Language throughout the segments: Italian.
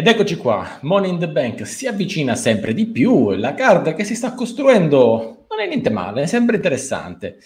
Ed eccoci qua, Money in the Bank si avvicina sempre di più, la card che si sta costruendo non è niente male, è sempre interessante.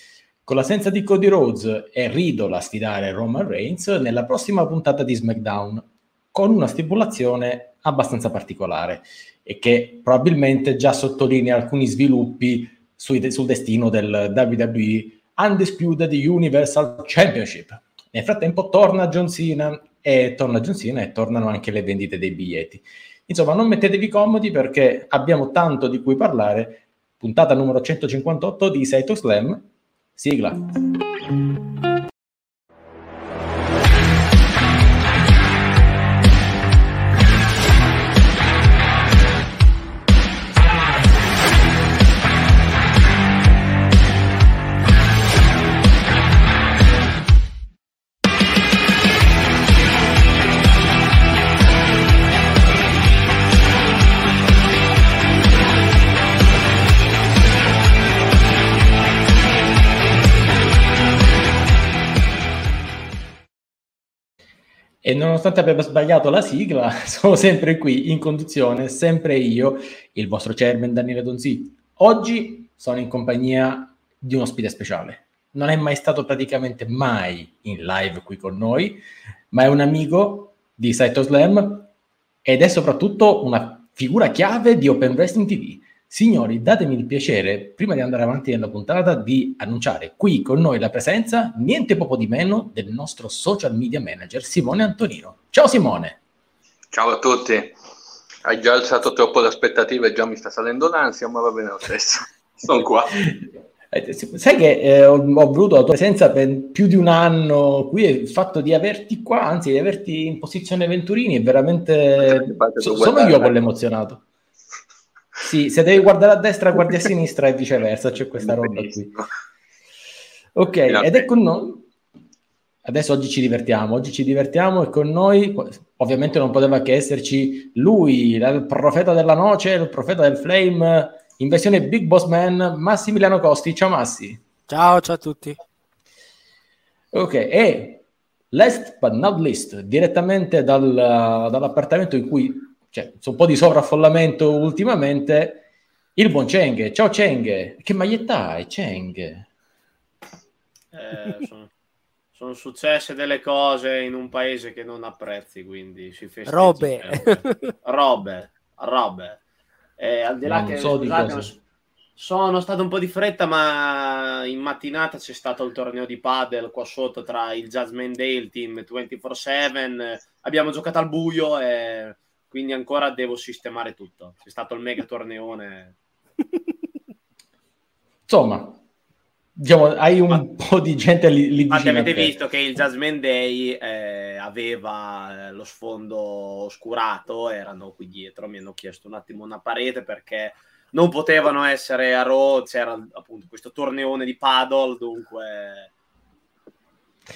Con l'assenza di Cody Rhodes e Riddle a sfidare Roman Reigns nella prossima puntata di SmackDown, con una stipulazione abbastanza particolare e che probabilmente già sottolinea alcuni sviluppi sui, sul destino del WWE Undisputed Universal Championship. Nel frattempo torna John Cena e torna John e tornano anche le vendite dei biglietti. Insomma, non mettetevi comodi perché abbiamo tanto di cui parlare. Puntata numero 158 di Saito Slam. Sigla. E nonostante abbia sbagliato la sigla, sono sempre qui in conduzione, sempre io, il vostro chairman Daniele Donzi. Oggi sono in compagnia di un ospite speciale. Non è mai stato praticamente mai in live qui con noi, ma è un amico di Saito Slam ed è soprattutto una figura chiave di Open Wrestling TV. Signori, datemi il piacere, prima di andare avanti nella puntata, di annunciare qui con noi la presenza, niente poco di meno, del nostro social media manager Simone Antonino. Ciao Simone! Ciao a tutti! Hai già alzato troppo le aspettative e già mi sta salendo l'ansia, ma va bene lo stesso. Sono qua. Eh, sai che eh, ho, ho, voluto la tua presenza per più di un anno qui il fatto di averti qua, anzi di averti in posizione Venturini è veramente... So, sono io quello emozionato. Sì, se devi guardare a destra, guardi a sinistra e viceversa, c'è questa roba qui. Ok, ed è con noi. Adesso oggi ci divertiamo, oggi ci divertiamo e con noi, ovviamente non poteva che esserci lui, il profeta della noce, il profeta del flame, in versione Big Boss Man, Massimiliano Costi. Ciao Massi. Ciao, ciao a tutti. Ok, e last but not least, direttamente dal, dall'appartamento in cui cioè, c'è un po' di sovraffollamento ultimamente. Il buon Cheng, ciao Cheng, che maglietta hai Cheng? Eh, sono, sono, successe delle cose in un paese che non apprezzi, quindi si festeggia. Robe. robe, robe. Eh, al di là non che, so scusate, di sono stato un po' di fretta, ma in mattinata c'è stato il torneo di padel qua sotto tra il Judgment Day e il team 24-7. Abbiamo giocato al buio e quindi ancora devo sistemare tutto. C'è stato il mega torneone. Insomma, diciamo, hai un ma, po' di gente lì, lì vicino. Avete visto che il Jasmine Day eh, aveva eh, lo sfondo oscurato, erano qui dietro, mi hanno chiesto un attimo una parete perché non potevano essere a Raw, c'era appunto questo torneone di paddle, dunque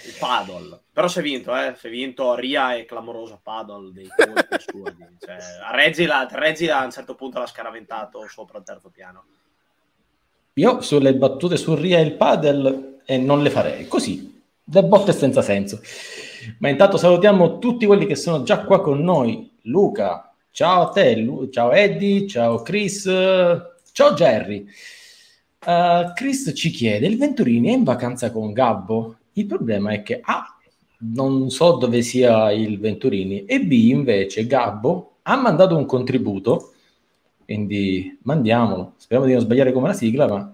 il paddle. Però si è vinto, eh? Si è vinto Ria e clamorosa paddle dei assurdi. Cioè, a Reggila, Reggila a un certo punto l'ha scaraventato sopra il terzo piano. Io sulle battute su Ria e il paddle eh, non le farei. Così, del botte senza senso. Ma intanto salutiamo tutti quelli che sono già qua con noi. Luca, ciao a te, Lu- ciao Eddie, ciao Chris, ciao Jerry. Uh, Chris ci chiede, il Venturini è in vacanza con Gabbo? Il problema è che A, non so dove sia il Venturini, e B, invece, Gabbo ha mandato un contributo, quindi mandiamolo. Speriamo di non sbagliare come la sigla, ma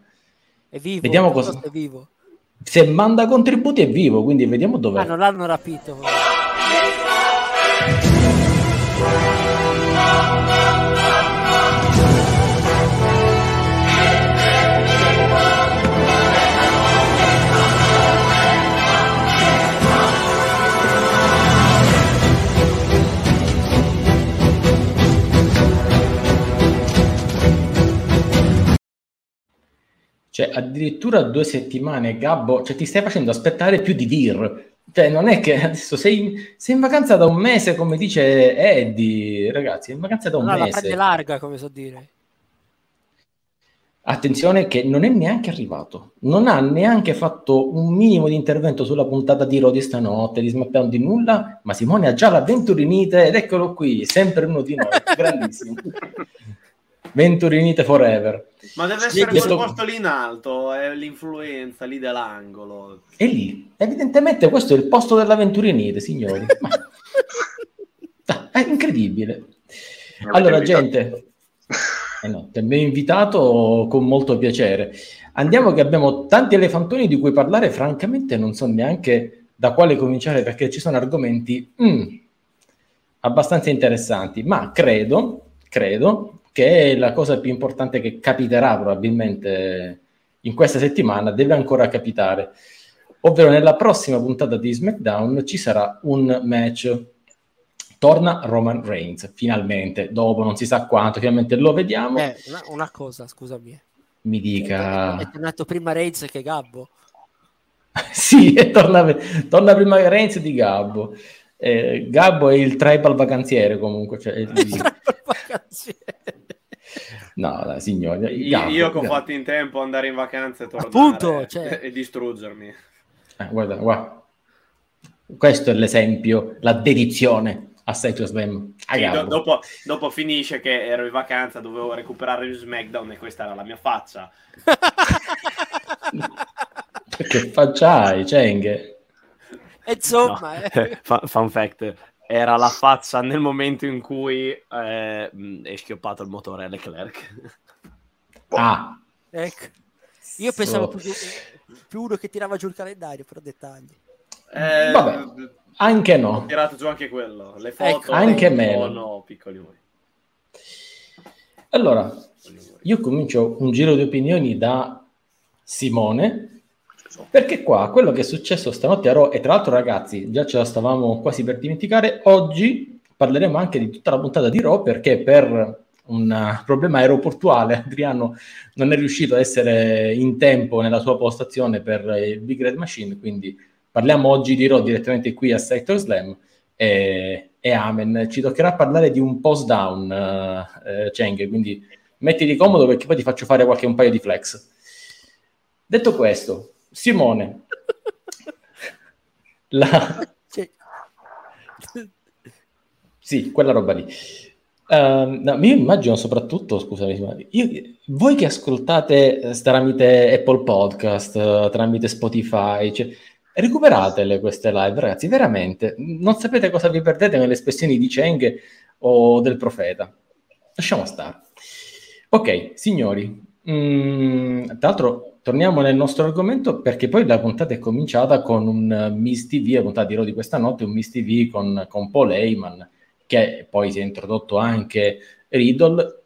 è vivo, vediamo cosa... È vivo. Se manda contributi è vivo, quindi vediamo dove. Ah, non l'hanno rapito. Cioè, addirittura due settimane, Gabbo, cioè ti stai facendo aspettare più di Vir. Cioè, non è che adesso sei in, sei in vacanza da un mese, come dice Eddie, ragazzi, in vacanza da un no, mese. la larga, come so dire. Attenzione che non è neanche arrivato, non ha neanche fatto un minimo di intervento sulla puntata di Rodi stanotte, di SmackDown di nulla, ma Simone ha già la Venturinite ed eccolo qui, sempre uno di noi, grandissimo. Venturinite forever. Ma deve essere quel posto lì in alto, è l'influenza lì dell'angolo. E lì, evidentemente questo è il posto della Venturinite, signori. Ma- È incredibile. Allora, gente, eh no, ti abbiamo invitato con molto piacere. Andiamo che abbiamo tanti elefantoni di cui parlare, francamente non so neanche da quale cominciare perché ci sono argomenti mm, abbastanza interessanti, ma credo, credo che la cosa più importante che capiterà probabilmente in questa settimana deve ancora capitare, ovvero nella prossima puntata di SmackDown ci sarà un match. Torna Roman Reigns, finalmente, dopo non si sa quanto, finalmente lo vediamo. Eh, una, una cosa, scusami. Mi È, dica... è tornato prima Reigns che Gabbo. sì, torna, torna prima Reigns di Gabbo. Eh, Gabbo è il tribal vacanziere comunque. Cioè, è il- Vacanze. no, dai, signori. Io, Gabbo, io che ho fatto in tempo andare in vacanza e tornare Appunto, cioè. e distruggermi. Eh, guarda, guarda. Questo è l'esempio, la dedizione a Saito Slam. Sì, do- dopo, dopo finisce che ero in vacanza, dovevo recuperare il SmackDown e questa era la mia faccia. Che faccia hai, Cenghe? E Insomma, No. eh. Fun, fun fact, era la faccia nel momento in cui eh, mh, è schioppato il motore a Leclerc. Ah, ecco. Io pensavo So- più, più uno che tirava giù il calendario, però dettagli. Eh, Vabbè, anche Ho no. tirato giù anche quello. Le foto Ecco, anche meno. sono piccoli muri. Allora, io comincio un giro di opinioni da Simone, perché qua quello che è successo stanotte a Raw, e tra l'altro ragazzi, già ce la stavamo quasi per dimenticare, oggi parleremo anche di tutta la puntata di Raw, perché per un problema aeroportuale Adriano non è riuscito a essere in tempo nella sua postazione per il Big Red Machine, quindi parliamo oggi di Raw direttamente qui a Sector Slam, e, e amen. Ci toccherà parlare di un post down, eh, Cheng, quindi mettiti comodo perché poi ti faccio fare qualche un paio di flex. Detto questo, Simone, la... Sì, quella roba lì. Ehm, no, io immagino soprattutto, scusami, io- voi che ascoltate eh, tramite Apple Podcast, eh, tramite Spotify, cioè, recuperatele queste live, ragazzi, veramente. Non sapete cosa vi perdete nelle espressioni di Cheng o del profeta. Lasciamo stare. Ok, signori, mm, tra l'altro torniamo nel nostro argomento perché poi la puntata è cominciata con un eh, Miss TV, la puntata di Raw di questa notte, un Miss TV con, con Paul Heyman, che poi si è introdotto anche Riddle,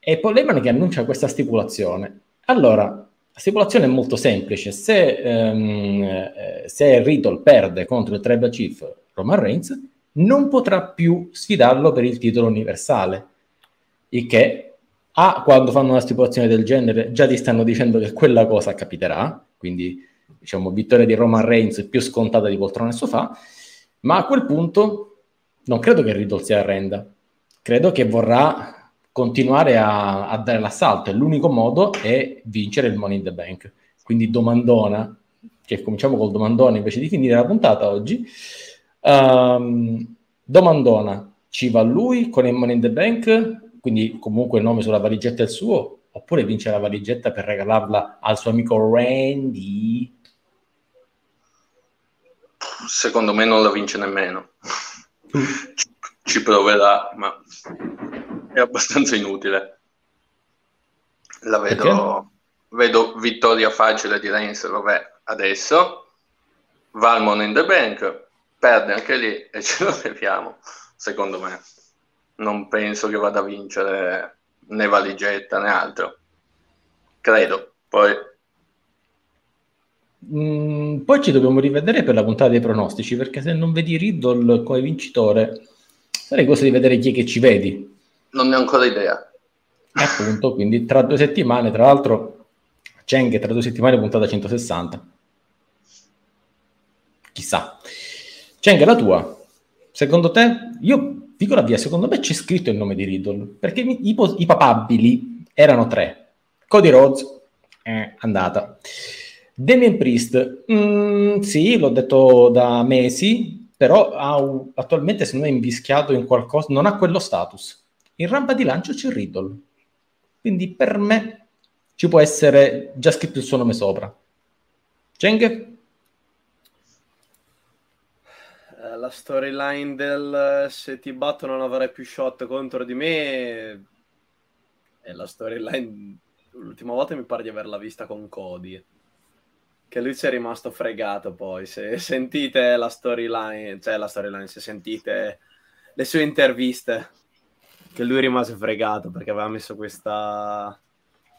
e Paul Heyman che annuncia questa stipulazione. Allora, la stipulazione è molto semplice, se, ehm, eh, se Riddle perde contro il Tribal Chief Roman Reigns, non potrà più sfidarlo per il titolo universale, il che A, quando fanno una stipulazione del genere, già ti stanno dicendo che quella cosa capiterà, quindi diciamo vittoria di Roman Reigns più scontata di poltrone e sofà, ma a quel punto non credo che Riddle si arrenda, credo che vorrà continuare a, a dare l'assalto e l'unico modo è vincere il Money in the Bank. Quindi domandona, che cominciamo col domandone invece di finire la puntata oggi. Ehm, domandona, ci va lui con il Money in the Bank, quindi comunque il nome sulla valigetta è il suo, oppure vince la valigetta per regalarla al suo amico Randy? Secondo me non la vince nemmeno. Ci- proverà, ma è abbastanza inutile. La vedo, vedo vittoria facile di Reigns, vabbè, adesso. Va al Money in the Bank, perde anche lì e ce lo leviamo, secondo me. Non penso che vada a vincere né valigetta né altro. Credo. Poi Mm, poi ci dobbiamo rivedere per la puntata dei pronostici, perché se non vedi Riddle come vincitore, sarei cosa di vedere chi è che ci vedi. non ne ho ancora idea. Appunto, quindi tra due settimane, tra l'altro, Cheng tra due settimane puntata 160. Chissà. Cheng, la tua. Secondo te, io dico la via, secondo me c'è scritto il nome di Riddle, perché i, i papabili erano tre. Cody Rhodes è andata. Damien Priest, mm, sì, l'ho detto da mesi, però ha attualmente secondo me è invischiato in qualcosa, non ha quello status. In rampa di lancio c'è Riddle, quindi per me ci può essere già scritto il suo nome sopra. Cheng? Eh, la storyline del eh, se ti batto non avrai più shot contro di me è la storyline l'ultima volta mi pare di averla vista con Cody che lui ci è rimasto fregato poi se sentite la storyline cioè la storyline se sentite le sue interviste che lui rimase fregato perché aveva messo questa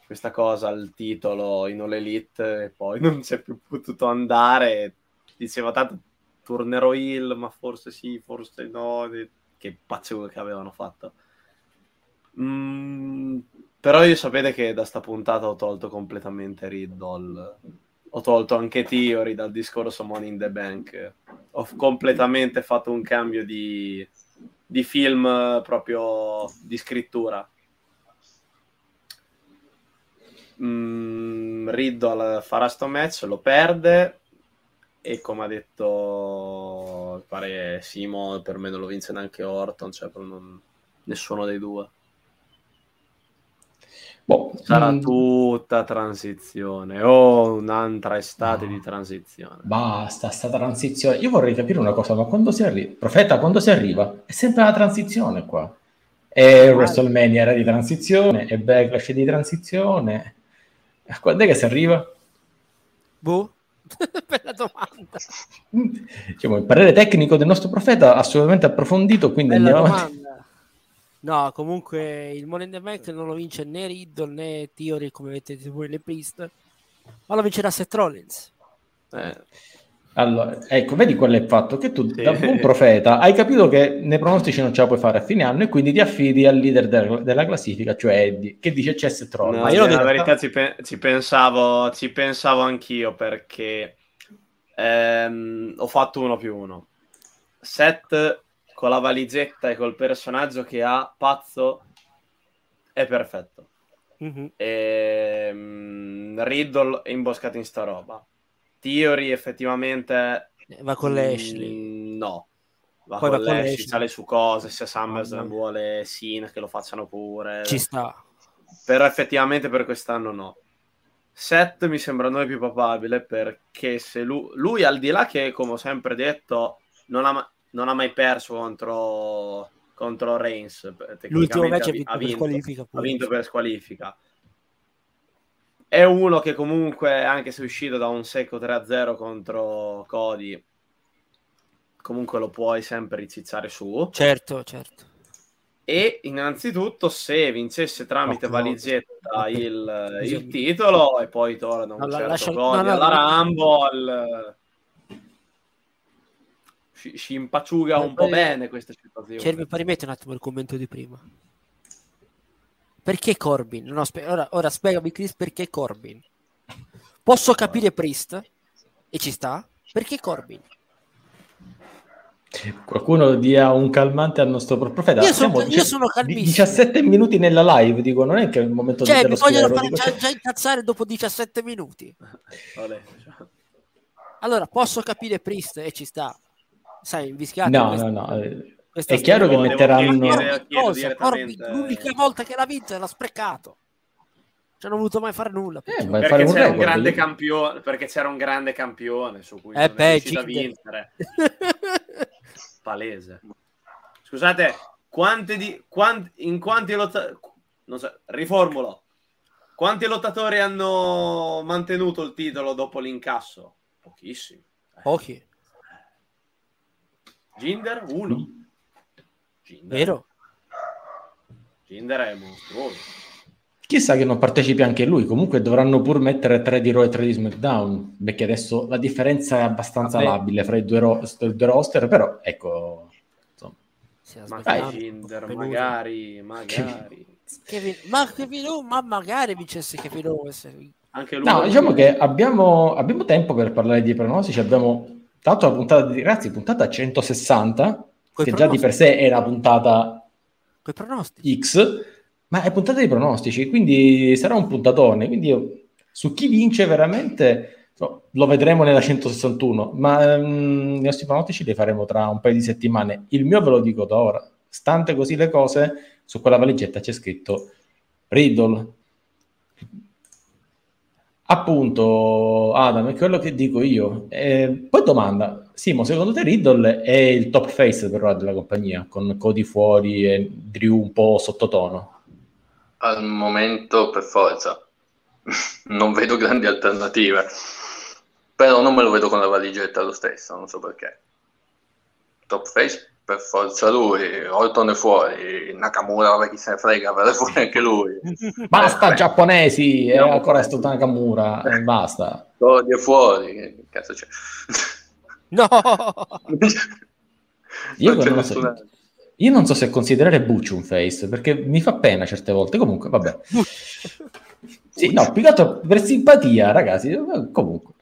questa cosa al titolo in All Elite e poi non si è più potuto andare diceva tanto tornerò il, ma forse sì, forse no. Che pazzo che avevano fatto. Mm, però io sapete che da sta puntata ho tolto completamente Riddle. Ho tolto anche Theory dal discorso Money in the Bank. Ho completamente fatto un cambio di, di film proprio di scrittura. Mm, Riddle farà sto match, lo perde e come ha detto pare Simo per me non lo vince neanche Orton cioè non, nessuno dei due Boh, sarà mm, tutta transizione o oh, un'altra estate No. di transizione Basta, sta transizione. Io vorrei capire una cosa, ma quando si arriva, Profeta, quando si arriva? È sempre la transizione qua. E WrestleMania era di transizione, e Backlash è di transizione. Quando è che si arriva? Boh? Bella domanda. Diciamo, il parere tecnico del nostro profeta assolutamente approfondito, quindi Bella andiamo avanti. domanda. No, comunque il Money in the Bank non lo vince né Riddle né Theory come avete detto voi le Priest, ma lo vincerà Seth Rollins. Eh, Allora, ecco, vedi quello è il fatto che tu, Sì. da buon profeta, hai capito che nei pronostici non ce la puoi fare a fine anno e quindi ti affidi al leader del- della classifica, cioè Eddie, che dice c'è Rollins. no, Ma io la detto- verità ci, pe- ci pensavo ci pensavo anch'io perché ehm, ho fatto uno più uno Seth con la valigetta e col personaggio che ha pazzo è perfetto Mhm. Ehm, Riddle è imboscato in sta roba. Theory effettivamente Eh, Va con mm, Ashley. No. Va Poi con va con Lashley, Lashley. sale su cose, se SummerSlam no. vuole Sin che lo facciano pure. Ci sta. Però effettivamente per quest'anno no. Seth mi sembra noi più papabile perché se lui, lui al di là che come ho sempre detto non ha, non ha mai perso contro, contro Reigns L'ultimo tecnicamente match ha ha vi- vinto, ha per vinto squalifica. ha pure. vinto per squalifica. È uno che comunque, anche se è uscito da un secco 3-0 contro Cody, comunque lo puoi sempre ricicciare su. Certo, certo. E innanzitutto, se vincesse tramite No, valigetta no, il, il titolo e poi torna un No, la- certo lascia- Cody no, no, alla no. Rumble, si, si impacciuga un po' Poi- bene questa situazione. Cioè, mi rimetti un attimo il commento di prima. Perché Corbin? No, spe- ora, ora spiegami, Chris, perché Corbin? Posso capire Priest e ci sta. Perché Corbin? Qualcuno dia un calmante al nostro profeta. Io sono- Siamo io sono calmissimo. 17 minuti nella live, dico, non è che è il momento Cioè, di mi vogliono fare dico, già, già incazzare dopo 17 minuti. Cioè, Allora, posso capire Priest e ci sta. Sai, invischiato. No, questa- no, no. Questa È chiaro che metteranno... cosa? Corbin, l'unica volta che l'ha vinta l'ha sprecato. Ci hanno voluto mai fare nulla. Eh, perché fare c'era un grande io- campione perché c'era un grande campione su cui Eh non è beh, riuscito a Jinder. vincere. Palese. Scusate quante di quanti, in quanti lottatori non so, riformulo. Quanti lottatori hanno mantenuto il titolo dopo l'incasso? Pochissimi. Eh, Pochi, Jinder uno Jinder, vero? Jinder è mostruoso Chissà che non partecipi anche lui, comunque dovranno pur mettere 3 di Raw e 3 di SmackDown, perché adesso la differenza è abbastanza Vabbè. labile fra i due, ro- due roster, però ecco, insomma, Sì, ma aspetta, che Jinder Venuto. magari magari Kevin- ma Kevin ma magari vincesse Kevin Owens. anche lui No, diciamo che abbiamo, abbiamo tempo per parlare di pronostici. Abbiamo tra l'altro la puntata di ragazzi, puntata 160, Coi che già di per sé era puntata Coi pronostici. X. Ma è puntata di pronostici, quindi sarà un puntatone. Quindi io, su chi vince veramente no, lo vedremo nella 161, ma um, i nostri pronostici li faremo tra un paio di settimane. Il mio ve lo dico da ora. Stante così le cose, su quella valigetta c'è scritto Riddle. Appunto, Adam, è quello che dico io. Eh, poi domanda, Simo, secondo te Riddle è il top face però della compagnia, con Cody fuori e Drew un po' sottotono? Al momento per forza. non vedo grandi alternative. Però non me lo vedo con la valigetta lo stesso, non so perché. Top face per forza lui, Orton è fuori, Nakamura, vabbè chi se ne frega, per fuori anche lui. Basta eh, giapponesi, è ancora sto Nakamura, eh, basta. Cody è fuori, che cazzo c'è? No! Io non, non so, io non so se considerare Butch un face, perché mi fa pena certe volte, comunque vabbè. sì, no, più che altro per simpatia, ragazzi, comunque.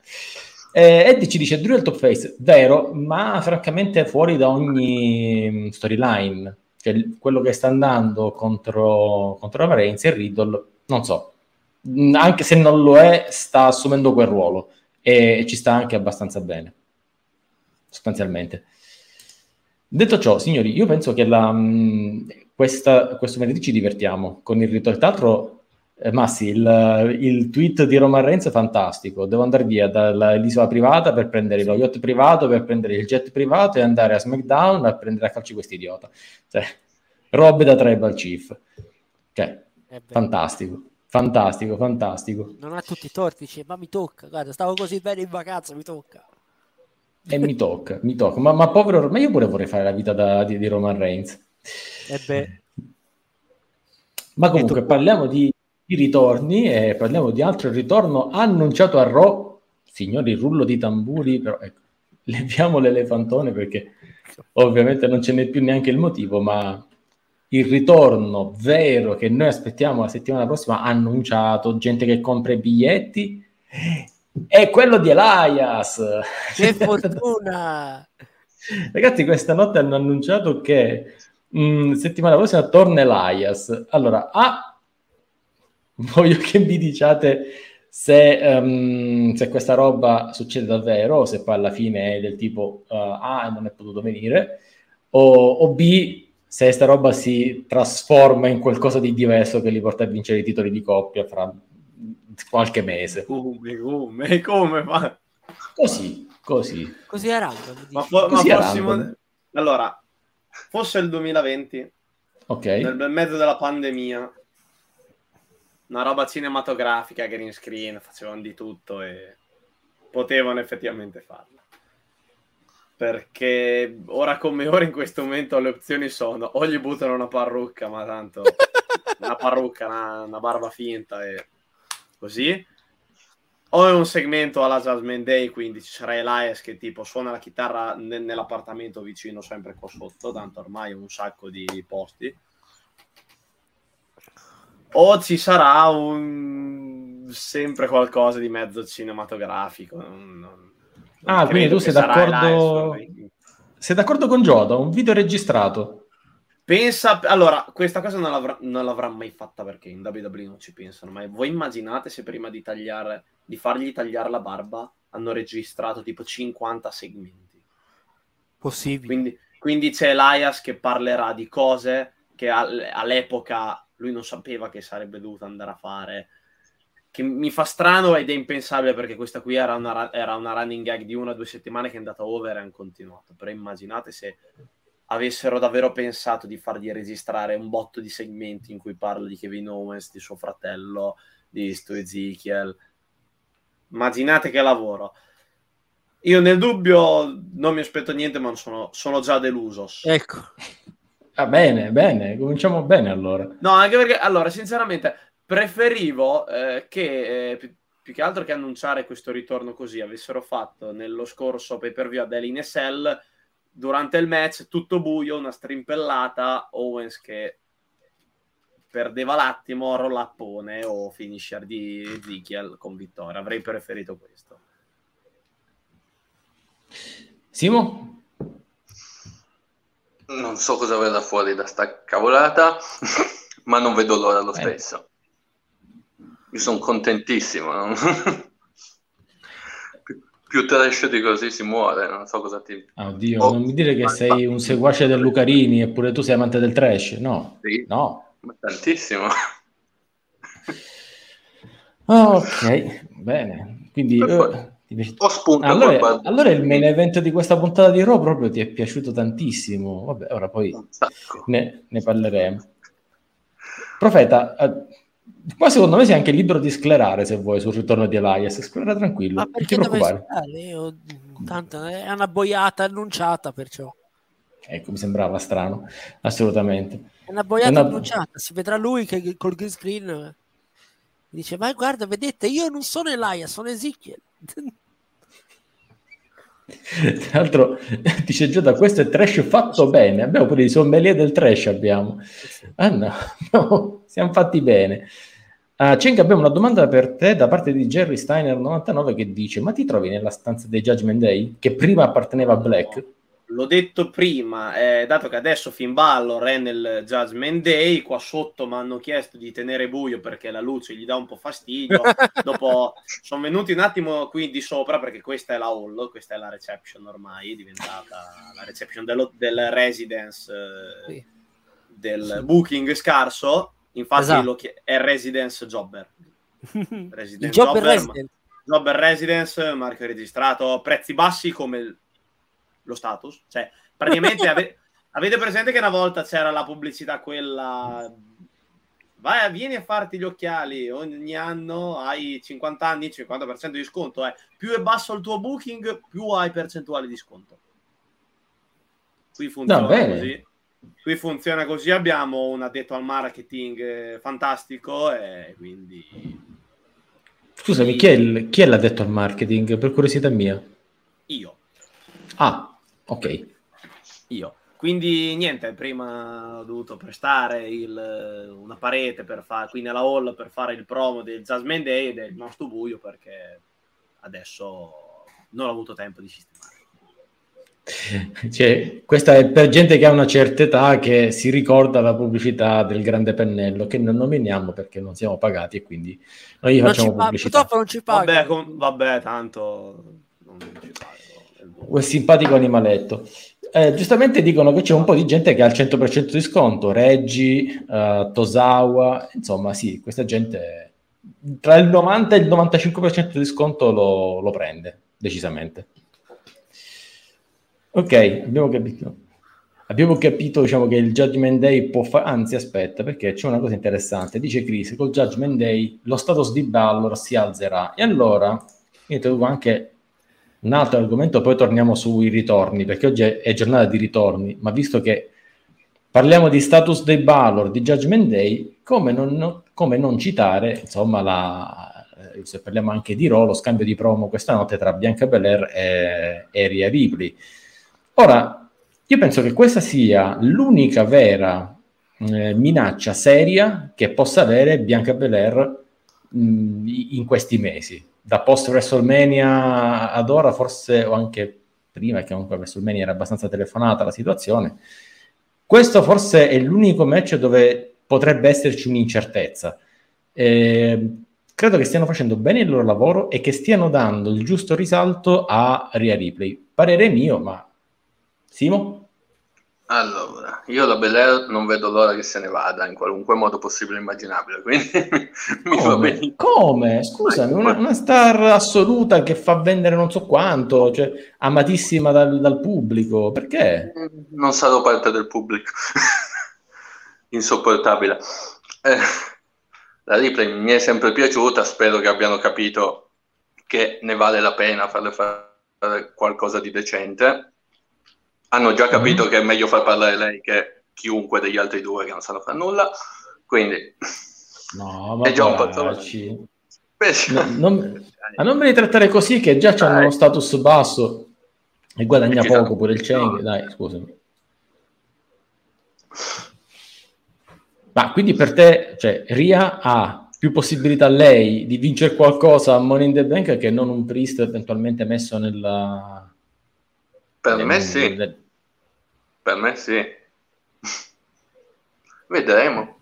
Eh, Eddie ci dice Drew è il top face, vero, ma francamente fuori da ogni mm, storyline. Cioè, quello che sta andando contro, contro la Reigns e Riddle, non so, mm, anche se non lo è, sta assumendo quel ruolo e ci sta anche abbastanza bene, sostanzialmente. Detto ciò, signori, io penso che la, mm, questa, questo venerdì ci divertiamo con il ritorno. Tra l'altro, eh, Massi, il, il, tweet di Roman Reigns è fantastico. Devo andare via dall'isola privata per prendere lo yacht privato, per prendere il jet privato e andare a SmackDown a prendere a calci quest'idiota. Cioè, robe da tribal chief. Cioè, fantastico. Fantastico, fantastico. Non ha tutti i torti, dice, ma mi tocca, guarda, stavo così bene in vacanza, mi tocca. E mi tocca, mi tocca. Ma, ma povero, ma io pure vorrei fare la vita da, di, di Roman Reigns. E beh. Ma comunque parliamo di, di ritorni e parliamo di altro ritorno annunciato a Raw. Signori, rullo di tamburi, però ecco, leviamo l'elefantone perché ovviamente non ce n'è più neanche il motivo, ma il ritorno vero che noi aspettiamo la settimana prossima annunciato, gente che compra i biglietti, è quello di Elias. Che fortuna! Ragazzi, questa notte hanno annunciato che mh, mm, settimana prossima torna Elias. Allora, A, voglio che mi diciate se, um, se, questa roba succede davvero o se poi alla fine è del tipo uh, A non è potuto venire o, o B se questa roba si trasforma in qualcosa di diverso che li porta a vincere i titoli di coppia fra qualche mese. Come, come, come? Ma... Così, così. Così a random. Ma, fo- così ma fossimo... Allora, fosse il 2020, ok nel mezzo della pandemia, una roba cinematografica, green screen, facevano di tutto e potevano effettivamente farlo. Perché ora come ora in questo momento le opzioni sono o gli buttano una parrucca, ma tanto una parrucca, una, una barba finta e così. O è un segmento alla Jasmine Day, quindi ci sarà Elias che tipo suona la chitarra ne- nell'appartamento vicino, sempre qua sotto, tanto ormai un sacco di posti o ci sarà un sempre qualcosa di mezzo cinematografico. Non, non, ah, quindi tu sei d'accordo... Sei d'accordo con Giota? Un video registrato? Pensa, allora, questa cosa non l'avrà, non l'avrà, mai fatta perché in WWE non ci pensano, ma voi immaginate se prima di tagliare, di fargli tagliare la barba, hanno registrato tipo 50 segmenti. Possibile. Quindi, quindi c'è Elias che parlerà di cose che all'epoca lui non sapeva che sarebbe dovuto andare a fare. Che mi fa strano ed è impensabile perché questa qui era una, era una running gag di una o due settimane che è andata over e hanno continuato. Però immaginate se avessero davvero pensato di fargli registrare un botto di segmenti in cui parla di Kevin Owens, di suo fratello, di Stu Ezekiel. Immaginate che lavoro. Io nel dubbio non mi aspetto niente, ma sono, sono già deluso. Ecco. Ah, bene, bene, cominciamo bene allora. No, anche perché, allora, sinceramente, preferivo eh, che, eh, più, più, che altro che annunciare questo ritorno così, avessero fatto nello scorso pay-per-view ad Elin SL, durante il match, tutto buio, una strimpellata, Owens che perdeva l'attimo, rollappone o finisher di Ezekiel con vittoria. Avrei preferito questo. Simo? non so cosa verrà fuori da sta cavolata, ma non vedo l'ora lo eh. stesso. Io sono contentissimo. No? più trash di così si muore, non so cosa ti... Oddio, oh, non mi dire che sei un seguace del Lucarini eppure tu sei amante del trash, no? Sì, no. tantissimo. ok, bene. Quindi... Uh, ho spunto allora, allora, il main event di questa puntata di Raw proprio ti è piaciuto tantissimo. Vabbè, ora poi ne, ne, parleremo. Profeta, eh, qua secondo me sei anche libero di sclerare se vuoi sul ritorno di Elias. Sclera tranquillo, Ma non ti preoccupare. Io, tanto è una boiata annunciata perciò. Ecco, mi sembrava strano, assolutamente. È una boiata è una... annunciata, si vedrà lui che col green screen dice, ma guarda, vedete, io non sono Elias, sono Ezekiel. Tra l'altro dice Giuda, questo è trash fatto bene. Abbiamo pure i sommelier del trash abbiamo. Ah no, no siamo fatti bene. Uh, Cenk, abbiamo una domanda per te da parte di Jerry Steiner 99 che dice: Ma ti trovi nella stanza dei Judgment Day che prima apparteneva a Black? L'ho detto prima, eh, dato che adesso Finn Balor è nel Judgment Day, qua sotto mi hanno chiesto di tenere buio perché la luce gli dà un po' fastidio. Dopo sono venuti un attimo qui di sopra perché questa è la hall, questa è la reception ormai, è diventata la reception dello, del residence, eh, sì. del sì. booking scarso. Infatti esatto. chi- è residence jobber. Residence jobber, jobber, residence. jobber residence, marchio registrato, prezzi bassi come lo status. Cioè, praticamente ave- avete presente che una volta c'era la pubblicità quella vai, vieni a farti gli occhiali, ogni anno hai 50 anni, 50% di sconto. Eh. Più è basso il tuo booking, più hai percentuale di sconto. Qui funziona no, così. Qui funziona così, abbiamo un addetto al marketing eh, fantastico e quindi... Scusami, chi è, il, chi è l'addetto al marketing? Per curiosità mia. Io. Ah, Ok. Io. Quindi niente, prima ho dovuto prestare il, una parete per fare, qui nella hall per fare il promo del Jasmine Day ed è rimasto buio perché adesso non ho avuto tempo di sistemare. Cioè, questa è per gente che ha una certa età che si ricorda la pubblicità del grande pennello che non nominiamo perché non siamo pagati e quindi noi non facciamo pubblicità. Purtroppo non ci paga. Vabbè, con, vabbè tanto non ci paga quel simpatico animaletto. Eh, giustamente dicono che c'è un po' di gente che ha il 100% di sconto, Reggi, uh, Tosawa, insomma sì, questa gente tra il 90 e il 95% di sconto lo, lo prende, decisamente. Ok, abbiamo capito. Abbiamo capito diciamo, che il Judgment Day può fare, anzi aspetta, perché c'è una cosa interessante, dice Chris, col Judgment Day lo status di Ballor si alzerà e allora io trovo anche un altro argomento, poi torniamo sui ritorni, perché oggi è, giornata di ritorni, ma visto che parliamo di status dei Balor, di Judgment Day, come non, come non citare, insomma, la, eh, se parliamo anche di Raw, lo scambio di promo questa notte tra Bianca Belair e, e Ria Ripley. Ora, io penso che questa sia l'unica vera eh, minaccia seria che possa avere Bianca Belair mh, in questi mesi da post WrestleMania ad ora, forse o anche prima, che comunque WrestleMania era abbastanza telefonata la situazione. Questo forse è l'unico match dove potrebbe esserci un'incertezza. Eh, credo che stiano facendo bene il loro lavoro e che stiano dando il giusto risalto a Ria Ripley. Parere mio, ma Simo? Allora, io la Belair non vedo l'ora che se ne vada in qualunque modo possibile e immaginabile, quindi mi va bene. Come? Scusami, una, una, star assoluta che fa vendere non so quanto, cioè amatissima dal, dal pubblico, perché? Non sarò parte del pubblico, insopportabile. Eh, la replay mi è sempre piaciuta, spero che abbiano capito che ne vale la pena farle fare qualcosa di decente hanno già capito mm. che è meglio far parlare lei che chiunque degli altri due che non sanno fare nulla, quindi no, ma è già un po' no, non, ma non me li trattare così che già hanno uno status basso e guadagna e poco pure il Cheng, dai, scusami. Ma quindi per te, cioè, Ria ha più possibilità lei di vincere qualcosa a Money in the Bank che non un priest eventualmente messo nella... Per me sì. Nel, per me sì. Vedremo.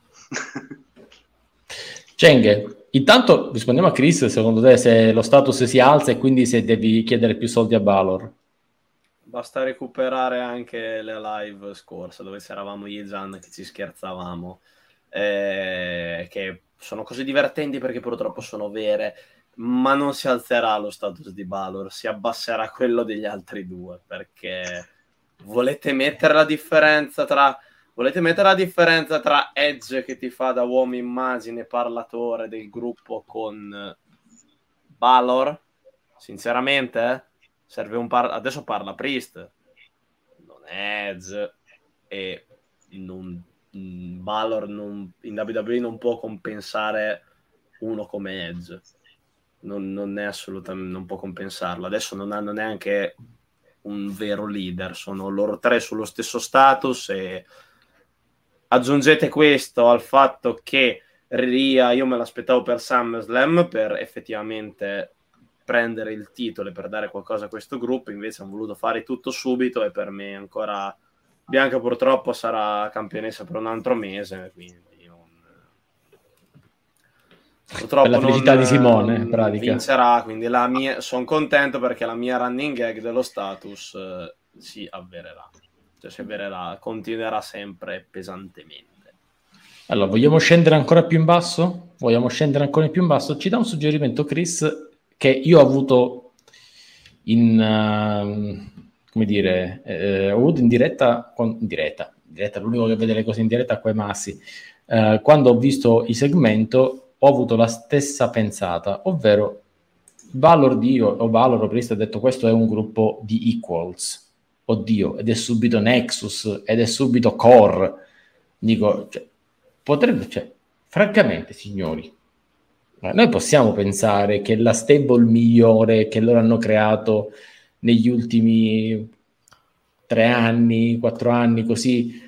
Cenghe, intanto rispondiamo a Chris, secondo te se lo status si alza e quindi se devi chiedere più soldi a Valor? Basta recuperare anche le live scorse dove c'eravamo io e Gian che ci scherzavamo, eh, che sono cose divertenti perché purtroppo sono vere, ma non si alzerà lo status di Balor, si abbasserà quello degli altri due perché volete mettere la differenza tra volete mettere la differenza tra Edge che ti fa da uomo immagine parlatore del gruppo con Balor? Sinceramente, eh? serve un par- adesso parla Priest, non è Edge e non, Balor non, in WWE non può compensare uno come Edge. Non, non è assolutamente, non può compensarlo. Adesso non hanno neanche un vero leader, sono loro tre sullo stesso status e aggiungete questo al fatto che Ria io me l'aspettavo per SummerSlam per effettivamente prendere il titolo e per dare qualcosa a questo gruppo, invece hanno voluto fare tutto subito e per me ancora Bianca purtroppo sarà campionessa per un altro mese, quindi Purtroppo per la felicità di Simone, in pratica. vincerà, quindi la mia, sono contento perché la mia running gag dello status eh, si avvererà, cioè si avvererà, continuerà sempre pesantemente. Allora, vogliamo scendere ancora più in basso? Vogliamo scendere ancora più in basso? Ci dà un suggerimento Chris che io ho avuto in, uh, come dire, eh, ho avuto in diretta, con, in diretta, in diretta, l'unico che vede le cose in diretta qua è Massi, uh, quando ho visto il segmento ho avuto la stessa pensata, ovvero Valor Dio o Valor Priest ha detto questo è un gruppo di equals, oddio, ed è subito Nexus, ed è subito Core, dico, cioè, potrebbe, cioè, francamente signori, noi possiamo pensare che la stable migliore che loro hanno creato negli ultimi tre anni, quattro anni, così,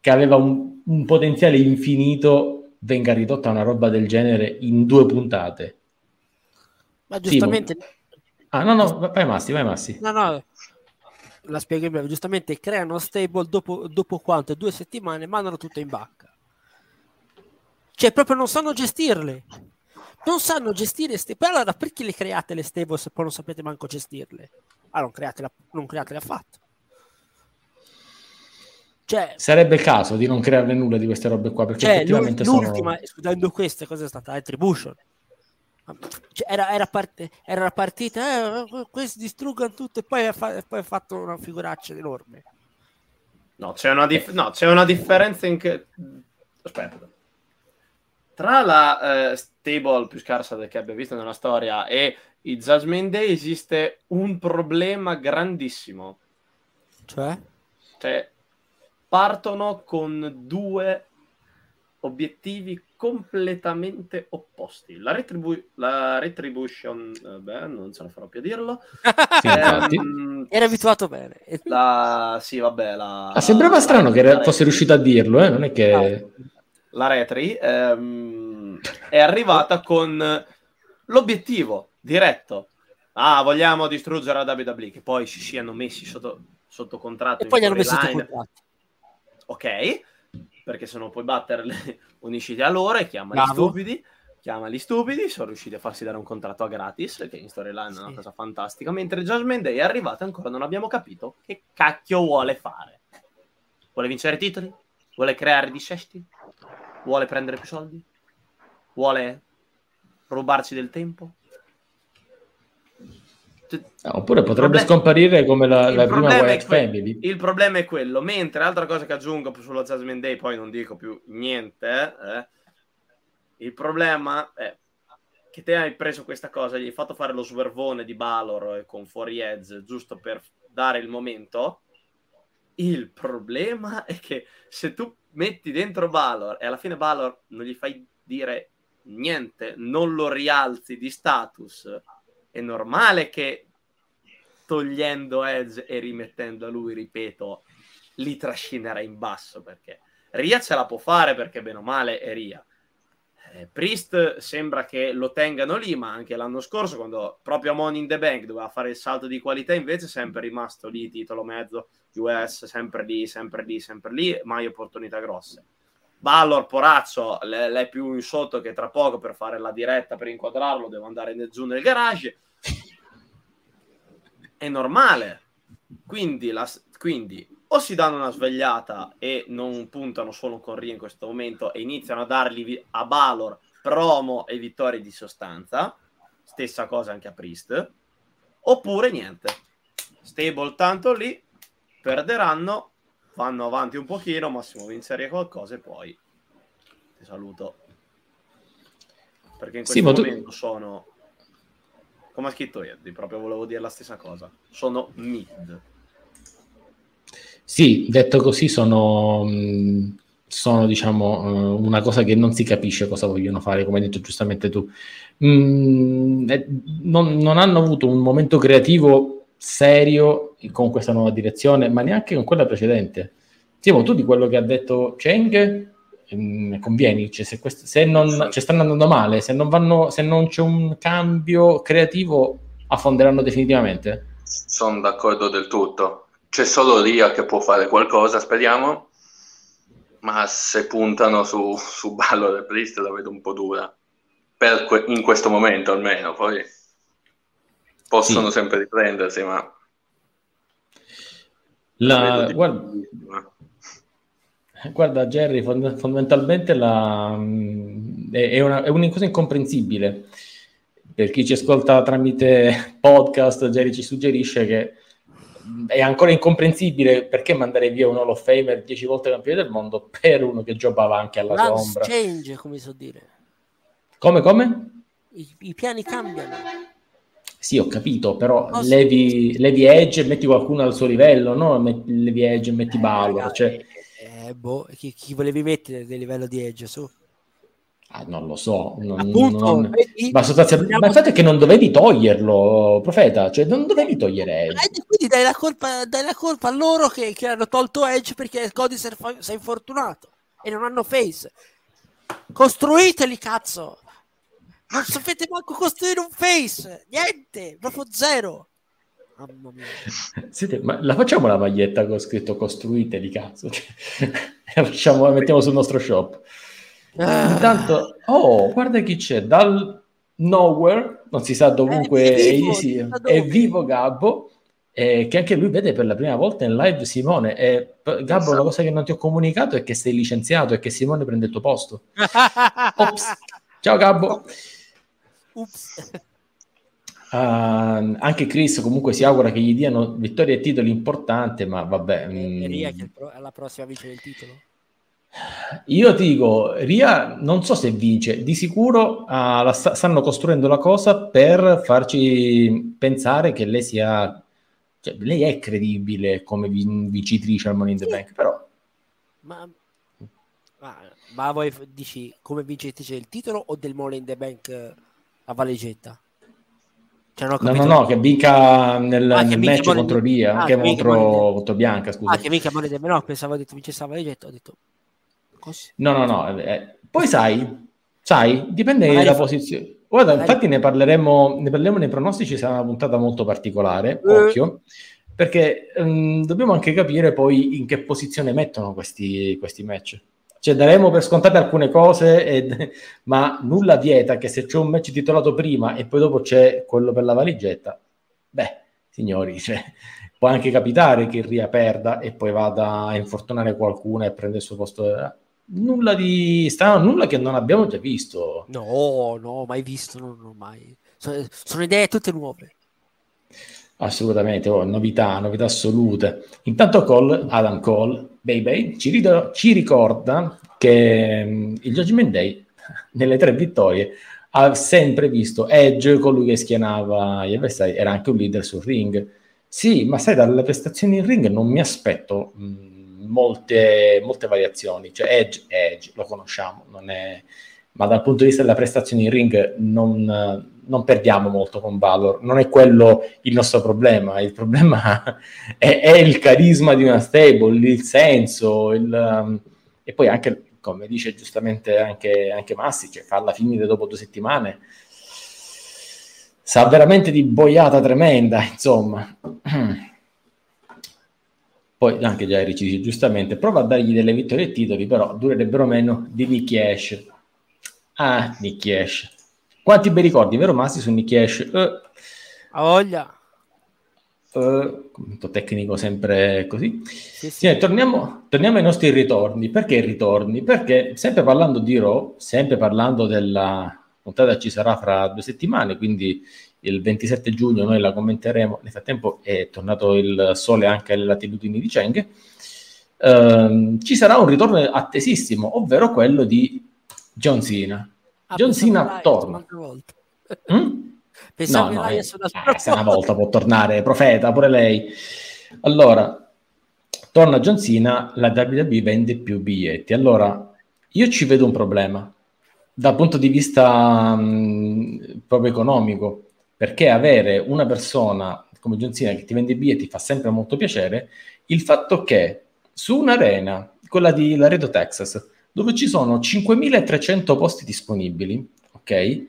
che aveva un, un potenziale infinito, venga ridotta a una roba del genere in due puntate. Ma giustamente... Sì, ah, no, no, vai Massi, vai Massi. No, no, la spiego in breve. Giustamente creano stable dopo, dopo quanto? Due settimane, mandano tutto in bacca. Cioè, proprio non sanno gestirle non sanno gestire ste... Però allora perché le create le stable se poi non sapete manco gestirle? Ah, non createle, non createle affatto. Cioè, Sarebbe il caso di non crearne nulla di queste robe qua, perché cioè, effettivamente l'ultima, sono... escludendo queste, cosa è stata? Attribution. Cioè, era, era, part- era la partita, eh, questi distruggono tutto e poi ha, fa- poi ha fatto una figuraccia enorme. No, c'è una, dif- no, c'è una differenza in che... Aspetta tra la uh, stable più scarsa che abbia visto nella storia e i Judgment Day esiste un problema grandissimo. Cioè? Cioè, partono con due obiettivi completamente opposti. La, retribu- la Retribution, eh, beh, non ce la farò più a dirlo. sì, ehm, era abituato bene. La, sì, vabbè. La, ah, sembrava strano che fosse riuscito a dirlo, eh? non è che... Ah la Retri, ehm, è arrivata con l'obiettio diretto. Ah, vogliamo distruggere la WWE, che poi si siano messi sotto, sotto contratto. E poi gli hanno messo sotto contratto. Ok, perché se non puoi batterle unisciti a loro e chiama Bravo. gli stupidi. Chiama gli stupidi, sono riusciti a farsi dare un contratto a gratis, che in storyline sì. è una cosa fantastica. Mentre Judgment Day è arrivata ancora non abbiamo capito che cacchio vuole fare. Vuole vincere titoli? Vuole creare dissesti? Vuole prendere più soldi? Vuole rubarci del tempo? No, oppure potrebbe problem- scomparire come la, la prima White que- Family. Il problema è quello. Mentre altra cosa che aggiungo sullo Jasmine Day, poi non dico più niente. Eh, il problema è che te hai preso questa cosa, gli hai fatto fare lo swervone di Balor con Fuori Edge giusto per dare il momento. Il problema è che se tu metti dentro Valor e alla fine Valor non gli fai dire niente, non lo rialzi di status, è normale che togliendo Edge e rimettendo a lui, ripeto, li trascinerà in basso perché Ria ce la può fare perché bene o male è Ria. Eh, Priest sembra che lo tengano lì, ma anche l'anno scorso, quando proprio Money in the Bank doveva fare il salto di qualità, invece è sempre rimasto lì, titolo mezzo US, sempre lì, sempre lì, sempre lì, mai opportunità grosse. Ballor, porazzo, l'è più in sotto che tra poco per fare la diretta, per inquadrarlo, devo andare nel giù nel garage. È normale. Quindi, la, quindi o si danno una svegliata e non puntano solo con Ria in questo momento e iniziano a dargli a Balor promo e vittorie di sostanza, stessa cosa anche a Priest, oppure niente. Stable tanto lì, perderanno, vanno avanti un pochino, Massimo vinceria qualcosa e poi ti saluto. Perché in questo sì, momento tu... sono, come ha scritto Eddie, proprio volevo dire la stessa cosa, sono mid. Sì, detto così sono, sono diciamo eh, una cosa che non si capisce cosa vogliono fare, come hai detto giustamente tu. Mm, non, non hanno avuto un momento creativo serio con questa nuova direzione, ma neanche con quella precedente. Simo, tu di quello che ha detto Cheng mm, convieni, cioè se, questo, se non cioè stanno andando male, se non, vanno, se non c'è un cambio creativo, affonderanno definitivamente? Sono d'accordo del tutto c'è solo Ria che può fare qualcosa, speriamo, ma se puntano su, su Ballo e Priest la vedo un po' dura, que- in questo momento almeno, poi possono sì. sempre riprendersi, ma... La... Guarda... Guarda, Jerry, fondamentalmente la... è, una, è una cosa incomprensibile. Per chi ci ascolta tramite podcast, Jerry ci suggerisce che è ancora incomprensibile perché mandare via un Hall of Famer 10 volte campione del mondo per uno che giocava anche alla Lance sombra. change, come so dire. Come, come? I, I, piani cambiano. Sì, ho capito, però oh, levi, levi, Edge e metti qualcuno al suo livello, no? Levi Edge e metti eh, Balor. Cioè... Eh, boh, chi, chi volevi mettere del livello di Edge su? Ah, non lo so, non, Appunto, non... Vedi, ma sostanzialmente ma il fatto è che non dovevi toglierlo, profeta, cioè non dovevi togliere Edge. Eh, quindi dai la colpa, dai la colpa a loro che, che, hanno tolto Edge perché Cody si è infortunato e non hanno face. Costruiteli, cazzo! Non sapete manco costruire un face, niente, proprio zero. Mamma mia. Senti, ma la facciamo la maglietta con scritto costruiteli, cazzo. Cioè, la, facciamo, la mettiamo sul nostro shop. Ah. Intanto, oh, guarda chi c'è, dal nowhere, non si sa dovunque, è vivo, sì, è vivo Gabbo, eh, che anche lui vede per la prima volta in live Simone. E, Gabbo, una cosa che non ti ho comunicato è che sei licenziato e che Simone prende il tuo posto. Ops. Ciao Gabbo. Uh, anche Chris comunque si augura che gli diano vittoria e titoli importanti, ma vabbè. E, mm. che è la prossima vice del titolo? Io ti dico, Ria non so se vince, di sicuro uh, la sta, stanno costruendo la cosa per farci pensare che lei sia, cioè, lei è credibile come vincitrice al Money in the sì. Bank, però... Ma, ma, ma, voi dici come vincitrice del titolo o del Money in the Bank a valigetta? Cioè, no, no, no, che vinca nel, ah, nel match contro Ria, ah, che contro, contro Bianca, scusa. Ah, che vinca the Bank, no, pensavo che vincesse a valigetta, ho detto Così. No, no, no. Eh, eh, poi sai, sai, dipende Magari dalla fa... posizione. Guarda, Magari... infatti ne parleremo, ne parleremo nei pronostici, sarà una puntata molto particolare, eh. occhio, perché um, dobbiamo anche capire poi in che posizione mettono questi, questi match. Cioè, daremo per scontate alcune cose, ed, ma nulla vieta che se c'è un match titolato prima e poi dopo c'è quello per la valigetta, beh, signori, cioè, può anche capitare che Ria perda e poi vada a infortunare qualcuno e prende il suo posto nulla di strano, nulla che non abbiamo già visto. No, no, mai visto, no, no, mai. Sono, sono, idee tutte nuove. Assolutamente, oh, novità, novità assolute. Intanto Cole, Adam Cole, baby, ci, rido, ci ricorda che um, il Judgment Day, nelle tre vittorie, ha sempre visto Edge, colui che schienava gli avversari, era anche un leader sul ring. Sì, ma sai, dalle prestazioni in ring non mi aspetto... Mh, mm, molte, molte variazioni, cioè Edge, Edge, lo conosciamo, è... ma dal punto di vista della prestazione in ring non, non, perdiamo molto con Valor, non è quello il nostro problema, il problema è, è il carisma di una stable, il senso, il, um, e poi anche, come dice giustamente anche, anche Massi, cioè farla finire dopo due settimane, sa veramente di boiata tremenda, insomma. poi anche Jairi ci dice giustamente, prova a dargli delle vittorie e titoli, però durerebbero meno di Nicky Ash. Ah, Nicky Ash. Quanti bei ricordi, vero Massi, su Nicky Ash? Uh, A voglia. Uh, tecnico sempre così. Sì, sì. Sì, torniamo, torniamo, ai nostri ritorni. Perché ritorni? Perché sempre parlando di Raw, sempre parlando della puntata ci sarà fra due settimane, quindi il 27 giugno noi la commenteremo. Nel frattempo è tornato il sole anche alle latitudini di Cheng. Uh, ci sarà un ritorno attesissimo, ovvero quello di John Cena. Ah, John Cena torna. Mm? Pensavo no, no, eh, eh, se una volta può tornare profeta pure lei. Allora, torna John Cena, la WWE vende più biglietti. Allora, io ci vedo un problema dal punto di vista mh, proprio economico, perché avere una persona come John Cena che ti vende i biglietti fa sempre molto piacere, il fatto che su un'arena, quella di Laredo, Texas, dove ci sono 5.300 posti disponibili, ok?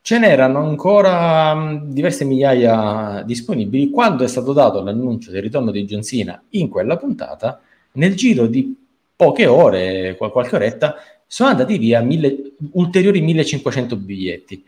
Ce n'erano ancora mh, diverse migliaia disponibili quando è stato dato l'annuncio del ritorno di John Cena in quella puntata. Nel giro di poche ore, qualche oretta, sono andati via mille, ulteriori 1500 biglietti.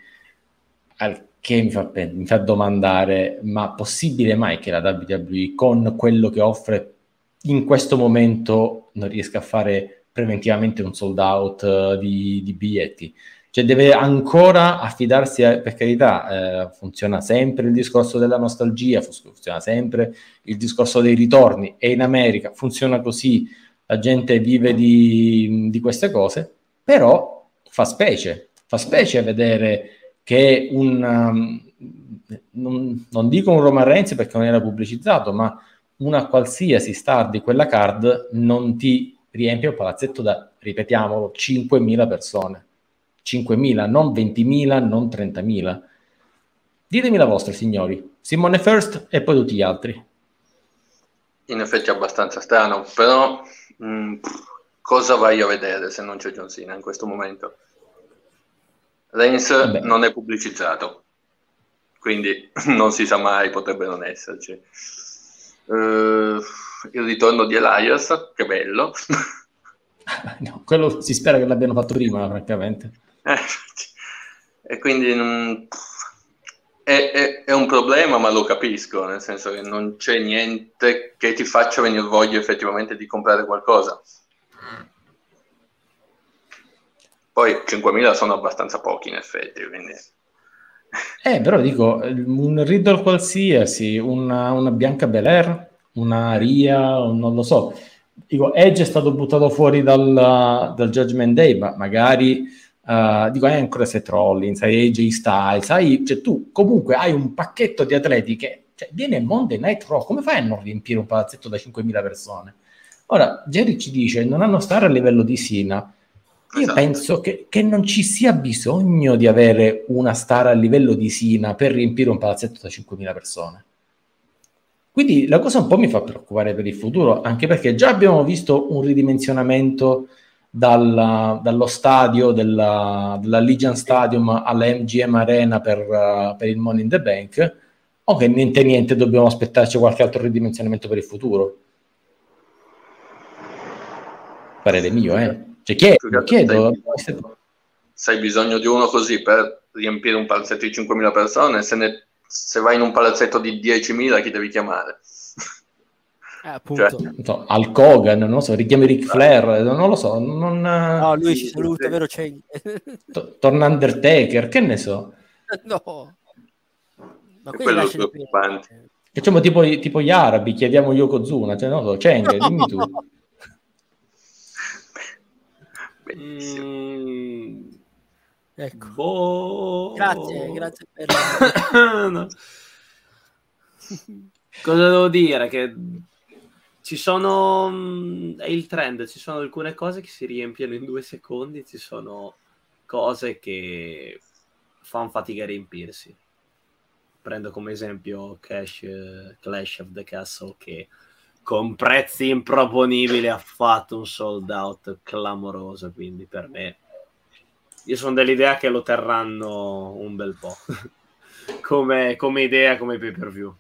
Al che mi fa, mi fa domandare: ma possibile mai che la WWE, con quello che offre in questo momento, non riesca a fare preventivamente un sold out uh, di, di biglietti? Cioè deve ancora affidarsi, a, per carità, eh, funziona sempre il discorso della nostalgia, funziona sempre il discorso dei ritorni e in America funziona così, la gente vive di, di queste cose, però fa specie, fa specie vedere che un, um, non, non, dico un Roman Reigns perché non era pubblicizzato, ma una qualsiasi star di quella card non ti riempie un palazzetto da, ripetiamolo, 5.000 persone 5.000, non 20.000, non 30.000. Ditemi la vostra, signori. Simone First e poi tutti gli altri. In effetti è abbastanza strano, però mh, mm, cosa vai a vedere se non c'è John Cena in questo momento? Reigns Vabbè. non è pubblicizzato, quindi non si sa mai, potrebbe non esserci. Uh, il ritorno di Elias, che bello. no, quello si spera che l'abbiano fatto prima, francamente. e quindi non... è, è, è, un problema, ma lo capisco, nel senso che non c'è niente che ti faccia venire voglia effettivamente di comprare qualcosa. Poi 5.000 sono abbastanza pochi in effetti, quindi... Eh, però dico, un Riddle qualsiasi, una, una Bianca Belair, una Ria, non lo so. Dico, Edge è stato buttato fuori dal, dal Judgment Day, ma magari Uh, dico, hai ancora Seth Rollins, hai AJ Styles, hai, cioè, tu comunque hai un pacchetto di atleti che cioè, viene Monday Night Raw, come fai a non riempire un palazzetto da 5.000 persone? Ora, Jerry ci dice, non hanno stare a livello di Sina. Io esatto. penso che, che, non ci sia bisogno di avere una star a livello di Sina per riempire un palazzetto da 5.000 persone. Quindi la cosa un po' mi fa preoccupare per il futuro, anche perché già abbiamo visto un ridimensionamento dalla, dallo stadio della, della Legion Stadium alla MGM Arena per, uh, per, il Money in the Bank. O che niente niente dobbiamo aspettarci qualche altro ridimensionamento per il futuro. Parere mio eh. Cioè chiedo, chiedo se hai bisogno di uno così per riempire un palazzetto di 5.000 persone se, ne, se vai in un palazzetto di 10.000 chi devi chiamare eh, appunto. Cioè, so, Al Kogan, non lo so, richiami Ric Flair, non lo so. Non, no, lui ci saluta, vero? C'è... To- torna Undertaker, che ne so. No. Ma quello è preoccupante. Facciamo tipo, tipo, gli arabi, chiediamo Yokozuna, cioè lo so, Cheng, no. dimmi tu. Mm. Ecco. Boh. Grazie, grazie per... no. Cosa devo dire? Che ci sono mm, è il trend, ci sono alcune cose che si riempiono in due secondi, ci sono cose che fanno fatica a riempirsi. Prendo come esempio Cash, Clash of the Castle che con prezzi improponibili ha fatto un sold out clamoroso, quindi per me io sono dell'idea che lo terranno un bel po' come, come idea, come pay per view.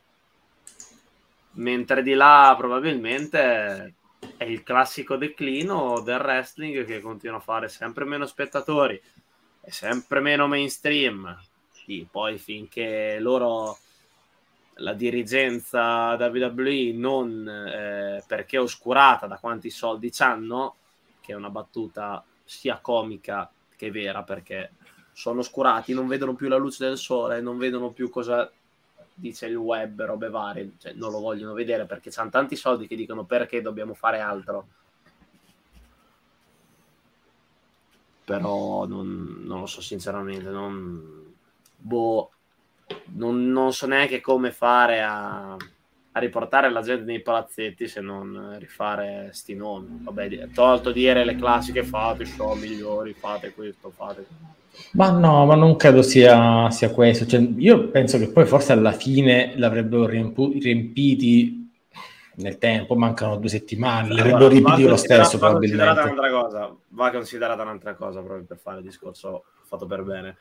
mentre di là probabilmente è il classico declino del wrestling che continua a fare sempre meno spettatori e sempre meno mainstream. Sì, poi finché loro la dirigenza WWE non eh, perché oscurata da quanti soldi hanno, che è una battuta sia comica che vera perché sono oscurati, non vedono più la luce del sole, non vedono più cosa dice il web, robe varie, cioè, non lo vogliono vedere perché hanno tanti soldi che dicono perché dobbiamo fare altro. Però non, non lo so sinceramente, non, boh, non, non, so neanche come fare a, a, riportare la gente nei palazzetti se non rifare sti nomi. Vabbè, tolto dire le classiche fate show migliori, fate questo, fate questo ma no, ma non credo sia, sia questo. Cioè, io penso che poi forse alla fine l'avrebbero riempu- riempiti nel tempo, mancano due settimane, l'avrebbero riempiti lo stesso va probabilmente. Un'altra cosa, va considerata un'altra cosa proprio per fare il discorso fatto per bene.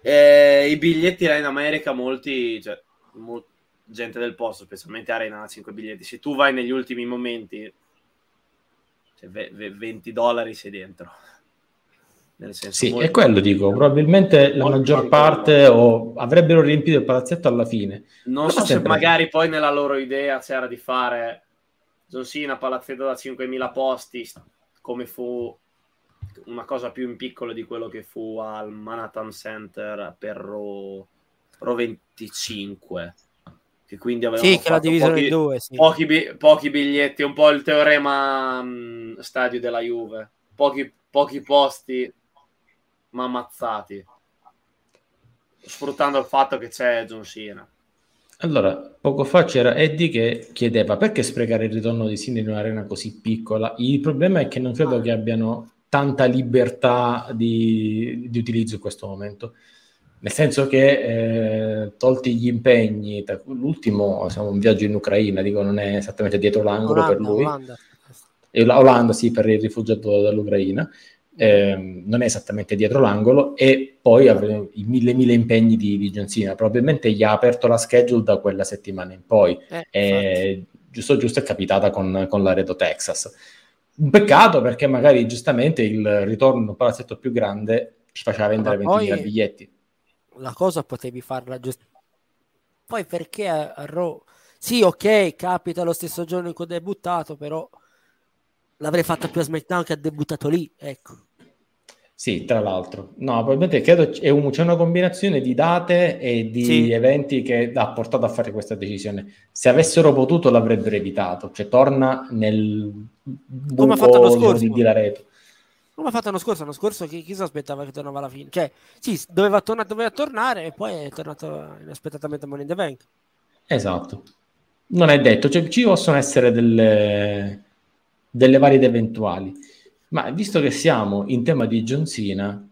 E I biglietti là in America, molti, cioè, molti, gente del posto, specialmente Arena a 5 biglietti, se tu vai negli ultimi momenti, cioè, 20 dollari sei dentro. Nel senso, sì, è quello dico, probabilmente la maggior parte o avrebbero riempito il palazzetto alla fine. Non so se magari poi nella loro idea c'era di fare John Cena palazzetto da 5.000 posti, come fu una cosa più in piccolo di quello che fu al Manhattan Center per Ro, Ro 25 che quindi avevano sì, che la divisione pochi, in due, sì. pochi, pochi, biglietti, un po' il teorema mh, mm, stadio della Juve, pochi, pochi posti ma ammazzati, sfruttando il fatto che c'è John Cena. Allora, poco fa c'era Eddie che chiedeva perché sprecare il ritorno di Cena in un'arena così piccola. Il problema è che non credo che abbiano tanta libertà di, di utilizzo in questo momento. Nel senso che, eh, tolti gli impegni, l'ultimo siamo un viaggio in Ucraina, dico non è esattamente dietro l'angolo Olanda, per lui. Olanda. Olanda, sì, per il rifugiato dall'Ucraina. Eh, non è esattamente dietro l'angolo. E poi i mille mille impegni di, di John Cena. Probabilmente gli ha aperto la schedule da quella settimana in poi. Eh, e, giusto giusto è capitata con, con l'Aredo Texas. Un peccato perché magari giustamente il ritorno in un palazzetto più grande ci faceva vendere 20.000 biglietti la cosa potevi farla giusto poi perché a, Raw sì ok capita lo stesso giorno in cui ho debuttato però l'avrei fatta più a SmackDown che ha debuttato lì ecco sì, tra l'altro. No, probabilmente credo c'è, un, c'è una combinazione di date e di sì. eventi che ha portato a fare questa decisione. Se avessero potuto l'avrebbero evitato, cioè torna nel buco Come ha fatto l'anno scorso. di, di Laredo. Come ha fatto l'anno scorso? L'anno scorso chi, chi si aspettava che tornava alla fine? Cioè, sì, doveva, torna, doveva tornare e poi è tornato inaspettatamente a Money in the Bank. Esatto. Non è detto, cioè, ci possono essere delle, delle varie ed eventuali. Ma visto che siamo in tema di John Cena,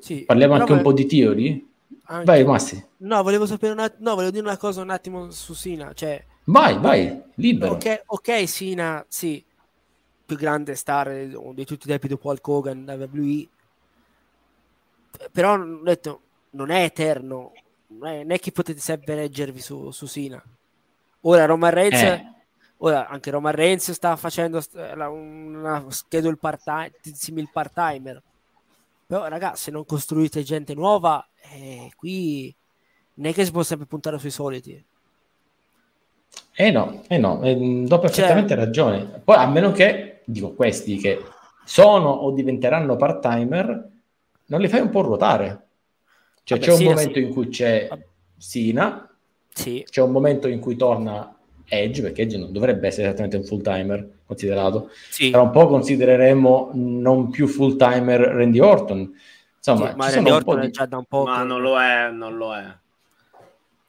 sì, parliamo anche vai... un po' di teorie? Anche... Vai, Massi. No, volevo sapere una... no, volevo dire una cosa un attimo su Cena. Cioè... Vai, vai, libero. Ok, ok, Cena, sì, più grande star di tutti i tempi dopo Hulk Hogan, WWE. Però, ho detto, non è eterno. Non è, non è che potete sempre reggervi su, su Cena. Ora Roman Reigns... Eh Ora anche Roman Reigns sta facendo una schedule part-time, simil part-timer. Però ragazzi, se non costruite gente nuova, eh, qui non è che si può sempre puntare sui soliti. Eh no, eh no, eh, do perfettamente cioè, ragione. Poi a meno che, dico questi che sono o diventeranno part-timer, non li fai un po' ruotare. Cioè Vabbè, c'è un Sina, momento sì. in cui c'è Sina, sì. c'è un momento in cui torna Edge, perché Edge non dovrebbe essere esattamente un full timer considerato. Sì. Tra un po' considereremo non più full timer Randy Orton. Insomma, sì, ma Randy Orton di... è già da un po'. Ma non lo è, non lo è.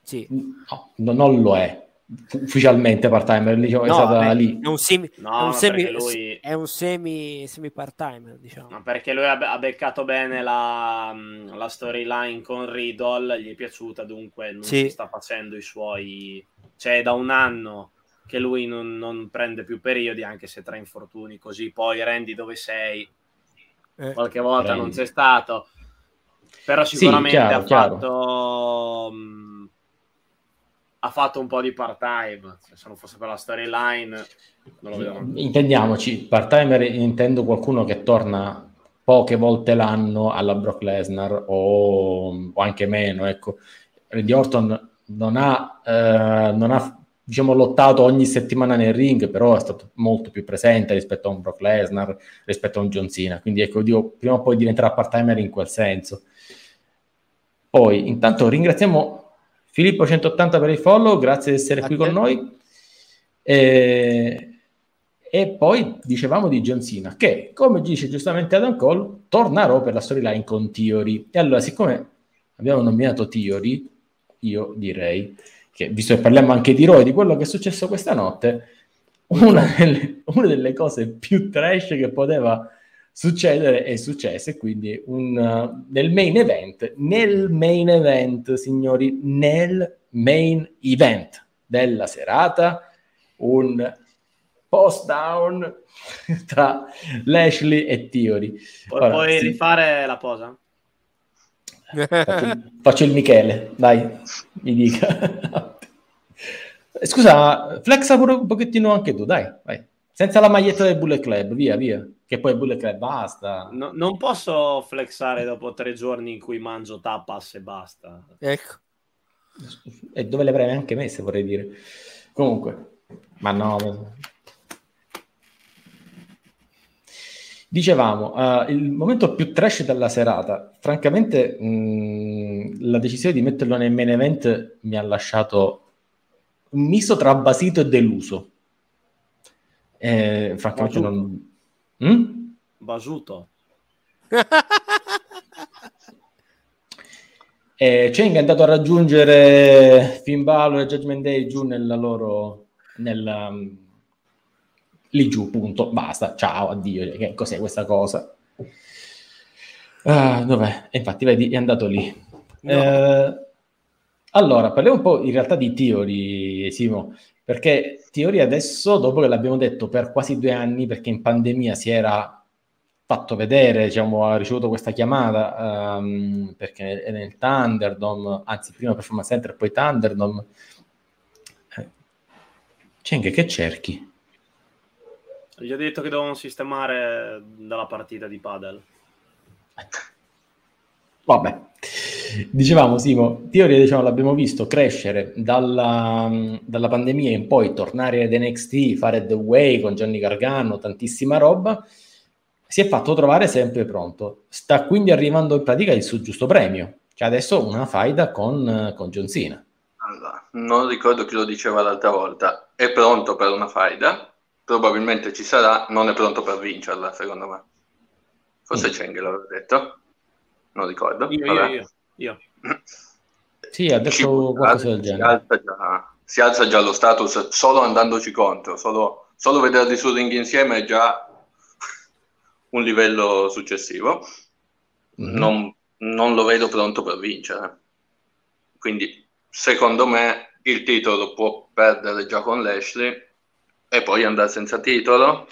Sì. No, non lo è ufficialmente part timer diciamo, no, è stata beh, lì è un semi, no, è un semi, lui... è un semi, semi part timer diciamo no, perché lui ha, ha beccato bene la, la storyline con Riddle gli è piaciuta dunque non sì. si sta facendo i suoi cioè da un anno che lui non, non, prende più periodi, anche se tra infortuni così. Poi Randy, dove sei? Eh, Qualche volta Randy. non c'è stato, però sicuramente sì, chiaro, ha, chiaro. Fatto, um, ha fatto un po' di part-time. Se non fosse per la storyline, non lo vedo. Intendiamoci, part-timer intendo qualcuno che torna poche volte l'anno alla Brock Lesnar o, o anche meno. Ecco, Randy Orton non ha, eh, non ha diciamo, lottato ogni settimana nel ring, però è stato molto più presente rispetto a un Brock Lesnar, rispetto a un John Cena. Quindi ecco, dico, prima o poi diventerà part-timer in quel senso. Poi, intanto ringraziamo Filippo 180 per il follow, grazie di essere qui con noi. E, e, poi dicevamo di John Cena, che come dice giustamente Adam Cole, tornerò per la storyline con Theory. E allora, siccome abbiamo nominato Theory, io direi che, visto che parliamo anche di Roy, di quello che è successo questa notte, una delle, una delle cose più trash che poteva succedere è successo e quindi un, uh, nel main event, nel main event, signori, nel main event della serata, un post down tra Lashley e Theory. Pu- Ora, puoi sì. rifare la posa? Faccio, faccio, il Michele, dai, mi dica. Scusa, flexa pure un pochettino anche tu, dai, vai. Senza la maglietta del Bullet Club, via, via che poi Bullet Club basta. No, non posso flexare dopo tre giorni in cui mangio tapas e basta. Ecco. E dove le avrei anche messe, vorrei dire. Comunque, ma no. Dicevamo, uh, il momento più trash della serata, francamente mh, la decisione di metterlo nel main event mi ha lasciato un misto tra basito e deluso. Eh, francamente non Mm? Basuto. e Cheng è andato a raggiungere Finn Balor e Judgment Day giù nella loro nella, um, lì giù, punto, basta, ciao, addio, che cos'è questa cosa? Uh, dov'è? E infatti, vedi, è andato lì. No. Eh, allora, parliamo un po' in realtà di Theory, Simo, perché Theory adesso, dopo che l'abbiamo detto per quasi due anni, perché in pandemia si era fatto vedere, diciamo, ha ricevuto questa chiamata, um, perché è nel Thunderdome, anzi prima Performance Center e poi Thunderdome. Eh, Cenghe, che cerchi? Gli ho detto che dovevano sistemare dalla partita di padel. Vabbè, dicevamo Simo, Theory diciamo, l'abbiamo visto crescere dalla, dalla, pandemia in poi, tornare ad NXT, fare The Way con Johnny Gargano, tantissima roba, si è fatto trovare sempre pronto. Sta quindi arrivando in pratica il suo giusto premio, che adesso una faida con, con John Cena. Allora, non ricordo chi lo diceva l'altra volta, è pronto per una faida, probabilmente ci sarà, non è pronto per vincerla, secondo me. Forse mm. Cheng l'aveva detto non ricordo. Io, io, io, io. Sì, ha detto qualcosa del genere. Si alza, già, si alza, già, lo status solo andandoci contro, solo, solo vederli sul ring insieme è già un livello successivo. Mm-hmm. Non, non lo vedo pronto per vincere. Quindi, secondo me, il titolo può perdere già con Lashley e poi andare senza titolo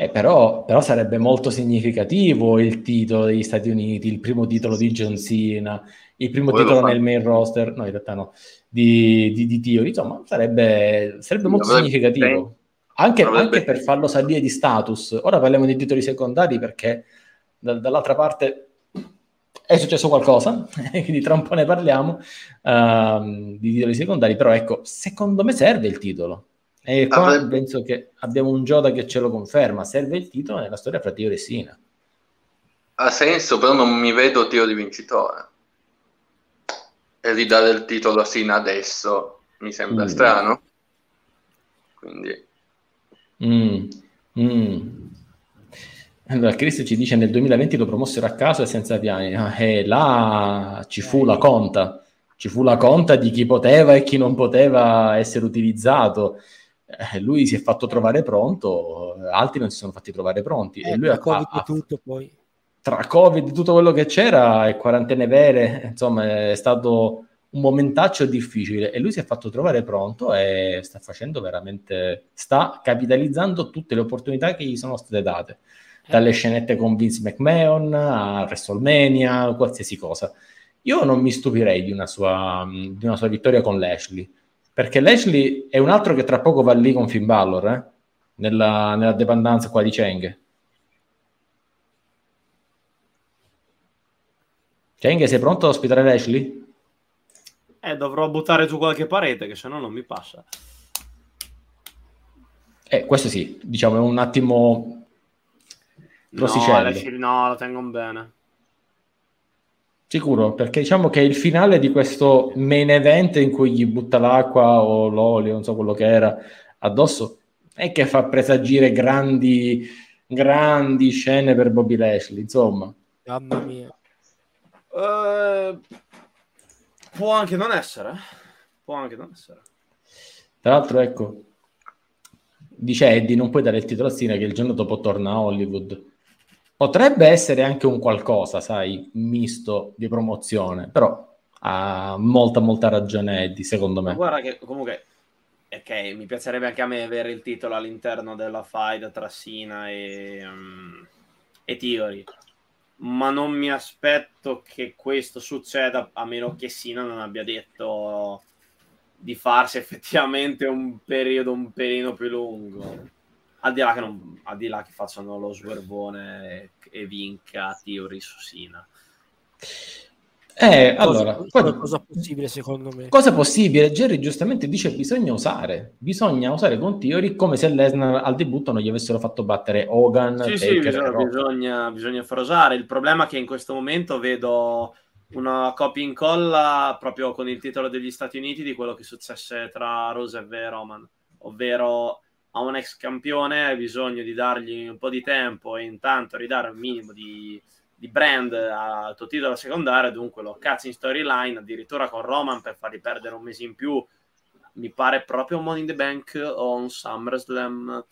eh, però, però, sarebbe molto significativo il titolo degli Stati Uniti, il primo titolo di John Cena, il primo Poi titolo nel main roster, no in realtà no, di, di, di Tio, insomma sarebbe, sarebbe molto avrebbe significativo. Anche, anche, per farlo salire di status. Ora parliamo di titoli secondari perché da, dall'altra parte è successo qualcosa, quindi tra un po' ne parliamo uh, di titoli secondari, però ecco, secondo me serve il titolo e qua Avrebbe... penso che abbiamo un Gioda che ce lo conferma, serve il titolo nella storia fra Tio e Sina. Ha senso, però non mi vedo Tio di vincitore. E ridare il titolo a Sina adesso mi sembra mm. strano. Quindi... Mm. Mm. Allora, Chris ci dice nel 2020 lo promossero a caso e senza piani. Ah, e là ci fu la conta. Ci fu la conta di chi poteva e chi non poteva essere utilizzato eh, lui si è fatto trovare pronto, altri non si sono fatti trovare pronti. Eh, e lui ha, Covid ha, tutto poi. Tra Covid, tutto quello che c'era e quarantene vere, insomma, è stato un momentaccio difficile e lui si è fatto trovare pronto e sta facendo veramente, sta capitalizzando tutte le opportunità che gli sono state date, dalle scenette con Vince McMahon a WrestleMania, qualsiasi cosa. io non mi stupirei di una sua, di una sua vittoria con Lashley, perché Lashley è un altro che tra poco va lì con Finn Balor, eh? nella, nella dependenza qua di Cheng. Cheng, sei pronto ad ospitare Lashley? Eh, dovrò buttare giù qualche parete, che se no non mi passa. Eh, questo sì, diciamo, è un attimo... No, Lashley, no, lo tengo bene. Sicuro, perché diciamo che il finale di questo main event in cui gli butta l'acqua o l'olio, non so quello che era, addosso, è che fa presagire grandi, grandi scene per Bobby Lashley, insomma. Mamma mia. Uh, può anche non essere. Può anche non essere. Tra l'altro, ecco, dice Eddie, non puoi dare il titolo a Sina che il giorno dopo torna a Hollywood. Potrebbe essere anche un qualcosa, sai, misto di promozione, però ha molta, molta ragione Eddie, secondo me. Guarda che comunque, ok, mi piacerebbe anche a me avere il titolo all'interno della fight tra Sina e, um, e Theory ma non mi aspetto che questo succeda a meno che Sina non abbia detto di farsi effettivamente un periodo un pelino più lungo. Al di là che, non, al di là che facciano lo swervone e, e vinca Theory su Sina. Eh, allora, cosa, cosa possibile secondo me? Cosa possibile? Jerry giustamente dice bisogna usare, bisogna usare con Theory come se Lesnar al debutto non gli avessero fatto battere Hogan. Sì, sì, bisogna, bisogna, bisogna, far usare. Il problema è che in questo momento vedo una copia in colla proprio con il titolo degli Stati Uniti di quello che successe tra Rusev e Roman, ovvero a un ex campione hai bisogno di dargli un po' di tempo e intanto ridare un minimo di di brand al tuo titolo secondario, dunque lo cazzo in storyline, addirittura con Roman per fargli perdere un mese in più, mi pare proprio Money in the Bank o un SummerSlam,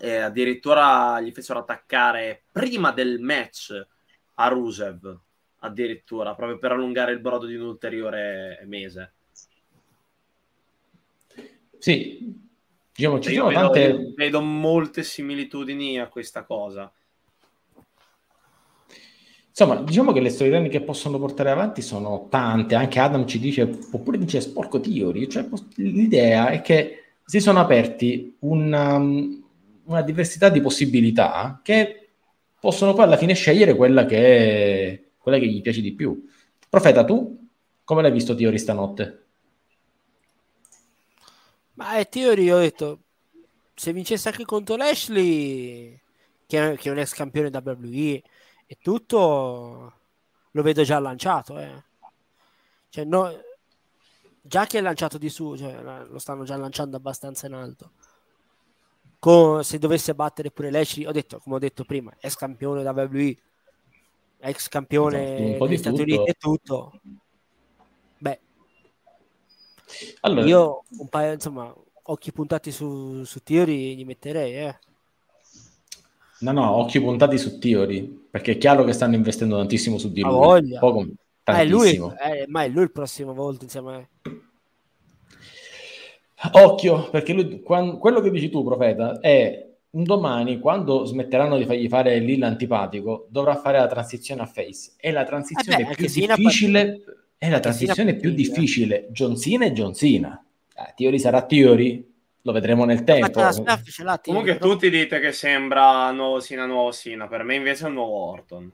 e addirittura gli fecero attaccare prima del match a Rusev, addirittura, proprio per allungare il brodo di un ulteriore mese. Sì, diciamo, ci sono vedo, tante... vedo molte similitudini a questa cosa. Insomma, diciamo che le storyline che possono portare avanti sono tante, anche Adam ci dice, oppure dice sporco Theory, cioè l'idea è che si sono aperti una, una diversità di possibilità che possono poi alla fine scegliere quella che, quella che gli piace di più. Profeta, tu come l'hai visto Theory stanotte? Ma è Theory, ho detto, se vincesse anche contro Lashley, che è, che è un ex campione WWE, e tutto lo vedo già lanciato. Eh. Cioè, no, già che è lanciato di su, cioè, lo stanno già lanciando abbastanza in alto. Con, se dovesse battere pure Lecce, ho detto, come ho detto prima, ex campione da WWE, ex campione esatto, degli Stati Uniti e tutto. Allora. io un paio, insomma, occhi puntati su, su Theory gli metterei, eh. No, no, occhi puntati su Theory, perché è chiaro che stanno investendo tantissimo su di lui. Voglia. Poco, ah, è lui, eh, ma è lui il prossimo volta insieme me. Occhio, perché lui, quando, quello che dici tu, profeta, è un domani, quando smetteranno di fargli fare lì l'antipatico, dovrà fare la transizione a face. È la transizione eh beh, più difficile. È la transizione più difficile. John Cena e John Cena. Eh, Theory sarà Theory, lo vedremo nel tempo. Comunque tutti dite che sembra nuovo Sina, nuovo Sina, per me invece è un nuovo Orton.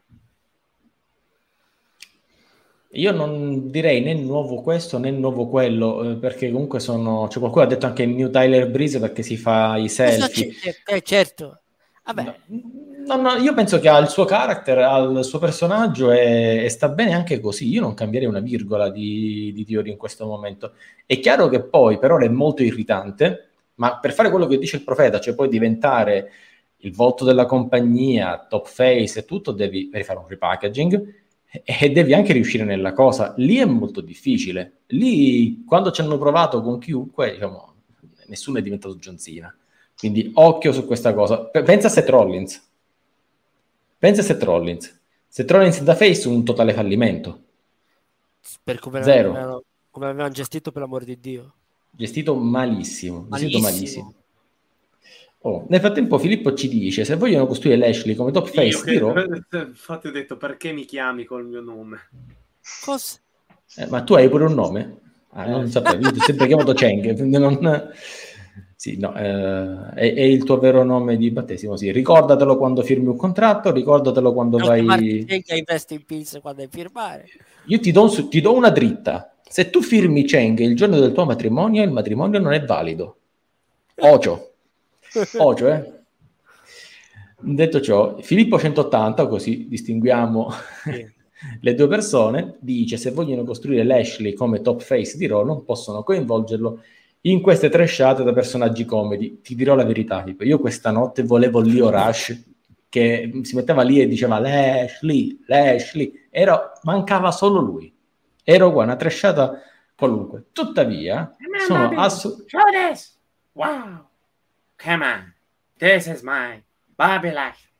Io non direi né nuovo questo né nuovo quello, eh, perché comunque sono... Cioè, qualcuno ha detto anche New Tyler Breeze perché si fa i selfie. Eh, certo. Vabbè. No, no, io penso che ha il suo carattere, ha il suo personaggio e, e, sta bene anche così. Io non cambierei una virgola di, di Theory in questo momento. È chiaro che poi per ora è molto irritante, ma per fare quello che dice il profeta, cioè poi diventare il volto della compagnia, top face e tutto, devi, devi fare un repackaging e devi anche riuscire nella cosa. Lì è molto difficile. Lì, quando ci hanno provato con chiunque, diciamo, nessuno è diventato John Cena. Quindi occhio su questa cosa. Pensa a Seth Rollins. Pensa a Seth Rollins. Seth Rollins da face un totale fallimento. Per come Zero. Avevano, come avevano gestito per l'amore di Dio. Gestito malissimo. Gestito malissimo. Oh, nel frattempo Filippo ci dice se vogliono costruire Lashley come top face che, dirò... infatti ho detto perché mi chiami col mio nome Cosa? Eh, ma tu hai pure un nome? Ah, non Eh. sapevo, io ti ho sempre chiamato Cheng. Non... Sì, no, eh, è, è il tuo vero nome di battesimo, sì. Ricordatelo quando firmi un contratto, ricordatelo quando Non vai... Cheng ai Best in Pills quando hai firmare. Io ti do, ti do una dritta. Se tu firmi Cheng il giorno del tuo matrimonio, il matrimonio non è valido. Ocio. Ocio, eh. Detto ciò, Filippo 180, così distinguiamo Sì. le due persone, dice se vogliono costruire Lashley come top face di Raw non possono coinvolgerlo in queste trashate da personaggi comedy. Ti dirò la verità, tipo, io questa notte volevo Leo Rush che si metteva lì e diceva Lashley, Lashley, Era- mancava solo lui. Ero qua, una trashata qualunque. Tuttavia, sono assolutamente... Wow! Come on! This is my Bobby Lashley.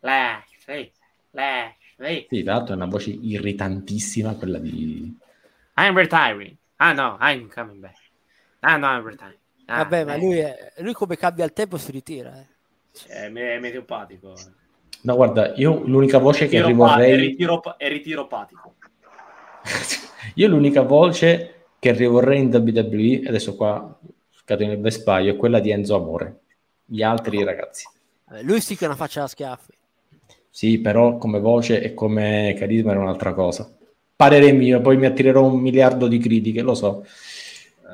Lashley. Lashley. Sì, tra l'altro è una voce irritantissima quella di... I'm retiring. Ah no, I'm coming back. Ah no, retiring. Ah, Vabbè, ma eh. lui, è- lui come cambia il tempo si ritira. eh. Cioè, è me- meteopatico. No, guarda, io l'unica voce che Ritiro pa- è, rivorrei... ritiro, pa- è ritiropatico. Io l'unica voce che rivorrei in WWE, adesso qua scateno il vespaio, è quella di Enzo Amore. Gli altri ragazzi. Vabbè, lui sì che è una faccia da schiaffi. Sì, però come voce e come carisma era un'altra cosa. Parere mio, poi mi attirerò un miliardo di critiche, lo so.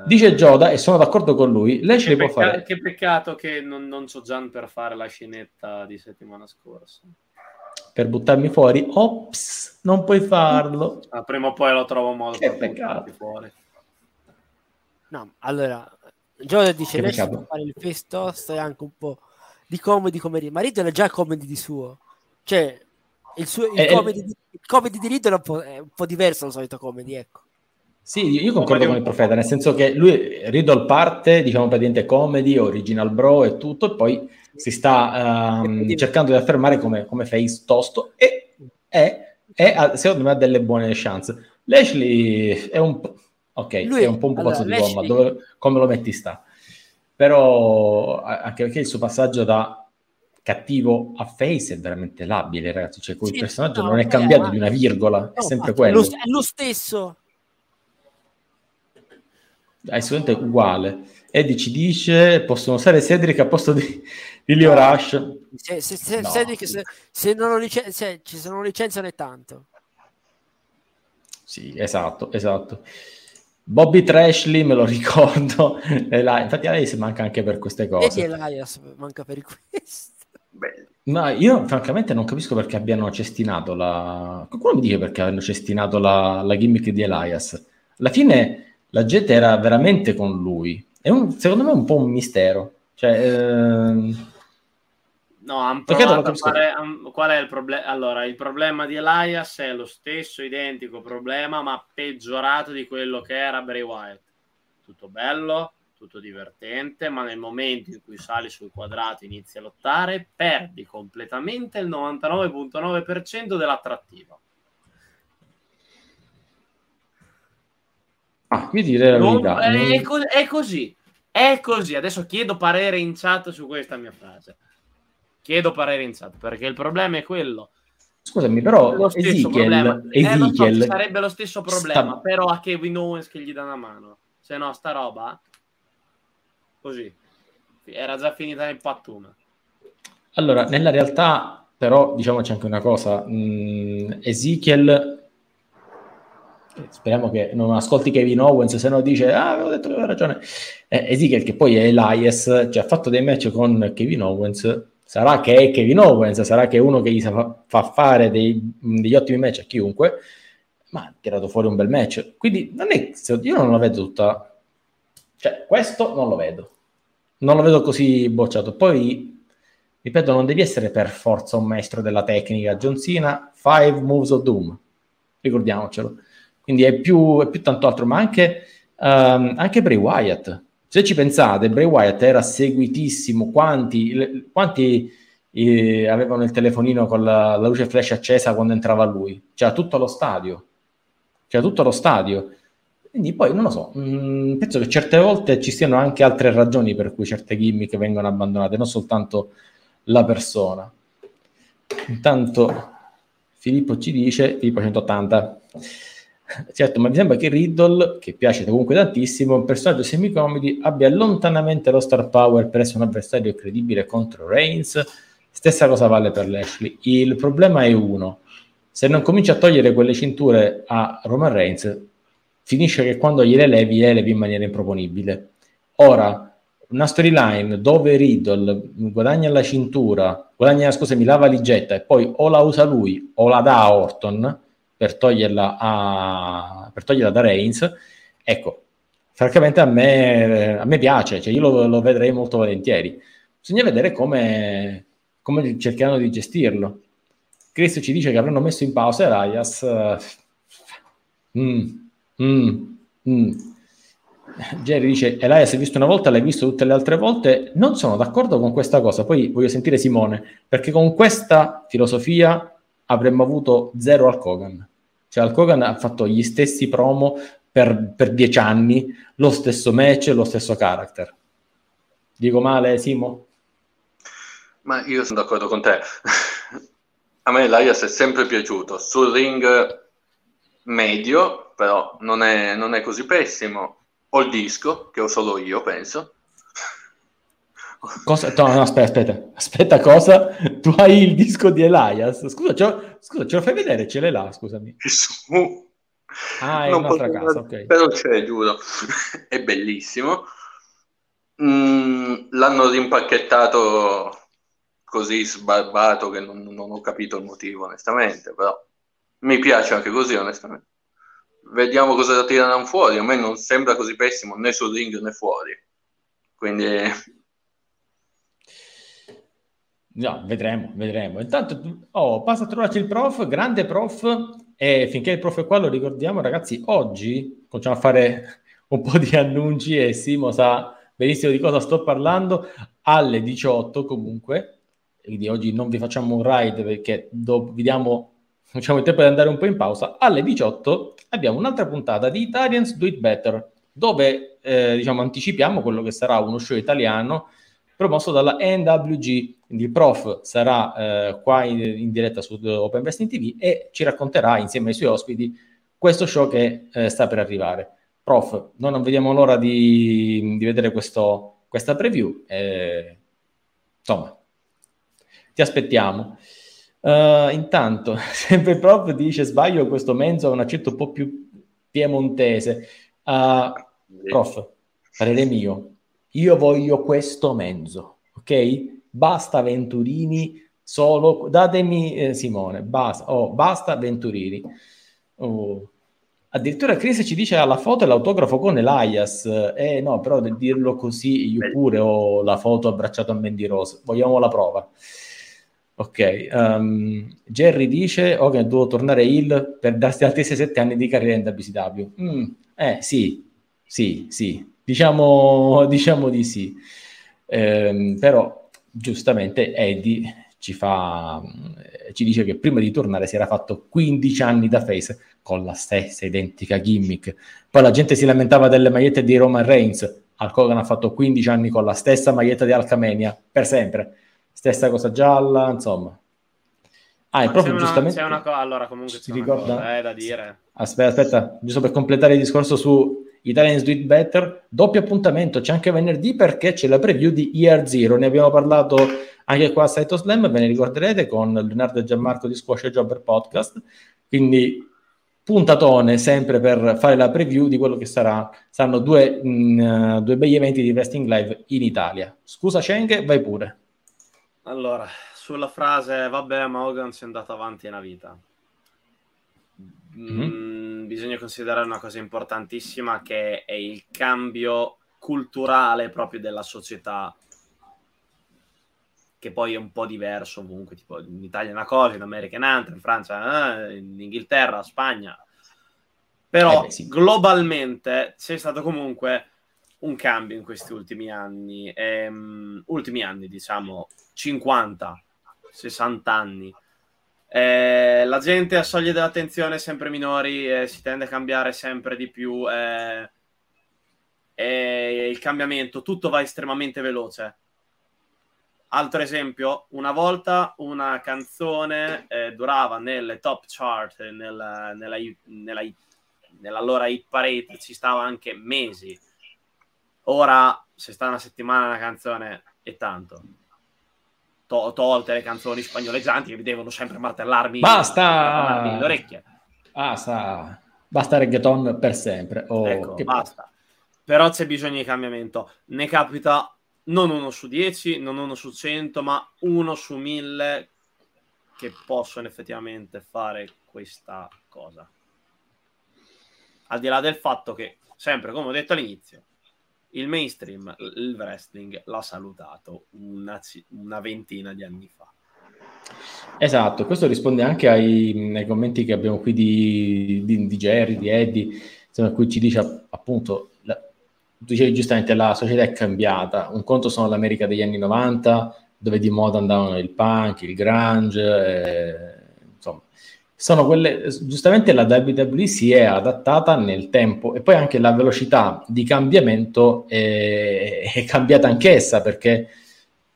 Dice Gioda, e sono d'accordo con lui, lei ce Che, li può fare. che peccato che non, non so Gian per fare la scenetta di settimana scorsa. Per buttarmi fuori, ops, non puoi farlo. Ma prima o poi lo trovo modo Che per peccato. buttarti fuori. No, allora, Giorgio dice, lei può fare il face toast e anche un po' di comedy come Riddle. Ma Riddle è già comedy di suo. Cioè, il, suo, il, Eh, comedy, di, il comedy di Riddle è un, po', è un po' diverso dal solito comedy, ecco. Sì, io concordo con il profeta, nel senso che lui, Riddle parte, diciamo, praticamente comedy, original bro e tutto, e poi si sta Quindi- cercando di affermare come, come face tosto e è, è, secondo me ha delle buone chance. Lashley è un po'... Ok, Lui- è un po' un pupazzo allora, di gomma, dove- come lo metti sta. Però anche perché il suo passaggio da cattivo a face è veramente labile, ragazzi, cioè quel Sì, personaggio no, non è cambiato ma- di una virgola, è No, sempre infatti, quello. È lo, è lo stesso. È assolutamente uguale. Eddie ci dice possono usare Cedric a posto di, di Leo No. Rush. Se, se, se, No. Cedric, se, se non lo licen- se ci sono licenziano è tanto. Sì, esatto, esatto. Bobby Trashley, me lo ricordo. E infatti a lei si manca anche per queste Vedi cose. Elias manca per questo. Beh, Ma io francamente non capisco perché abbiano cestinato la... Qualcuno mi dice perché hanno cestinato la, la gimmick di Elias. Alla fine la gente era veramente con lui. È un- secondo me è un po' un mistero. Cioè, ehm, No, hanno provato a fare... Qual è il problema? Allora, il problema di Elias è lo stesso identico problema, ma peggiorato di quello che era Bray Wyatt. Tutto bello, tutto divertente, ma nel momento in cui sali sul quadrato e inizi a lottare, perdi completamente il 99.9% dell'attrattiva. Ah, io direi la Non- verità. è, co- è così, è così. Adesso chiedo parere in chat su questa mia frase. Chiedo parere in chat perché il problema è quello. Scusami, però lo stesso problema. Ezekiel, Eh, lo so, Ezekiel sarebbe lo stesso problema, sta- però a Kevin Owens che gli dà una mano. Se no, sta roba così era già finita nel pattume. Allora, nella realtà, però, diciamoci anche una cosa: mh, Ezekiel, eh, speriamo che non ascolti Kevin Owens, se no dice, ah, avevo detto che aveva ragione. Eh, Ezekiel, che poi è Elias, cioè ha fatto dei match con Kevin Owens. Sarà che è Kevin Owens, sarà che è uno che gli fa, fa fare dei- degli ottimi match a chiunque, ma ha tirato fuori un bel match. Quindi non è, io non la vedo tutta. Cioè, questo non lo vedo. Non lo vedo così bocciato. Poi ripeto, non devi essere per forza un maestro della tecnica. John Cena, Five Moves of Doom, ricordiamocelo. Quindi è più, è più tanto altro, ma anche, ehm, anche Bray Wyatt. Se ci pensate, Bray Wyatt era seguitissimo. Quanti, quanti eh, avevano il telefonino con la, la luce flash accesa quando entrava lui? C'era tutto lo stadio. C'era tutto lo stadio. Quindi poi non lo so, mh, penso che certe volte ci siano anche altre ragioni per cui certe gimmick vengono abbandonate, non soltanto la persona. Intanto Filippo ci dice, Filippo 180, Certo, ma mi sembra che Riddle, che piace comunque tantissimo, un personaggio semicomedy, abbia lontanamente lo star power per essere un avversario credibile contro Reigns. Stessa cosa vale per Lashley. Il problema è uno. Se non cominci a togliere quelle cinture a Roman Reigns, finisce che quando gliele levi, le levi in maniera improponibile. Ora, una storyline dove Riddle guadagna la cintura, guadagna, scusami, la valigetta e poi o la usa lui o la dà a Orton per toglierla, a, per toglierla da Reigns, ecco, francamente a me, a me piace, cioè io lo, lo, vedrei molto volentieri. Bisogna vedere come, come cercheranno di gestirlo. Chris ci dice che avranno messo in pausa Elias. Mm, mm, mm. Jerry dice: Elias, hai visto una volta, l'hai visto tutte le altre volte. Non sono d'accordo con questa cosa. Poi voglio sentire Simone, perché con questa filosofia avremmo avuto zero Al Kogan. Cioè, Al Kogan ha fatto gli stessi promo per, per dieci anni, lo stesso match, lo stesso character. Dico male, Simo? Ma io sono d'accordo con te. A me l'Arias è sempre piaciuto. Sul ring medio, però non è, non è così pessimo. Ho il disco, che ho solo io, penso. Cosa? No, no, aspetta, aspetta, aspetta, cosa? Tu hai il disco di Elias? Scusa, ce, scusa, ce lo fai vedere? Ce l'hai là, scusami. Su. Ah, è non un'altra casa, ok. Però c'è, giuro. è bellissimo. Mm, l'hanno rimpacchettato così sbarbato che non, non ho capito il motivo, onestamente, però mi piace anche così, onestamente. Vediamo cosa tirano fuori. A me non sembra così pessimo né sul ring né fuori. Quindi No, vedremo, vedremo. Intanto oh, passa a trovarci il prof, grande prof, e finché il prof è qua lo ricordiamo, ragazzi, oggi cominciamo a fare un po' di annunci e Simo sa benissimo di cosa sto parlando, alle 18 comunque, quindi oggi non vi facciamo un ride perché do, vi diamo diciamo, il tempo di andare un po' in pausa, alle 18 abbiamo un'altra puntata di Italians Do It Better, dove eh, diciamo, anticipiamo quello che sarà uno show italiano promosso dalla NWG. Quindi il prof sarà eh, qua in, in, diretta su Open Investing TV e ci racconterà insieme ai suoi ospiti questo show che eh, sta per arrivare. Prof, noi non vediamo l'ora di, di vedere questo, questa preview. Eh, insomma, ti aspettiamo. Uh, intanto, sempre il prof dice sbaglio, questo mezzo ha un accento un po' più piemontese. Uh, prof, parere mio, io voglio questo mezzo, ok? Basta Venturini, solo datemi eh, Simone, basta, oh, basta Venturini. Oh. Addirittura Chris ci dice la foto e l'autografo con Elias. Eh no, però del dirlo così io pure ho la foto abbracciato a Mandy Rose. Vogliamo la prova. Ok, um, Jerry dice che devo tornare il per darsi altri 6-7 anni di carriera in WCW. Mm, eh sì, sì, sì, Diciamo, diciamo di sì. Eh, però giustamente Eddie ci, fa, ci dice che prima di tornare si era fatto 15 anni da face con la stessa identica gimmick. Poi la gente si lamentava delle magliette di Roman Reigns. Hulk Hogan ha fatto 15 anni con la stessa maglietta di Alcamenia, per sempre. Stessa cosa gialla, insomma. Ah, è proprio giustamente... Una, una co- allora comunque si ricorda? Cosa, eh, da dire. Aspetta, aspetta, giusto per completare il discorso su Italians Do It Better, doppio appuntamento, c'è anche venerdì perché c'è la preview di Year Zero, ne abbiamo parlato anche qua a Saito Slam, ve ne ricorderete con Leonardo e Gianmarco di Squash e Jobber Podcast, quindi puntatone sempre per fare la preview di quello che sarà, saranno due, mh, mm, due begli eventi di Wrestling Live in Italia. Scusa Schenke, vai pure. Allora, sulla frase, vabbè, ma Hogan si è andato avanti nella vita. Mm-hmm. Bisogna considerare una cosa importantissima che è il cambio culturale proprio della società che poi è un po' diverso ovunque, tipo in Italia una cosa, in America un'altra, in Francia, eh, in Inghilterra, Spagna. Però eh beh, sì. globalmente c'è stato comunque un cambio in questi ultimi anni, ehm, ultimi anni diciamo 50, 60 anni eh, la gente ha soglie dell'attenzione sempre minori, eh, si tende a cambiare sempre di più. Eh, il cambiamento, tutto va estremamente veloce. Altro esempio, una volta una canzone eh, durava nelle top chart, nel, nella, nella nella loro hit parade ci stava anche mesi. Ora, se sta una settimana una canzone, è tanto. To- tolte le canzoni spagnoleggianti che mi devono sempre martellarmi, Basta! martellarmi le orecchie. Basta! Basta reggaeton per sempre. Oh, ecco, che- basta. Però c'è bisogno di cambiamento. Ne capita non uno su 10, non uno su 100, ma uno su 1000 che possono effettivamente fare questa cosa. Al di là del fatto che, sempre come ho detto all'inizio, il mainstream, il wrestling l'ha salutato una, una ventina di anni fa. Esatto, questo risponde anche ai, ai commenti che abbiamo qui di, di, di Jerry, di Eddie, insomma, cui ci dice appunto, la, dicevi giustamente, la società è cambiata, un conto sono l'America degli anni 90, dove di moda andavano il punk, il grunge, eh, insomma, sono quelle, giustamente la WWE si è adattata nel tempo e poi anche la velocità di cambiamento è, è cambiata anch'essa perché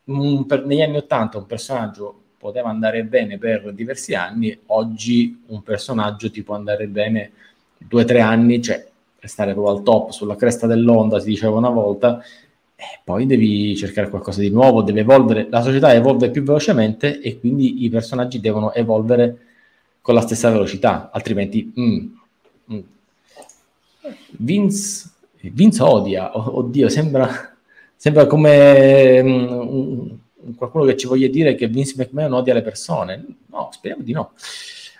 un- per- negli anni 80 un personaggio poteva andare bene per diversi anni, oggi un personaggio ti può andare bene due o tre anni, cioè restare proprio al top, sulla cresta dell'onda, si diceva una volta, e poi devi cercare qualcosa di nuovo, deve evolvere, la società evolve più velocemente e quindi i personaggi devono evolvere con la stessa velocità, altrimenti... mm, mm. Vince, Vince odia, o- oddio, sembra, sembra come un- qualcuno che ci voglia dire che Vince McMahon odia le persone. No, speriamo di no.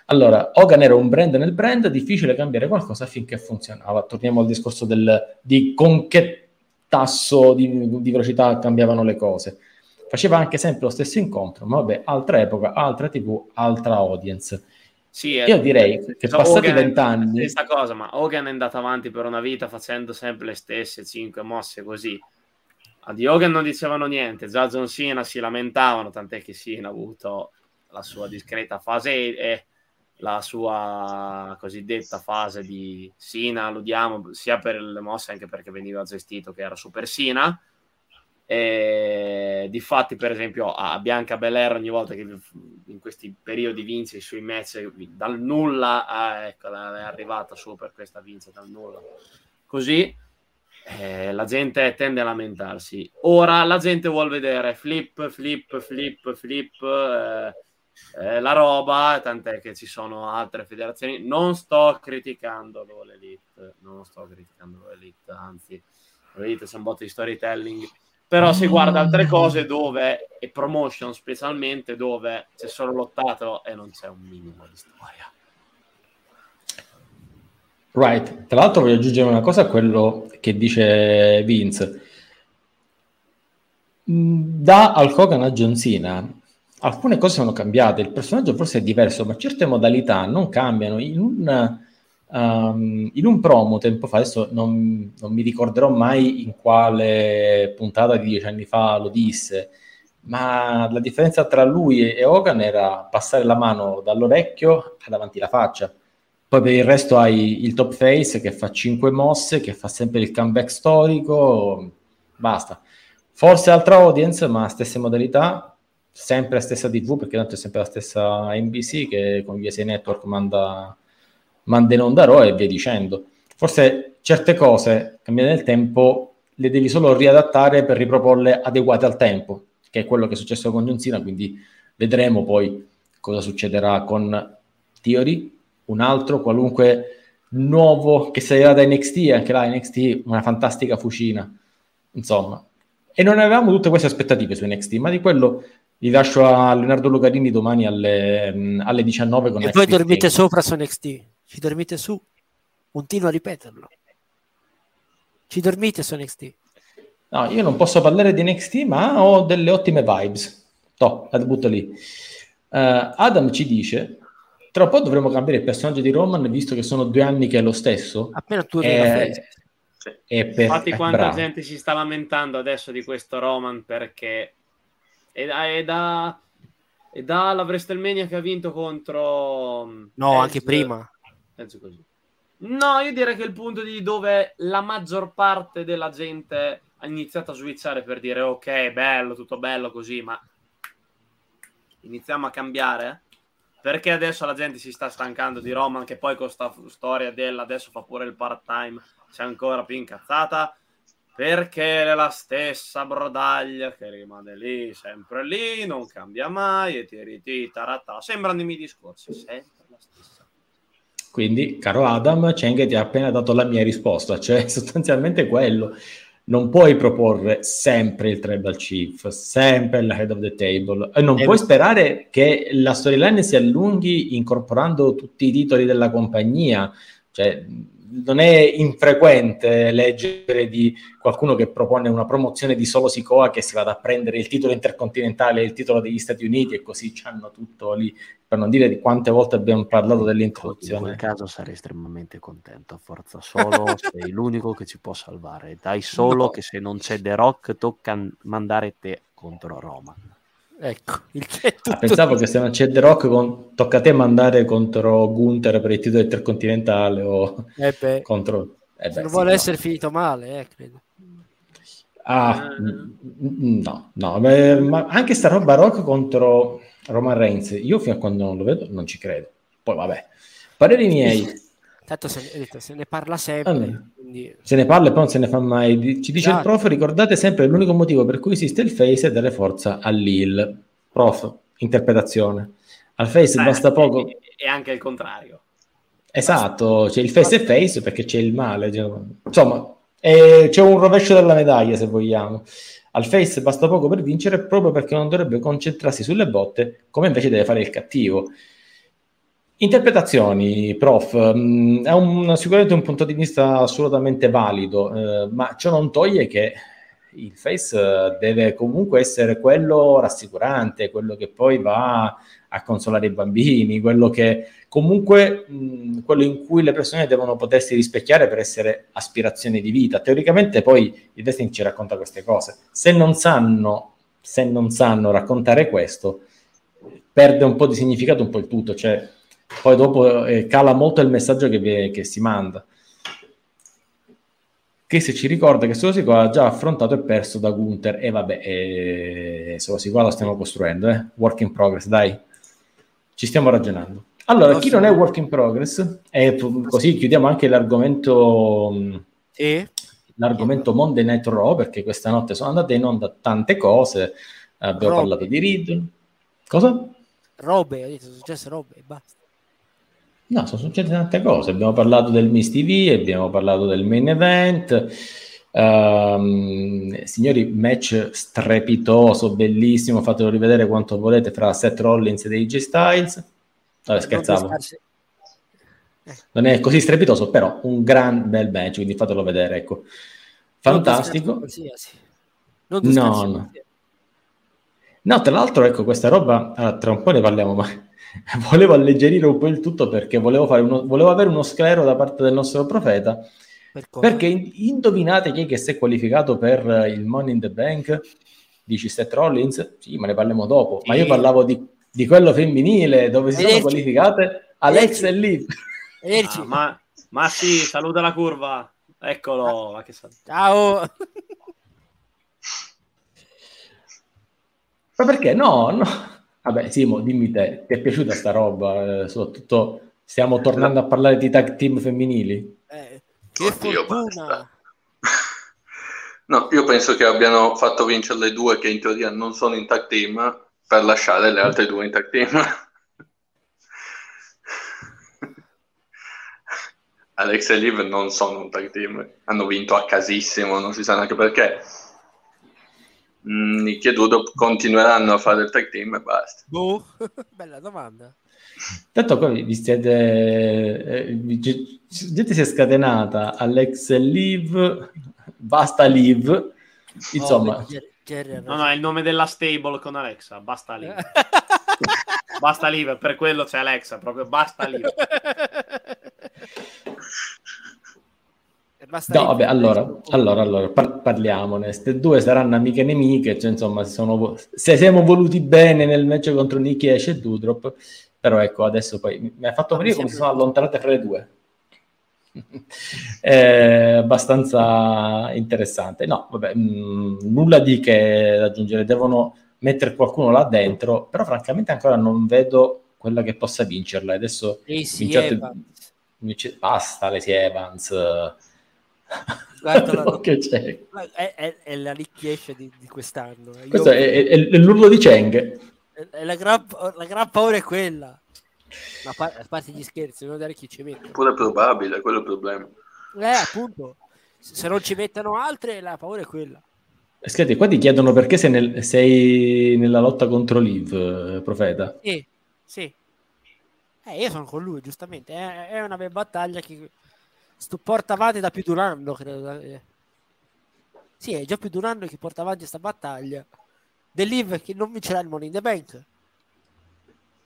Allora, Hogan era un brand nel brand, difficile cambiare qualcosa finché funzionava. Torniamo al discorso del, di con che tasso di, di velocità cambiavano le cose. Faceva anche sempre lo stesso incontro, ma vabbè, altra epoca, altra TV, altra audience. Sì, è- Io direi che so, passati Hogan è- vent'anni- Stessa cosa, ma Hogan è andato avanti per una vita facendo sempre le stesse cinque mosse così. A di Hogan non dicevano niente, già John Cena si lamentavano, tant'è che Cena ha avuto la sua discreta fase e la sua cosiddetta fase di Cena, lo diamo sia per le mosse anche perché veniva gestito che era Super Cena. E difatti, per esempio, a Bianca Belair ogni volta che in questi periodi vince i suoi match dal nulla, ah, ecco, è arrivata su per questa vince dal nulla. Così eh, la gente tende a lamentarsi. Ora la gente vuole vedere flip, flip, flip, flip, eh, eh, la roba, tant'è che ci sono altre federazioni. Non sto criticando l'Elite, non sto criticando l'Elite, anzi, l'Elite c'è un botto di storytelling. Però si guarda altre cose dove, e promotion specialmente, dove c'è solo lottato e non c'è un minimo di storia. Right, tra l'altro voglio aggiungere una cosa a quello che dice Vince. Mm, Da Hulk Hogan a John Cena, alcune cose sono cambiate, il personaggio forse è diverso, ma certe modalità non cambiano. In un, um, in un promo tempo fa, adesso non, non mi ricorderò mai in quale puntata di dieci anni fa lo disse, ma la differenza tra lui e Hogan era passare la mano dall'orecchio a davanti alla faccia. Poi per il resto hai il top face che fa 5 mosse, che fa sempre il comeback storico, basta. Forse altra audience, ma stesse modalità, sempre la stessa TV, perché tanto è sempre la stessa NBC che con USA Network manda, manda in onda Raw e via dicendo. Forse certe cose, cambiate nel tempo, le devi solo riadattare per riproporle adeguate al tempo, che è quello che è successo con John Cena, quindi vedremo poi cosa succederà con Theory, un altro qualunque nuovo che salirà da NXT, anche là NXT una fantastica fucina, insomma. E non avevamo tutte queste aspettative su NXT, ma di quello li lascio a Leonardo Lucarini domani alle, alle 19 con E poi NXT dormite Takeover. sopra su NXT. Ci dormite su. Continuo a ripeterlo. Ci dormite su NXT. No, io non posso parlare di NXT, ma ho delle ottime vibes. Toh, la butto lì. Eh, Adam ci dice, tra un po' dovremo cambiare il personaggio di Roman, visto che sono due anni che è lo stesso. Appena tu Eh, la face. Sì. E per, Infatti, eh, quanta bravo. gente si sta lamentando adesso di questo Roman perché è da, è da, è dalla WrestleMania che ha vinto contro No, Edge- anche prima. Edge così. No, io direi che il punto di dove la maggior parte della gente ha iniziato a switchare per dire ok, bello, tutto bello così, ma iniziamo a cambiare. perché adesso la gente si sta stancando di Roman, che poi con questa storia della adesso fa pure il part-time, c'è ancora più incazzata, perché è la stessa brodaglia che rimane lì, sempre lì, non cambia mai, e tiriti, taratà, sembrano i miei discorsi, sempre la stessa. Quindi, caro Adam, Cheng ti ha appena dato la mia risposta, cioè sostanzialmente quello. Non puoi proporre sempre il tribal chief, sempre la head of the table, e non e puoi sperare che la storyline si allunghi incorporando tutti i titoli della compagnia, cioè non è infrequente leggere di qualcuno che propone una promozione di solo Sikoa che si vada a prendere il titolo intercontinentale il titolo degli Stati Uniti e così hanno tutto lì, per non dire di quante volte abbiamo parlato dell'introduzione. In quel caso sarei estremamente contento, forza solo, sei l'unico che ci può salvare, dai solo no. che se non c'è The Rock tocca mandare te contro Roma. Ecco, il ah, pensavo che se non c'è The Rock con... tocca a te mandare contro Gunther per il titolo intercontinentale o eh contro... Eh beh, se non sì, vuole no. essere finito male, eh, credo. Ah, eh. no, no, beh, ma anche sta roba Rock contro Roman Reigns, io fino a quando non lo vedo non ci credo. Poi vabbè, pareri miei. Tanto se, se ne parla sempre. Allora, quindi... Se ne parla e poi non se ne fa mai. Ci dice esatto. il prof, ricordate sempre l'unico motivo per cui esiste il face è dare forza all'il. Prof, interpretazione. Al face eh, basta poco. E anche il contrario. Esatto, c'è il face e face perché c'è il male. Insomma, è, c'è un rovescio della medaglia se vogliamo. Al face basta poco per vincere proprio perché non dovrebbe concentrarsi sulle botte come invece deve fare il cattivo. Interpretazioni, prof, mm, è un, sicuramente un punto di vista assolutamente valido, eh, ma ciò non toglie che il face deve comunque essere quello rassicurante, quello che poi va a consolare i bambini, quello che comunque mh, quello in cui le persone devono potersi rispecchiare per essere aspirazioni di vita. Teoricamente poi il wrestling ci racconta queste cose. Se non sanno, se non sanno raccontare questo, perde un po' di significato un po' il tutto, cioè poi dopo eh, cala molto il messaggio che, che, si manda. Che se ci ricorda che Solo Sikoa ha già affrontato e perso da Gunther, e vabbè, eh, Solo Sikoa lo stiamo costruendo, eh? work in progress, dai, ci stiamo ragionando. Allora, chi non è work in progress, e così chiudiamo anche l'argomento, e? l'argomento Monday Night Raw, perché questa notte sono andate in onda tante cose, abbiamo robe. parlato di Riddle. Cosa? Robe, ho detto, sono successe robe e basta. No, sono successe tante cose. Abbiamo parlato del Miss TV, abbiamo parlato del main event. Um, signori, match strepitoso, bellissimo. Fatelo rivedere quanto volete fra Seth Rollins e AJ Styles. Vabbè, scherzavo. Non è così strepitoso, però un gran bel match, quindi fatelo vedere. Ecco. Fantastico. No, no. No, tra l'altro, ecco, questa roba, allora, tra un po' ne parliamo, ma volevo alleggerire un po' il tutto perché volevo, uno, volevo avere uno sclero da parte del nostro profeta. Per perché indovinate chi è che si è qualificato per il Money in the Bank? Dici Seth Rollins? Sì, ma ne parliamo dopo. Sì. Ma io parlavo di, di, quello femminile dove si sono qualificate Alex e Liv. Ah, ma, ma sì, saluta la curva. Eccolo. Ah. Ciao. Ma perché? No, no. Vabbè, Simo, dimmi te, ti è piaciuta sta roba? Eh, soprattutto stiamo tornando a parlare di tag team femminili? Che Oddio, fortuna! No, io penso che abbiano fatto vincere le due che in teoria non sono in tag team per lasciare le altre due in tag team. Alex e Liv non sono un tag team, hanno vinto a casissimo, non si sa neanche perché Nick e Dudo continueranno a fare il tag team e basta. Boh, bella domanda. Tanto poi vi siete eh, gente si è scatenata Alex e Liv basta Liv insomma. Oh, no no è il nome della stable con Alexa basta Liv basta Liv per quello c'è Alexa proprio basta Liv No, vabbè, allora, allora, allora par- parliamone. Queste due saranno amiche e nemiche, cioè, insomma, sono, se siamo voluti bene nel match contro Nicky Ash e Dudrop, però ecco, adesso poi mi ha fatto venire come si sono allontanate fra le due. È abbastanza interessante. No, vabbè, mh, mm, nulla di che da aggiungere, devono mettere qualcuno là dentro, però francamente ancora non vedo quella che possa vincerla. Adesso Evans. vince- basta Lacey Evans. Guarda, No, che c'è? È, è- è la ricchiescia di, di quest'anno. Io- Questo è, è- è l'urlo di Cheng. la, gran, la gran paura è quella. Ma a par- a parte gli scherzi, non vedere chi ci mette. Pure probabile, quello è il problema. Eh, appunto, se non ci mettono altre, la paura è quella. Senti, qua ti chiedono perché sei, nel- sei nella lotta contro Liv, eh, profeta. Sì, sì. Eh, io sono con lui, giustamente. È, è una bella battaglia che sto porta avanti da più di un anno, credo. eh. Sì, è già più di un anno che porta avanti questa battaglia. Dell'Iv che non vincerà il Money in the Bank.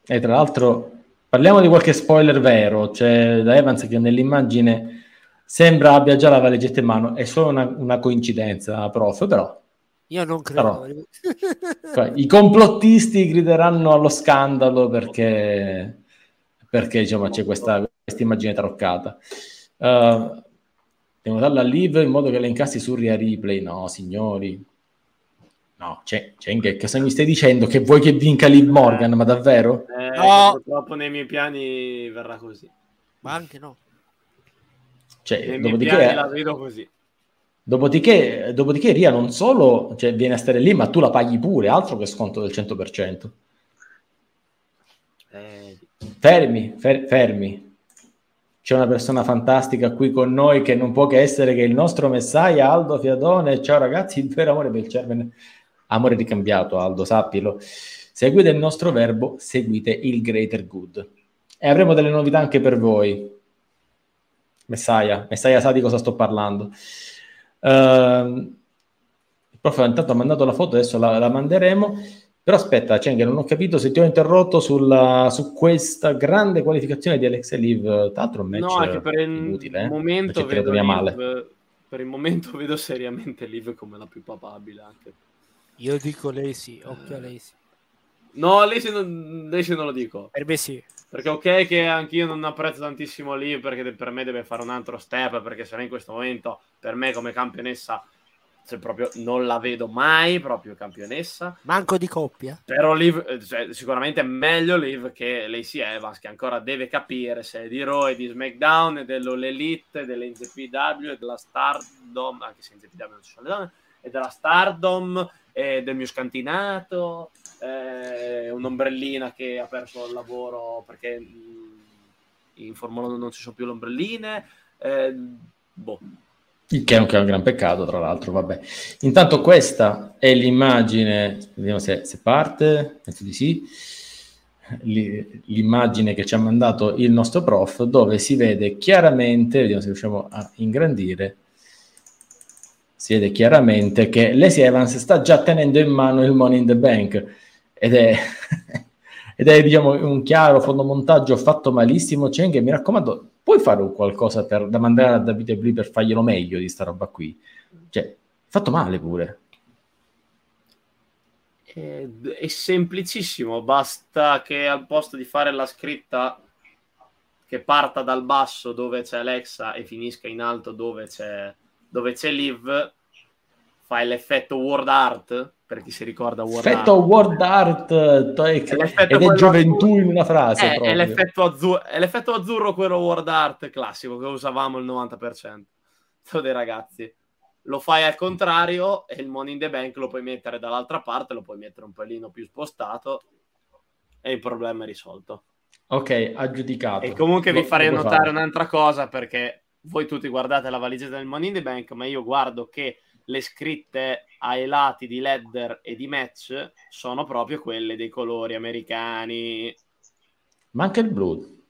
E tra l'altro parliamo di qualche spoiler vero, c'è da Evans che nell'immagine sembra abbia già la valigetta in mano, è solo una, una coincidenza, prof, però Io non credo. Però- Cioè, I complottisti grideranno allo scandalo perché, perché diciamo, c'è questa, questa immagine taroccata. Uh, devo darla a Liv in modo che la incassi su Ria Replay. No, signori. No, che cosa mi stai dicendo? Che vuoi che vinca Liv Morgan? Ma davvero? Eh, No. Purtroppo nei miei piani verrà così. Ma anche no. Cioè, Nei miei dopodiché, piani la vedo così. dopodiché, dopodiché Ria non solo cioè, viene a stare lì, ma tu la paghi pure, altro che sconto del 100%. Eh, Fermi, fer- fermi. C'è una persona fantastica qui con noi che non può che essere che il nostro messaia Aldo Fiadone. Ciao ragazzi, il vero amore per il Cerven. Amore ricambiato, Aldo, sappilo. Seguite il nostro verbo, seguite il greater good. E avremo delle novità anche per voi. Messaia, Messaia sa di cosa sto parlando. Ehm, il prof intanto ha mandato la foto, adesso la, la manderemo. Però aspetta, Cheng, non ho capito se ti ho interrotto sulla- su questa grande qualificazione di Alex Liv. Tra l'altro un match no, è che per il inutile, eh? momento vedo Liv, male. per il momento vedo seriamente Liv come la più papabile anche. Io dico lei sì, occhio a lei sì. No, lei se non, non lo dico. Per me sì. Perché ok che anch'io non apprezzo tantissimo Liv perché per me deve fare un altro step perché se no in questo momento per me come campionessa se proprio non la vedo mai proprio campionessa Manco di coppia. però Liv eh, cioè, sicuramente è meglio Liv che Lacey Evans che ancora deve capire se è di Raw e di SmackDown e dell'Elite dell'NZPW e della Stardom anche se NZPW non ci sono le donne e della Stardom e del mio scantinato eh, un'ombrellina che ha perso il lavoro perché mh, in Formula 1 non ci sono più le ombrelline eh, boh Il che è un, che è un gran peccato, tra l'altro, vabbè. Intanto questa è l'immagine, vediamo se, se parte, penso di sì, Li- l'immagine che ci ha mandato il nostro prof, dove si vede chiaramente, vediamo se riusciamo a ingrandire, si vede chiaramente che Lacey Evans sta già tenendo in mano il Money in the Bank ed è, ed è diciamo, un chiaro fotomontaggio fatto malissimo. Cheng, mi raccomando, puoi fare un qualcosa per, da mandare a Davide Blee per farglielo meglio di sta roba qui? Cioè, fatto male pure. È, è semplicissimo, basta che al posto di fare la scritta che parta dal basso dove c'è Alexa e finisca in alto dove c'è, dove c'è Liv, fai l'effetto word art, per chi si ricorda word Effetto art. word art l'effetto ed è gioventù azzurro. in una frase. Eh, è, proprio. l'effetto azzurro, è l'effetto azzurro quello word art classico che usavamo il 90% dei ragazzi. Lo fai al contrario e il money in the bank lo puoi mettere dall'altra parte, lo puoi mettere un pelino più spostato e il problema è risolto. Ok, aggiudicato. E comunque vi Lo- farei lo puoi notare fare. un'altra cosa perché voi tutti guardate la valigia del Money in the Bank, ma io guardo che le scritte ai lati di ladder e di match sono proprio quelle dei colori americani. Ma anche il blu.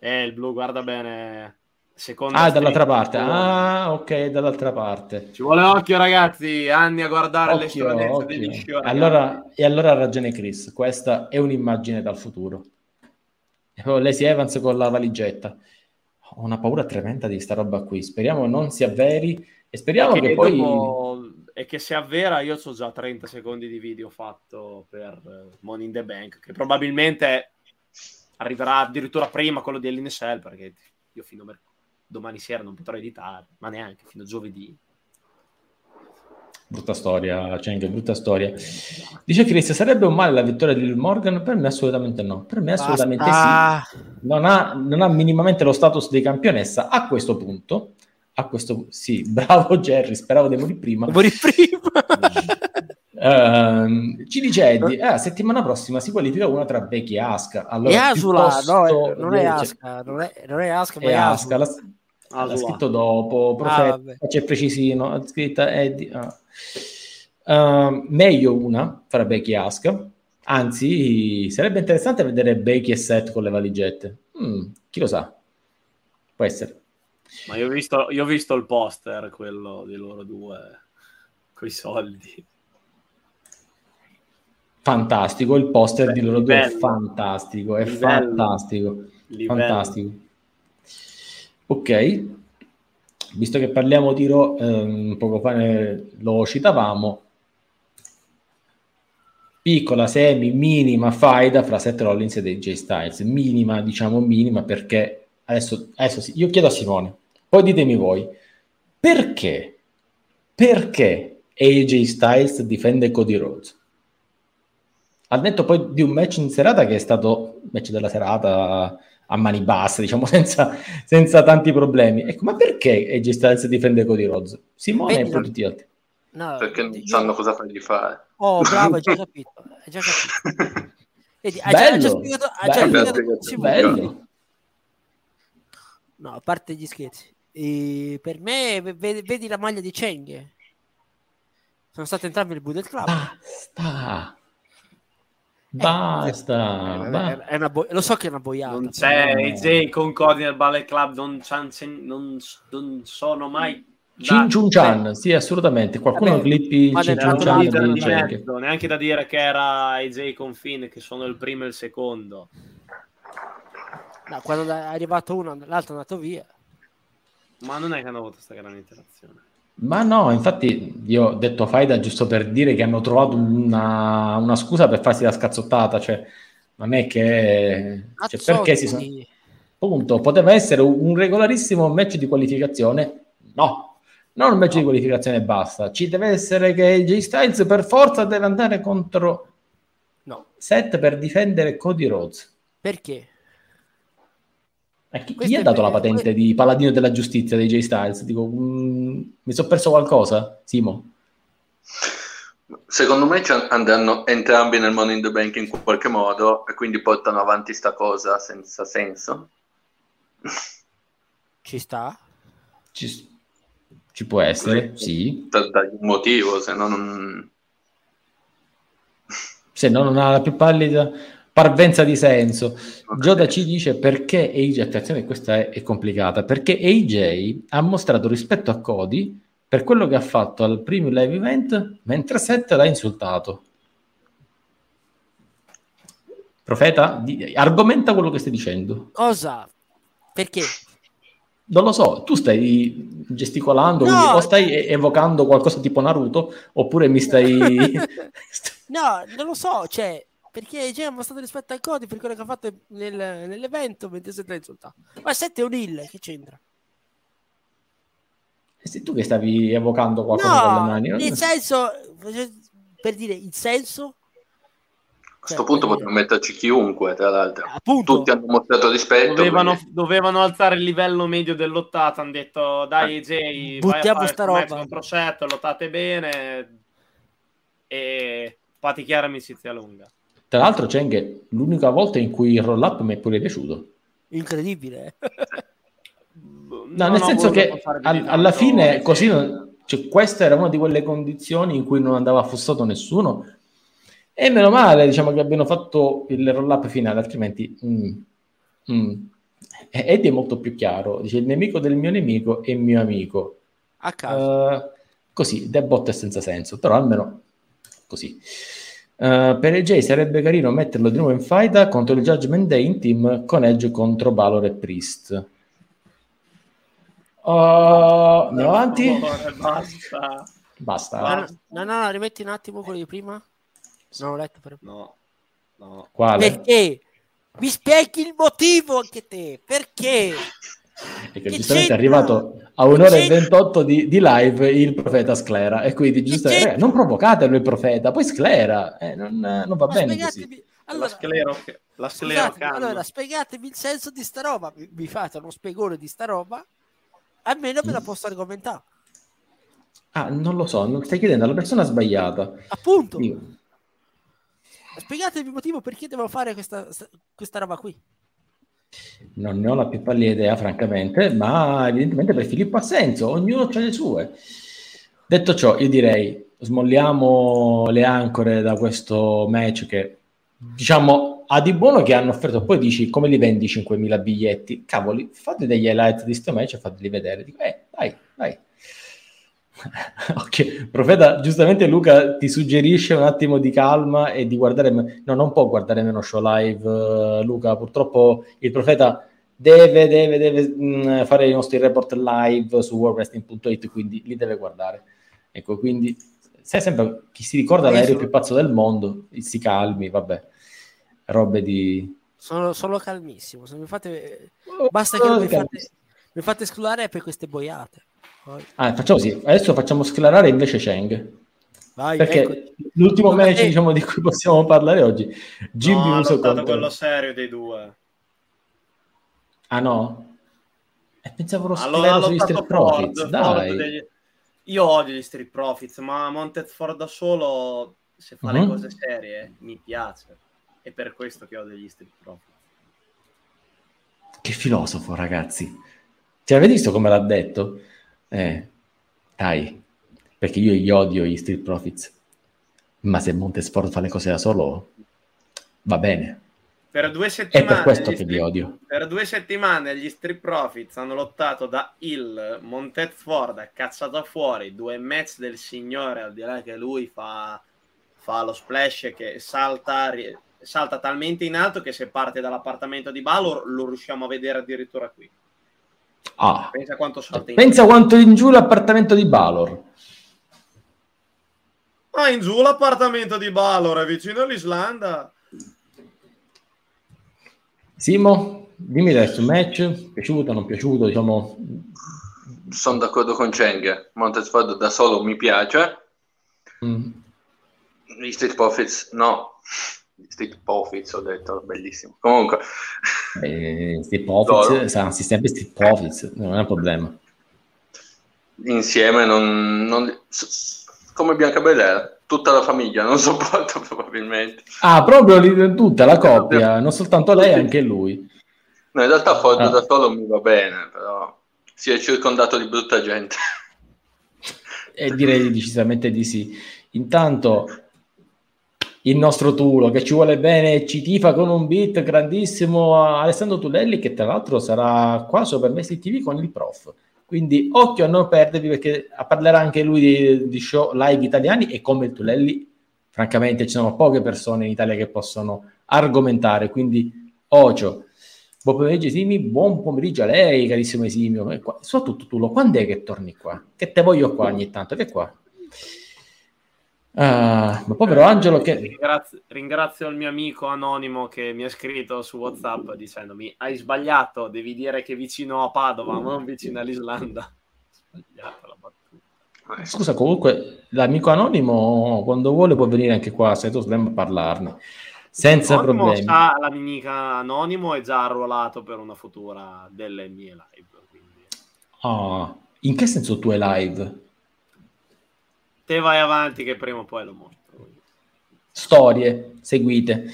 E il blu, guarda bene. Seconda Ah, dall'altra parte. Ah, ok, dall'altra parte. Ci vuole occhio, ragazzi. Anni a guardare le Occhio, stranezze degli show. Allora, e allora ha ragione Chris, questa è un'immagine dal futuro. Lacey Evans con la valigetta. Ho una paura tremenda di sta roba qui. Speriamo non sia veri e speriamo E che, che poi... dopo- e che se avvera, io ho già 30 secondi di video fatto per eh, Money in the Bank, che probabilmente arriverà addirittura prima quello di LNSL, perché io fino a domani sera non potrò editare, ma neanche fino a giovedì. Brutta storia, c'è anche brutta storia. Dice Chris, sarebbe un male la vittoria di Lil Morgan? Per me assolutamente no. Per me assolutamente Basta. sì. Non ha, non ha minimamente lo status di campionessa a questo punto. A questo sì, bravo Jerry, speravo di morire prima. Morì prima. Ehm, ci dice Eddie, eh, settimana prossima si qualifica una tra Becky e Asuka. Allora, e Asula, no, piuttosto è- non è Asca, non è, non è Asca, ma è è Asuka, Asula. L'ha, l'ha scritto dopo, Ah, Profeta, c'è precisino, ha scritta Eddie. ah. Ehm, meglio una fra Becky e Asuka. Anzi, sarebbe interessante vedere Becky e Seth con le valigette. Mm, chi lo sa? Può essere. Ma io ho visto, io ho visto il poster, quello di loro due, coi soldi. Fantastico, il poster Beh, di loro due è livello. fantastico, è Livello. fantastico. Livello. Fantastico. Ok, visto che parliamo di Raw, ehm, poco fa ne- lo citavamo, piccola, semi, minima faida fra Seth Rollins e AJ Styles, minima, diciamo minima, perché adesso, adesso sì, io chiedo a Simone, poi ditemi voi, perché, perché AJ Styles difende Cody Rhodes? Al netto poi di un match in serata che è stato match della serata a mani basse, diciamo senza, senza tanti problemi. Ecco, ma perché AJ Styles difende Cody Rhodes? Simone Vedi, e poi tutti gli altri. No, Perché non io- sanno cosa fargli fare. Oh, bravo, hai già capito. Hai già capito. Vedi, ha già, ha già Bello, spiegato, ha già bello. spiegato Simone. Bello. No, a parte gli scherzi. E per me, ve- vedi, vedi la maglia di Cheng. Sono state entrambe nel Bullet Club. Basta. Basta. Eh, ba- è una bo- lo so che è una boiata. Non c'è no. AJ con Cody nel Ballet Club, non, non, non sono mai... Cin Chun Chan, sì, assolutamente. Qualcuno Vabbè, clippi Cin Chun Chan neanche, neanche da dire che era AJ con Finn, che sono il primo e il secondo. No, quando è arrivato uno, l'altro è andato via. Ma non è che hanno avuto questa grande interazione. Ma no, infatti io ho detto faida giusto per dire che hanno trovato una, una scusa per farsi la scazzottata, cioè non è che... Cioè, perché si sono... Punto. Poteva essere un regolarissimo match di qualificazione? No, non un match di qualificazione e basta. Ci deve essere che J Styles per forza deve andare contro No, Seth per difendere Cody Rhodes. perché? E chi, chi Questo gli ha dato la patente que- di paladino della giustizia di J Styles? Dico, mm, mi sono perso qualcosa, Simo? Secondo me ci andranno entrambi nel Money in the Bank in qualche modo e quindi portano avanti sta cosa senza senso. Ci sta? Ci, ci può essere, sì. Per dargli un motivo, se no non... Se no non ha la più pallida parvenza di senso. Ok. Gioda ci dice perché AJ, attenzione, questa è, è complicata, perché AJ ha mostrato rispetto a Cody per quello che ha fatto al primo live event, mentre Seth l'ha insultato. Profeta, di- argomenta quello che stai dicendo. Cosa? Perché? Non lo so, tu stai gesticolando No. quindi o stai evocando qualcosa tipo Naruto, oppure mi stai... No, non lo so, cioè, perché già ha mostrato rispetto al Cody per quello che ha fatto nel- nell'evento mentre si è insultato. Ma 7 è un hill, che c'entra? Sei tu che stavi evocando qualcosa con le No, mani. nel senso, per dire il senso, A questo Cioè, punto potremmo metterci chiunque, tra l'altro. appunto, Tutti hanno mostrato rispetto. Dovevano, quindi- dovevano alzare il livello medio dell'ottata. Hanno detto, dai, AJ, vai a Buttiamo fare sta sto match roba." contro Seth, lottate bene. E fate chiara amicizia lunga. Tra l'altro, c'è anche l'unica volta in cui il roll up mi è pure piaciuto. incredibile. eh. No, nel senso che al- alla fine così non- cioè, questa era una di quelle condizioni in cui non andava affossato nessuno. E meno male, diciamo che abbiano fatto il roll up finale, altrimenti mm, mm. Eddie è molto più chiaro. Dice il nemico del mio nemico è mio amico. A caso. Eh, così, debot è senza senso, però almeno così. Eh, per AJ sarebbe carino metterlo di nuovo in fight contro il Judgment Day in team con Edge contro Balor e Priest. Oh, andiamo avanti? Amore, basta. Basta. No, no, no, no, rimetti un attimo quello di prima. Non ho letto per... No, no. Quale? Perché? Mi spieghi il motivo anche te. Perché? Che, Che giustamente è arrivato a un'ora e c'entra? 28 di, di live il profeta sclera. E quindi, c'entra? ragazzi, non provocatelo il profeta, poi sclera. Eh, non, non va Ma bene così. spiegatemi- la allora, sclero, la sclero scusatemi, allora, spiegatemi il senso di sta roba. Mi, mi fate uno spiegone di sta roba, almeno ve la Mm. posso argomentare. Ah, non lo so, non stai chiedendo alla persona sbagliata. Appunto, Dico, spiegatemi il motivo perché devo fare questa, questa roba qui. Non ne ho la più pallida idea, francamente, ma evidentemente per Filippo ha senso, ognuno ha le sue. Detto ciò, io direi smolliamo le ancore da questo match che diciamo ha di buono che hanno offerto. Poi dici come li vendi 5.000 biglietti? Cavoli, fate degli highlight di sto match e fateli vedere. Dico, eh, dai, dai. ok, Profeta, giustamente Luca ti suggerisce un attimo di calma e di guardare. No, non può guardare meno show live, eh, Luca. Purtroppo il Profeta deve, deve, deve mh, fare i nostri report live su worldwrestling.it, quindi li deve guardare. Ecco, quindi sai sempre chi si ricorda l'aereo sono- più pazzo del mondo, si calmi, vabbè, robe di... Sono, sono calmissimo. Se mi fate, basta che mi fate, mi fate escludere per queste boiate. Poi- Ah, facciamo così, adesso facciamo sclarare invece Cheng. Vai, Perché ecco. l'ultimo Luca, match eh. diciamo, di cui possiamo parlare oggi, Jimmy no, Uso contro... quello serio dei due. Ah no? E pensavo lo Allora sugli lottato Street Profits, Ford, dai. Ford degli- Io odio gli Street Profits, ma Monted Ford da solo, se fa le Mhm. cose serie, mi piace. È per questo che odio gli Street Profits. Che filosofo, ragazzi. Cioè, avete visto come l'ha detto? Eh, dai, perché io gli odio gli Street Profits. Ma se Montesport fa le cose da solo, va bene. Per due È settimane, per questo che li odio. per due settimane gli Street Profits hanno lottato da Hill, Montet Ford ha cazzato fuori due match del signore, al di là che lui fa, fa lo splash che salta, salta talmente in alto che se parte dall'appartamento di Balor lo riusciamo a vedere addirittura qui. Ah, Pensa quanto salta in pensa quanto in giù l'appartamento di Balor. Ah, in giù l'appartamento di Balor, è vicino all'Islanda. Simo, dimmi adesso, match, piaciuto, non piaciuto, diciamo... Sono d'accordo con Cheng. Monted Ford da solo mi piace. mm, Gli Street Profits no. Street Profits ho detto, bellissimo. Comunque, eh, Street Profits, Loro. anzi, sempre Street Profits, non è un problema. insieme non... non- come Biancabellera, tutta la famiglia non sopporta probabilmente. Ah, proprio tutta la coppia, non soltanto lei, anche lui. No, in realtà Ford Ah. da solo mi va bene, però si è circondato di brutta gente. E direi decisamente di sì. Intanto il nostro Tulo che ci vuole bene ci tifa con un beat grandissimo Alessandro Tulelli che tra l'altro sarà qua su Permessi TV con il prof. Quindi occhio a non perdervi perché parlerà anche lui di, di show live italiani e come il Tulelli francamente ci sono poche persone in Italia che possono argomentare, quindi ocio. Buon pomeriggio Simi, buon pomeriggio a lei carissimo Esimio, soprattutto Tulo, quando è che torni qua? Che te voglio qua ogni tanto, che qua? Ah, ma povero Angelo che... Ringrazio, ringrazio il mio amico anonimo che mi ha scritto su WhatsApp dicendomi: Hai sbagliato, devi dire che vicino a Padova, ma non vicino all'Islanda. Sbagliato la battuta. Eh, Scusa, comunque l'amico anonimo quando vuole può venire anche qua a Seto Slam a parlarne, senza Anonimo problemi. sa, l'amica anonimo è già arruolato per una futura delle mie live. Quindi. Ah, in che senso tu è live? Te vai avanti che prima o poi lo mostro. Storie, seguite.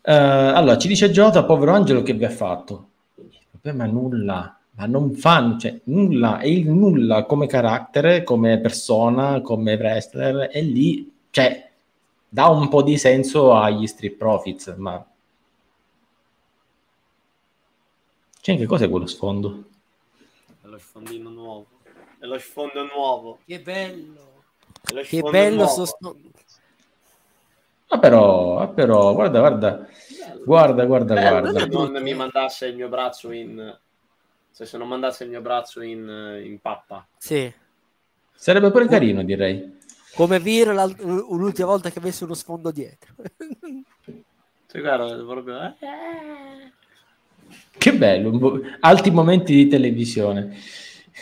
Eh, allora, ci dice Giota, povero Angelo, che vi ha fatto? Il problema è nulla, ma non fanno, cioè nulla, è il nulla come carattere, come persona, come wrestler, e lì, cioè, dà un po' di senso agli Street Profits, ma... C'è che cos'è quello sfondo? È lo sfondino nuovo. È lo sfondo nuovo. Che bello. Che bello nuovo. sost- Ah però, ah, però, guarda, guarda, guarda, guarda, Bello, guarda. se non mi mandasse il mio braccio in cioè se non mandasse il mio braccio in, in pappa Sì. Sarebbe pure carino, direi. Come Vir l'ultima volta che avesse uno sfondo dietro. cioè guarda proprio eh. Che bello, alti momenti di televisione.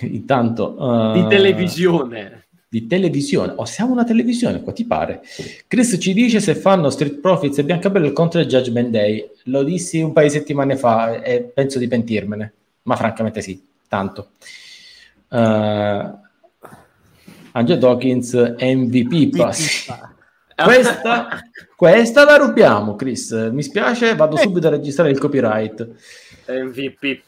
Intanto... Uh, di televisione. Di televisione. O oh, siamo una televisione, qua ti pare? Chris ci dice se fanno Street Profits e Biancabello contro il Judgment Day. Lo dissi un paio di settimane fa e penso di pentirmene. Ma francamente sì, tanto. Uh, Angelo Dawkins MVP. Questa, questa la rubiamo, Chris. Mi spiace, vado eh. subito a registrare il copyright. MVP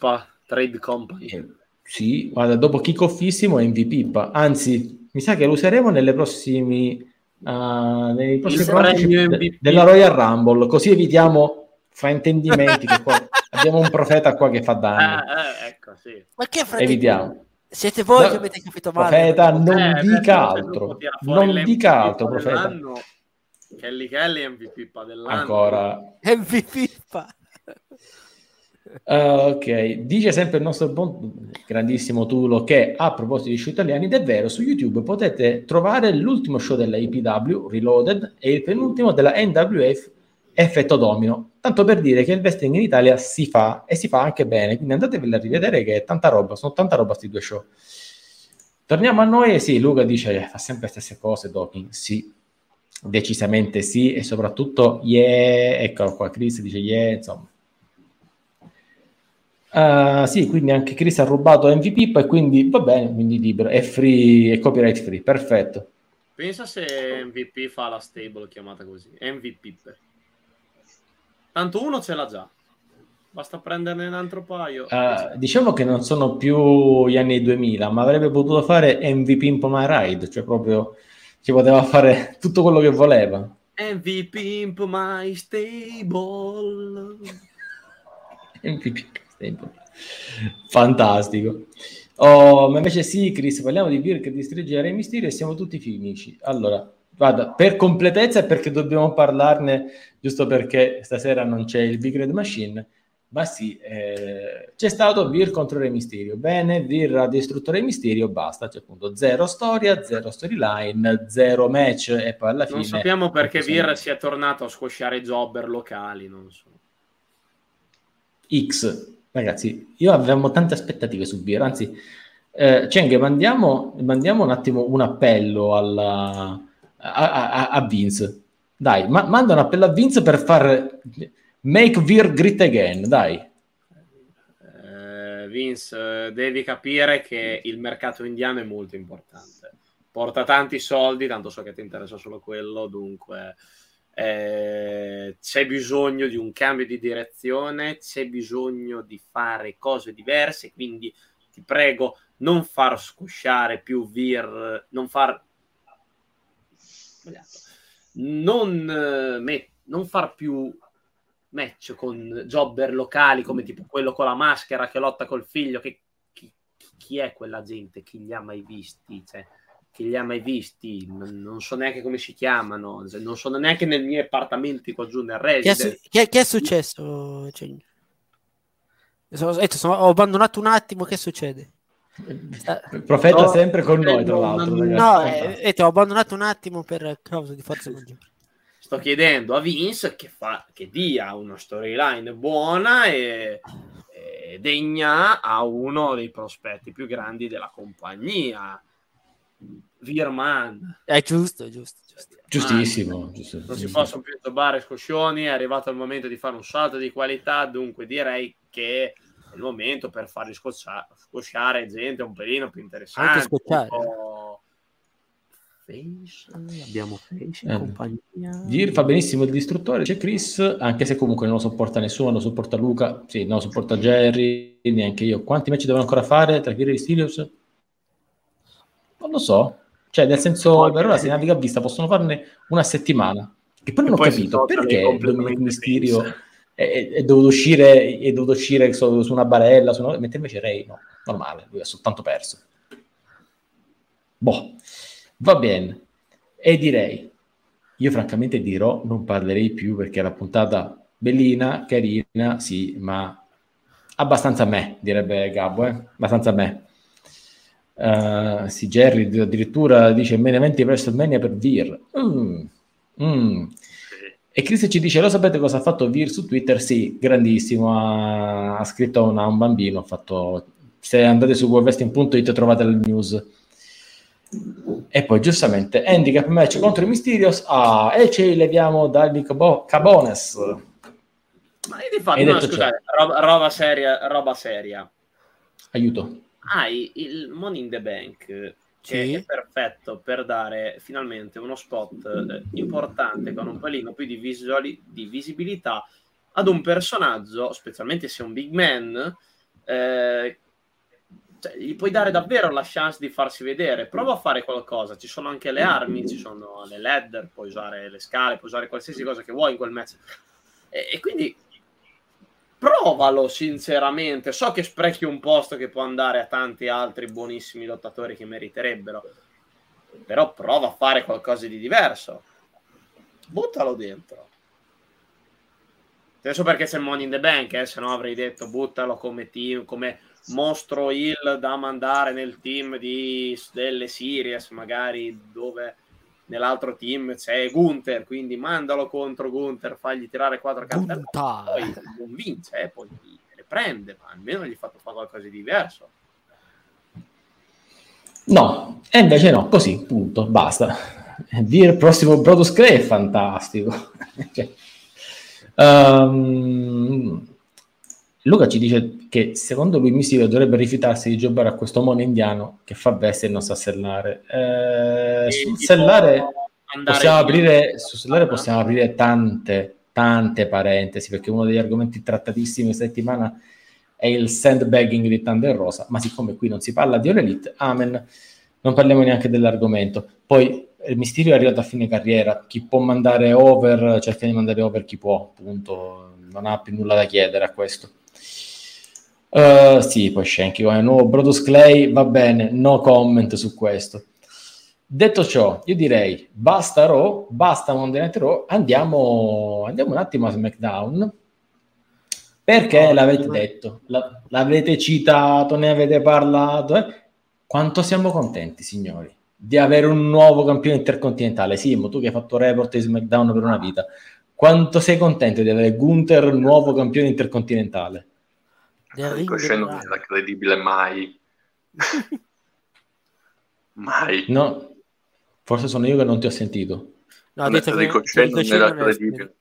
Trade Company. Eh, sì, guarda, dopo kickoffissimo MVP. Anzi, mi sa che lo useremo nelle prossimi, uh, nei prossimi de- della Royal Rumble, così evitiamo fraintendimenti. che qua abbiamo un profeta qua che fa danni. Ah, eh, ecco, sì. Ma che Evitiamo. Siete voi no, che avete capito male. Profeta, non eh, dica altro. Non dica altro, profeta. Kelly Kelly MVP dell'anno. Ancora. MVP. Uh, ok, dice sempre il nostro buon, grandissimo Tulo che a proposito di show italiani, ed è vero, su YouTube potete trovare l'ultimo show della IPW, Reloaded, e il penultimo della NWF, Effetto Domino. Tanto per dire che il wrestling in Italia si fa e si fa anche bene, quindi andatevela a rivedere che è tanta roba, sono tanta roba questi due show. Torniamo a noi, sì, Luca dice eh, fa sempre le stesse cose, Doping, sì, decisamente sì, e soprattutto, yeah, eccolo qua, Chris dice yeah, insomma Uh, sì, quindi anche Chris ha rubato MVP e quindi va bene, quindi libero, è free, è copyright free, perfetto. Pensa se MVP fa la stable chiamata così, MVP. Tanto uno ce l'ha già, basta prenderne un altro paio. Uh, diciamo che non sono più gli anni 2000, ma avrebbe potuto fare MVP in My Ride, cioè proprio ci poteva fare tutto quello che voleva. MVP in My Stable. MVP. Fantastico. Oh, ma invece sì, Chris, parliamo di Virk, di Strigge e Re Mysterio e siamo tutti finici. Allora, vada, per completezza e perché dobbiamo parlarne, giusto perché stasera non c'è il Big Red Machine, ma sì, eh, c'è stato Vir contro Re Mysterio. Bene, Vir ha distrutto Re Mysterio, basta, c'è appunto zero storia, zero storyline, zero match e poi alla fine... Non sappiamo perché Vir sia tornato a squasciare jobber locali, non so. X, Ragazzi, io avevamo tante aspettative su Beer, anzi, eh, Cheng, mandiamo, mandiamo, un attimo un appello alla, a, a, a, Vince. Dai, ma, manda un appello a Vince per far make Beer great again, dai. Uh, Vince, devi capire che il mercato indiano è molto importante. Porta tanti soldi, tanto so che ti interessa solo quello, dunque eh, c'è bisogno di un cambio di direzione, c'è bisogno di fare cose diverse, quindi ti prego non far scusciare più Vir, non far non, eh, non far più match con jobber locali come tipo quello con la maschera che lotta col figlio che chi, chi è quella gente? Chi li ha mai visti? Cioè, chi li ha mai visti, non so neanche come si chiamano, non sono neanche nei miei appartamenti qua giù nel Resident. Che è, che è successo? Cioè, sono, ho abbandonato un attimo, che succede? Il profeta no, sempre con noi, tra l'altro. No, eh, ho abbandonato un attimo per causa di forza maggiore. Sto chiedendo a Vince che, fa, che dia una storyline buona e, e degna a uno dei prospetti più grandi della compagnia Virman. È giusto, è giusto. giusto. Giustissimo, giusto. Non si possono più tobbare scoscioni, è arrivato il momento di fare un salto di qualità, dunque direi che è il momento per farli scocciare, scosciare gente un pelino più interessante. Anche scocciare. Face, abbiamo Face in eh. compagnia. Gir fa benissimo il distruttore, c'è Chris, anche se comunque non lo sopporta nessuno, non lo sopporta Luca, sì, non lo sopporta Jerry, neanche io. Quanti match devono ancora fare tra Kiri e Stilius? Non lo so. Cioè, nel senso, per ora se naviga a vista possono farne una settimana. Che poi non ho capito perché Dominic Mysterio è, è, dovuto uscire, è dovuto uscire su, su una barella, su una... mentre invece Ray no, normale, lui ha soltanto perso. Boh, va bene. E direi, io francamente dirò, non parlerei più perché la puntata bellina, carina, sì, ma abbastanza me, direbbe Gabbo, eh? abbastanza me. Uh, sì, Jerry addirittura dice main event di WrestleMania per Vir. Mm. Mm. E Chris ci dice, lo sapete cosa ha fatto Vir su Twitter? Sì, grandissimo, ha, ha scritto a, una, a un bambino, ha fatto, se andate su webvesting.it trovate il news. E poi giustamente handicap match contro i Mysterios ah, e ci leviamo dagli Cabones. Ma io di fatto, no, scusate, roba, roba, seria, roba seria. Aiuto. Hai il Money in the Bank che sì. è perfetto per dare finalmente uno spot eh, importante con un pelino più di, visuali, di visibilità ad un personaggio, specialmente se è un big man, eh, cioè, gli puoi dare davvero la chance di farsi vedere. Prova a fare qualcosa. Ci sono anche le armi, ci sono le ladder, puoi usare le scale, puoi usare qualsiasi cosa che vuoi in quel match. E, e quindi provalo sinceramente. So che sprechi un posto che può andare a tanti altri buonissimi lottatori che meriterebbero, però prova a fare qualcosa di diverso. Buttalo dentro. Adesso perché c'è Money in the Bank, eh, se no avrei detto buttalo come team, come mostro il da mandare nel team di, delle series, magari dove nell'altro team c'è Gunther, quindi mandalo contro Gunther, fagli tirare quattro carte, poi non vince, eh, poi le prende, ma almeno gli fatto fare qualcosa di diverso. No, e invece no, così, punto, basta. Dire il prossimo Brodus Clay è fantastico. cioè, um, Luca ci dice che secondo lui Mysterio dovrebbe rifiutarsi di giocare a questo mono indiano che fa bestia e non sa sellare. Eh, sul sellare possiamo aprire, su sellare possiamo aprire tante, tante parentesi perché uno degli argomenti trattatissimi questa settimana è il sandbagging di Thunder Rosa, ma siccome qui non si parla di All Elite, amen, non parliamo neanche dell'argomento. Poi il Mysterio è arrivato a fine carriera, chi può mandare over, cerca di mandare over chi può, appunto, non ha più nulla da chiedere a questo. Uh, sì, poi Shanky come nuovo Brodus Clay, va bene, no comment su questo. Detto ciò, io direi basta Raw, basta Monday Night Raw, andiamo, andiamo un attimo a SmackDown, perché l'avete detto, la, l'avete citato, ne avete parlato, eh? quanto siamo contenti signori di avere un nuovo campione intercontinentale. Simo, tu che hai fatto report di SmackDown per una vita, quanto sei contento di avere Gunther nuovo campione intercontinentale? Ricochet non era credibile mai. mai. No, forse sono io che non ti ho sentito. No, ha detto Ricochet non era credibile.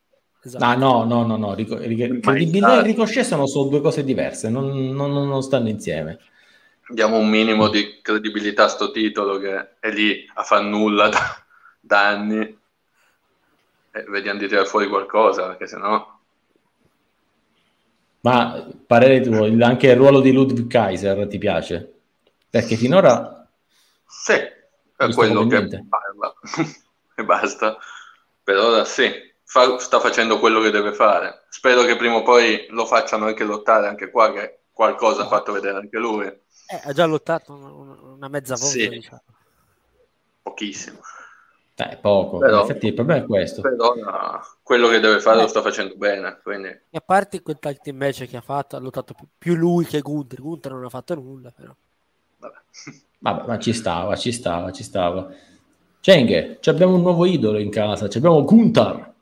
Esatto. Ah, no, no, no, no. Ric- ric- credibile e Ricochet sono, sono, due cose diverse, non, non, non, stanno insieme. Diamo un minimo di credibilità a sto titolo che è lì a far nulla da, da anni e vediamo di tirare fuori qualcosa, perché sennò ma parere tuo, anche il ruolo di Ludwig Kaiser ti piace? Perché finora... Sì, è quello che parla e basta. Per ora sì, Fa, sta facendo quello che deve fare. Spero che prima o poi lo facciano anche lottare anche qua, che qualcosa ha fatto vedere anche lui. Eh, ha già lottato una, una mezza volta, sì. diciamo. Pochissimo. Eh, poco, però, in effetti il problema è questo. Però quello che deve fare eh. lo sta facendo bene. Quindi... E a parte quel tag team match che ha fatto, ha lottato più lui che Gunther. Gunther non ha fatto nulla, però. Vabbè. Vabbè, ma ci stava, ci stava, ci stava. Cenghe, abbiamo un nuovo idolo in casa, abbiamo Gunther.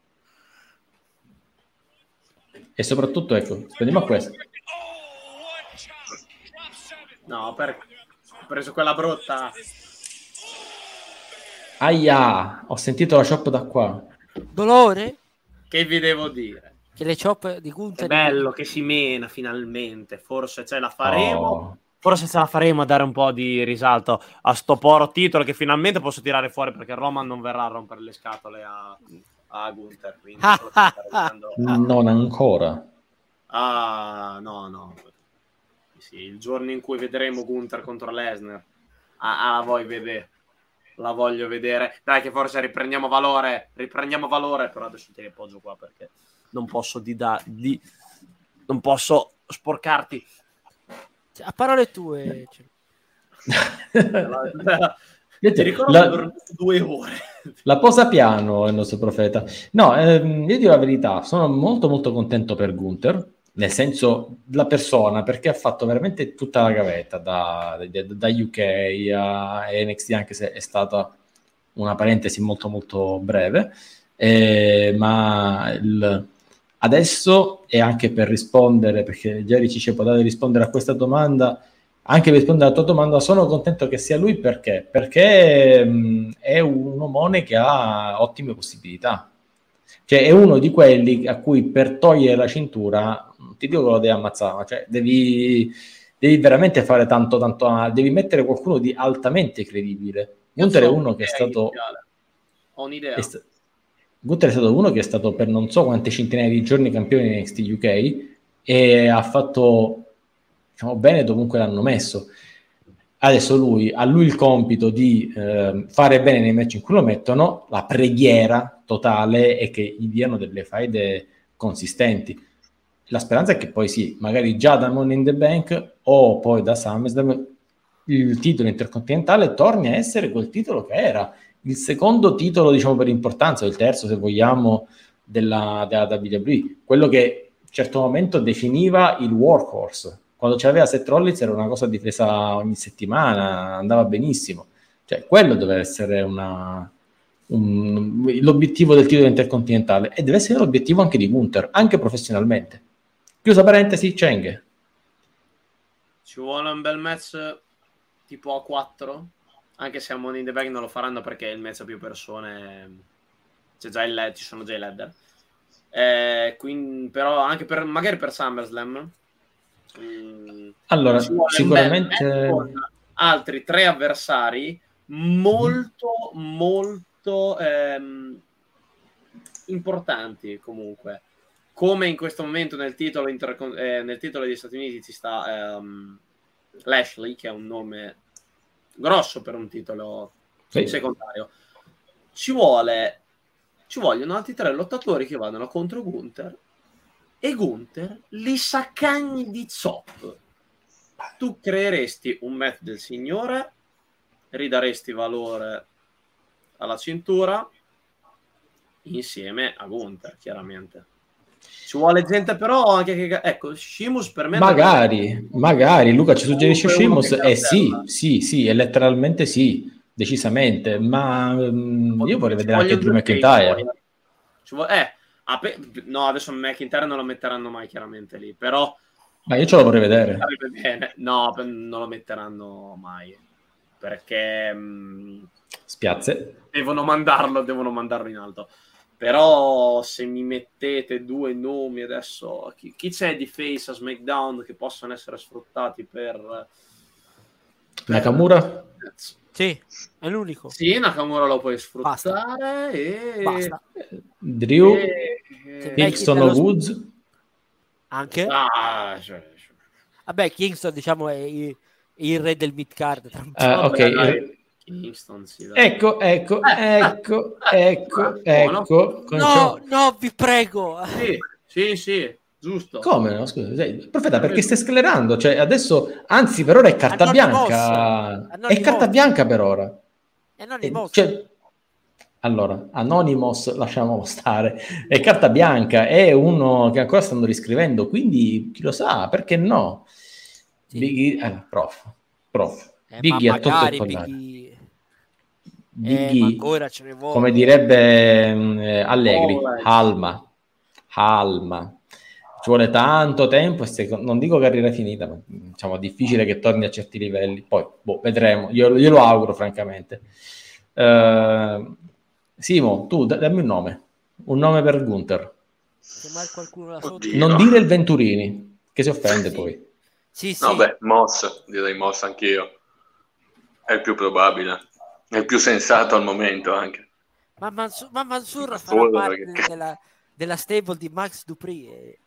E soprattutto, ecco, spediamo a questo. No, per... ho preso quella brutta Aia, ho sentito la chop da qua. Dolore? Che vi devo dire? Che le chop di Gunther... È bello che si mena finalmente, forse ce la faremo. Oh. Forse ce la faremo a dare un po' di risalto a sto poro titolo che finalmente posso tirare fuori perché Roman non verrà a rompere le scatole a, a Gunther. non ancora. Ah, no, no. Sì, il giorno in cui vedremo Gunther contro Lesnar. Ah, ah voi vedete la voglio vedere. Dai, che forse riprendiamo valore, riprendiamo valore, però adesso ti ripoggio qua perché non posso di, da, di non posso sporcarti. A parole tue. ti ricordo la, due ore. La posa piano il nostro profeta. No, ehm, io dico la verità, sono molto molto contento per Gunther nel senso la persona, perché ha fatto veramente tutta la gavetta da, da, da, UK a NXT, anche se è stata una parentesi molto molto breve. Eh, ma il, adesso e anche per rispondere, perché Jerry ci può dare rispondere a questa domanda, anche per rispondere alla tua domanda, sono contento che sia lui perché? Perché mh, è un omone che ha ottime possibilità. Cioè è uno di quelli a cui per togliere la cintura, ti dico che lo devi ammazzare, cioè devi, devi veramente fare tanto, tanto, devi mettere qualcuno di altamente credibile. Gunter è uno che è stato... Ho un'idea. È sta- Gunter è stato uno che è stato per non so quante centinaia di giorni campione in NXT UK e ha fatto diciamo, bene dovunque l'hanno messo. Adesso lui ha lui il compito di eh, fare bene nei match in cui lo mettono, la preghiera totale è che gli diano delle faide consistenti. La speranza è che poi sì, magari già da Money in the Bank o poi da SummerSlam il titolo intercontinentale torni a essere quel titolo che era il secondo titolo, diciamo per importanza, il terzo se vogliamo, della, della WWE, quello che in un certo momento definiva il workhorse, quando c'aveva Seth Rollins era una cosa difesa ogni settimana, andava benissimo. Cioè, quello deve essere una, un, l'obiettivo del titolo intercontinentale e deve essere l'obiettivo anche di Gunther, anche professionalmente. Chiusa parentesi, Cheng. Ci vuole un bel match tipo a 4, anche se a Money in the Bank non lo faranno perché il match a più persone c'è già il LED, ci sono già i ladder. Eh, quindi, però anche per magari per SummerSlam Mm, allora, sicuramente altri tre avversari molto, mm. molto ehm, importanti comunque. Come in questo momento nel titolo, inter- eh, nel titolo degli Stati Uniti ci sta ehm, Lashley, che è un nome grosso per un titolo sì. secondario. Ci vuole ci vogliono altri tre lottatori che vadano contro Gunther e Gunther li saccagni di zop. Tu creeresti un match del signore, ridaresti valore alla cintura insieme a Gunther, chiaramente. Ci vuole gente però anche che... Ecco, Shimus per me... Magari, magari, Luca ci suggerisce Shimus, eh sì, sì, sì, è letteralmente sì, decisamente, ma um, io vorrei vedere anche Drew McIntyre. Vuole... Eh, Ape- no, adesso McIntyre non lo metteranno mai chiaramente lì, però... Ma io ce lo vorrei vedere. No, non lo metteranno mai, perché... Mh, mm, Spiazze. Devono mandarlo, devono mandarlo in alto. Però se mi mettete due nomi adesso, chi, chi c'è di face a SmackDown che possono essere sfruttati per... per... Nakamura? Sì, è l'unico. Sì, Nakamura lo puoi sfruttare Basta. e... Basta. Drew, e... Kingston o Woods? Anche? Ah, cioè, cioè. Vabbè, Kingston diciamo è il, il re del mid-card. Uh, ok, Kingston, sì, ecco, ecco, ecco, ecco, ecco. No, no, vi prego. Sì, sì, sì. Giusto. Come no? Scusa, profeta, perché stai sclerando? Cioè, adesso, anzi, per ora è carta bianca. È carta bianca per ora. Anonymous. Cioè, allora, Anonymous lasciamo stare. È carta bianca, è uno che ancora stanno riscrivendo, quindi chi lo sa, perché no? Sì. Biggie, eh, prof, prof. Eh, Biggie ha tolto il collare. Biggie... Biggie eh, come direbbe mm, eh, Allegri, oh, Alma, Alma ci vuole tanto tempo se, non dico carriera finita, ma diciamo difficile che torni a certi livelli. Poi boh, vedremo, io glielo auguro francamente. Uh, Simo, tu dammi un nome, un nome per Gunther. Non dire il Venturini, che si offende sì. poi. Sì, sì. Vabbè, Moss, direi Moss anch'io. È il più probabile, è il più sensato al momento anche. Ma, Mansur, ma Mansur farà parte perché... della, della stable di Max Dupri e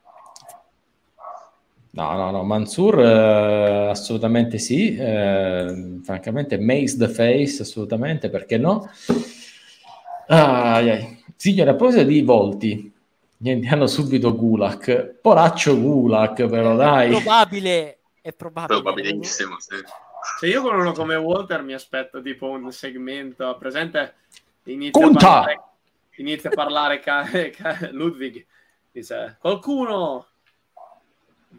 No, no, no, Mansur eh, assolutamente sì, eh, francamente Mace the Face assolutamente, perché no? Ah, Signore, a proposito di volti, gli hanno subito Gulak, poraccio Gulak però dai. È probabile, è probabile. Probabilissimo, sì. Se io con uno come Walter mi aspetto tipo un segmento, presente, inizia a parlare, inizia a parlare ca- ca- Ludwig, dice qualcuno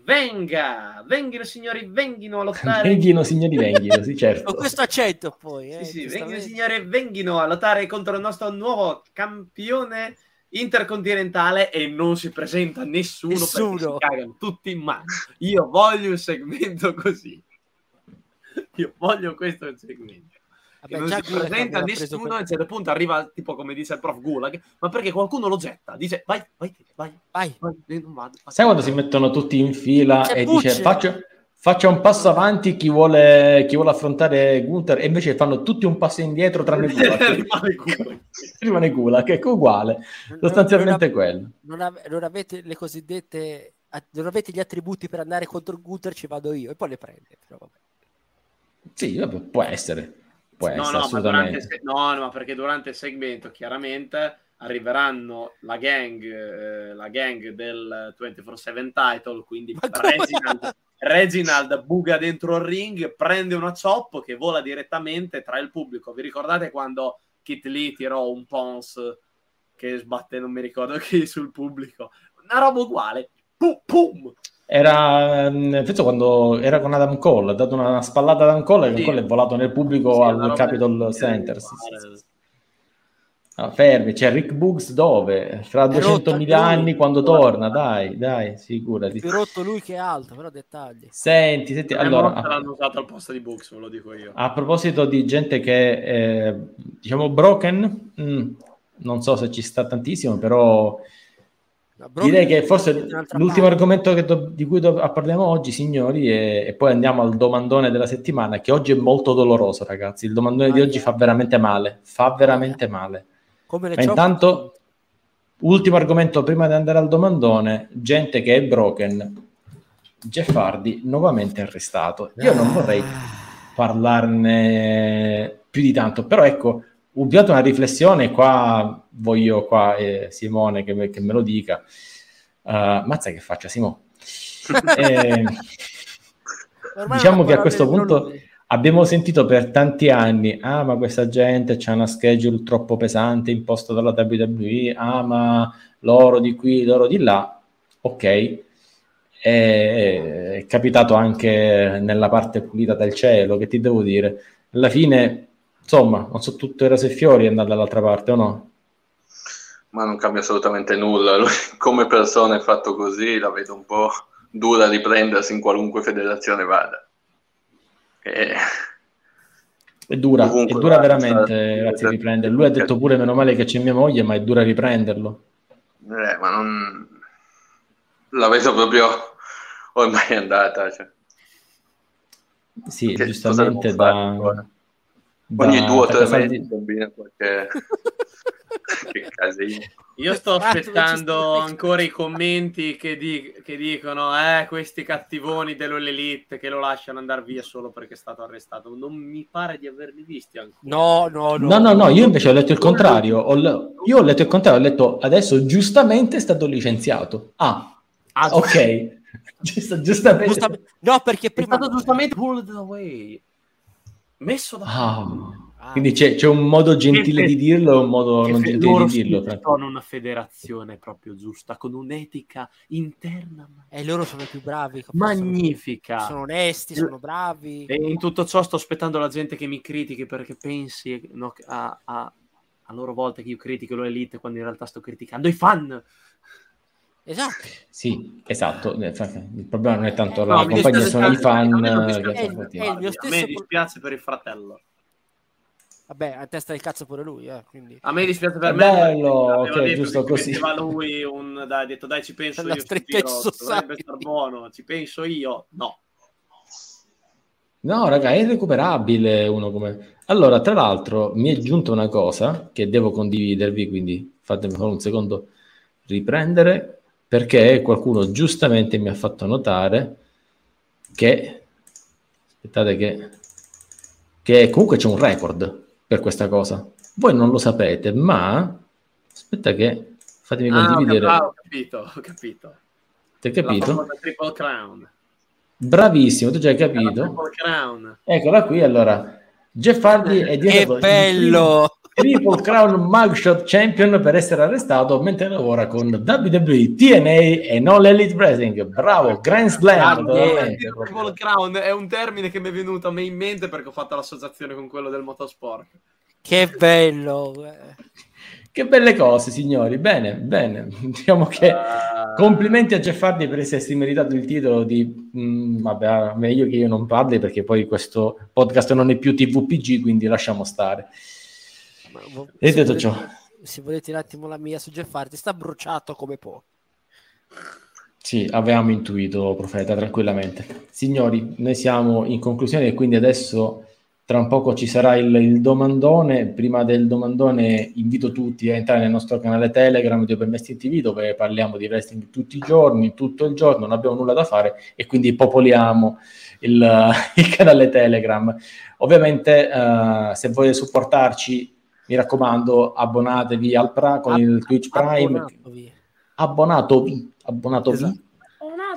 venga, venghino signori, venghino a lottare. Venghino signori, venghino, sì Con certo. questo accento poi. Eh, Sì, sì, venghino signori, venghino a lottare contro il nostro nuovo campione intercontinentale e non si presenta nessuno, perché Nessuno. si cagano tutti in mano. Io voglio un segmento così. Io voglio questo segmento. Vabbè, Che non si presenta nessuno quel- a un certo punto arriva tipo come dice il prof Gulag ma perché qualcuno lo getta dice vai vai vai, Vai. vai non vado. Sai quando si mettono tutti in fila C'è e Pucci. dice faccio, faccia un passo avanti chi vuole, chi vuole affrontare Gunther e invece fanno tutti un passo indietro tranne Gulag. Rimane Gulag. Rimane Gulag, che è uguale, Non- sostanzialmente non, quello. non, ave- non avete le cosiddette non avete gli attributi per andare contro Gunther ci vado io e poi le prende però vabbè. Sì, vabbè, può essere, può no, essere no, durante, assolutamente. se- no, no, ma perché durante il segmento chiaramente arriveranno la gang, eh, la gang del 24-7 title, quindi? Reginald, Reginald buca dentro il ring, prende una chop che vola direttamente tra il pubblico. Vi ricordate quando Kit Lee tirò un Pons che sbatte, non mi ricordo chi, sul pubblico? Una roba uguale. Pum, pum. Era, ehm, penso quando era con Adam Cole, ha dato una spallata ad Adam Cole e Adam Sì. Cole è volato nel pubblico Sì, al Capitol Center. Sì, sì. Ah, fermi, c'è Rick Books dove? Fra È rotto 200.000 anche anni quando torna, dai, dai, figurati. più rotto lui che è alto però dettagli Senti, senti, Allora, allora, a, l'hanno usato al posto di Books, ve lo dico io. a proposito di gente che è, diciamo, broken, mm, non so se ci sta tantissimo, però direi che forse l'ultimo argomento do- di cui do- parliamo oggi, signori, e, e poi andiamo al domandone della settimana, che oggi è molto doloroso, ragazzi. Il domandone di Ah, oggi yeah. fa veramente male, fa veramente male. come le Ma intanto, ultimo argomento prima di andare al domandone, gente che è broken, Jeff Hardy nuovamente arrestato. Io non vorrei parlarne più di tanto, però ecco, ho avviato una riflessione, qua voglio qua eh, Simone che me, che me lo dica. Uh, mazza che faccia Simone. Eh, diciamo che a questo punto lui. abbiamo sentito per tanti anni, ah ma questa gente c'ha una schedule troppo pesante imposta dalla WWE, ah ma loro di qui, loro di là, ok, è, è capitato anche nella parte pulita del cielo, che ti devo dire, alla fine, insomma, non so tutto rose e fiori è andare dall'altra parte o no? Ma non cambia assolutamente nulla. Lui, come persona è fatto così, la vedo un po' dura a riprendersi in qualunque federazione vada. E... È dura, Ovunque è dura veramente, a riprendere. Lui ha detto pure meno male che c'è mia moglie, ma è dura riprenderlo. Eh, ma non... La vedo proprio ormai andata. Cioè. Sì, Che giustamente fare da, da Ogni due o tre mesi combina qualche... che casino. Io sto Ah, aspettando ancora i commenti che, di- che dicono eh, questi cattivoni dell'Elite che lo lasciano andare via solo perché è stato arrestato. Non mi pare di averli visti ancora. no no no No, no, no, io invece ho letto il contrario. Ho le- io ho letto il contrario, ho letto adesso giustamente è stato licenziato. Ah, Ah, ok. Giusto- giustamente. Giusta- no perché È prima stato giustamente pulled away. Messo da Ah, Ah, quindi c'è, c'è un modo gentile di dirlo e un modo non gentile di dirlo. sono una federazione proprio giusta, con un'etica interna e loro sono i più bravi magnifica. sono onesti sono bravi E in tutto ciò sto aspettando la gente che mi critichi perché pensi no, a, a, a loro volta che io critico l'Elite quando in realtà sto criticando i fan. Esatto Sì, esatto. Eh, Il problema non è tanto No, la mi compagnia, sono i fan. eh, dispiace pro- dispiace per il fratello. vabbè a testa del cazzo pure lui eh, quindi A me dispiace per È me. bello che detto giusto che così. metteva lui un dai, ha detto dai ci penso La io. dovrebbe star buono, ci penso io. No. No, raga, è irrecuperabile uno come... Allora, tra l'altro, mi è giunta una cosa che devo condividervi, quindi fatemi solo un secondo riprendere, perché qualcuno giustamente mi ha fatto notare che... Aspettate che... Che comunque c'è un record per questa cosa. Voi non lo sapete, ma... Aspetta che... Fatemi Ah, ho, condividere. ah, ho capito, ho capito. Ti hai La capito? Triple Crown. Bravissimo, tu già hai La capito? Triple Crown. Eccola qui, allora. Jeff Hardy è diventato che bello! Triple Crown Mugshot Champion per essere arrestato mentre lavora con WWE, TNA e non l'Elite Wrestling. Bravo, Grand Slam. Triple Crown è un termine che mi è venuto a me in mente perché ho fatto l'associazione con quello del motorsport. Che bello! Che belle cose, signori. Bene, bene. Diciamo che uh... complimenti a Jeff Hardy per essersi meritato il titolo di... Mh, vabbè, meglio che io non parli perché poi questo podcast non è più TVPG, quindi lasciamo stare. E detto volete, ciò, se volete un attimo la mia su Jeff Hardy, sta bruciato come può. Sì, avevamo intuito, profeta, tranquillamente. Signori, noi siamo in conclusione e quindi adesso tra un poco ci sarà il, il, domandone. Prima del domandone invito tutti a entrare nel nostro canale Telegram di Open Wrestling TV dove parliamo di wrestling tutti i giorni, tutto il giorno, non abbiamo nulla da fare e quindi popoliamo il, il canale Telegram. Ovviamente uh, se volete supportarci mi raccomando, abbonatevi al pra- con il Twitch Prime. Abbonatevi. Abbonatevi. abbonatevi. Esatto.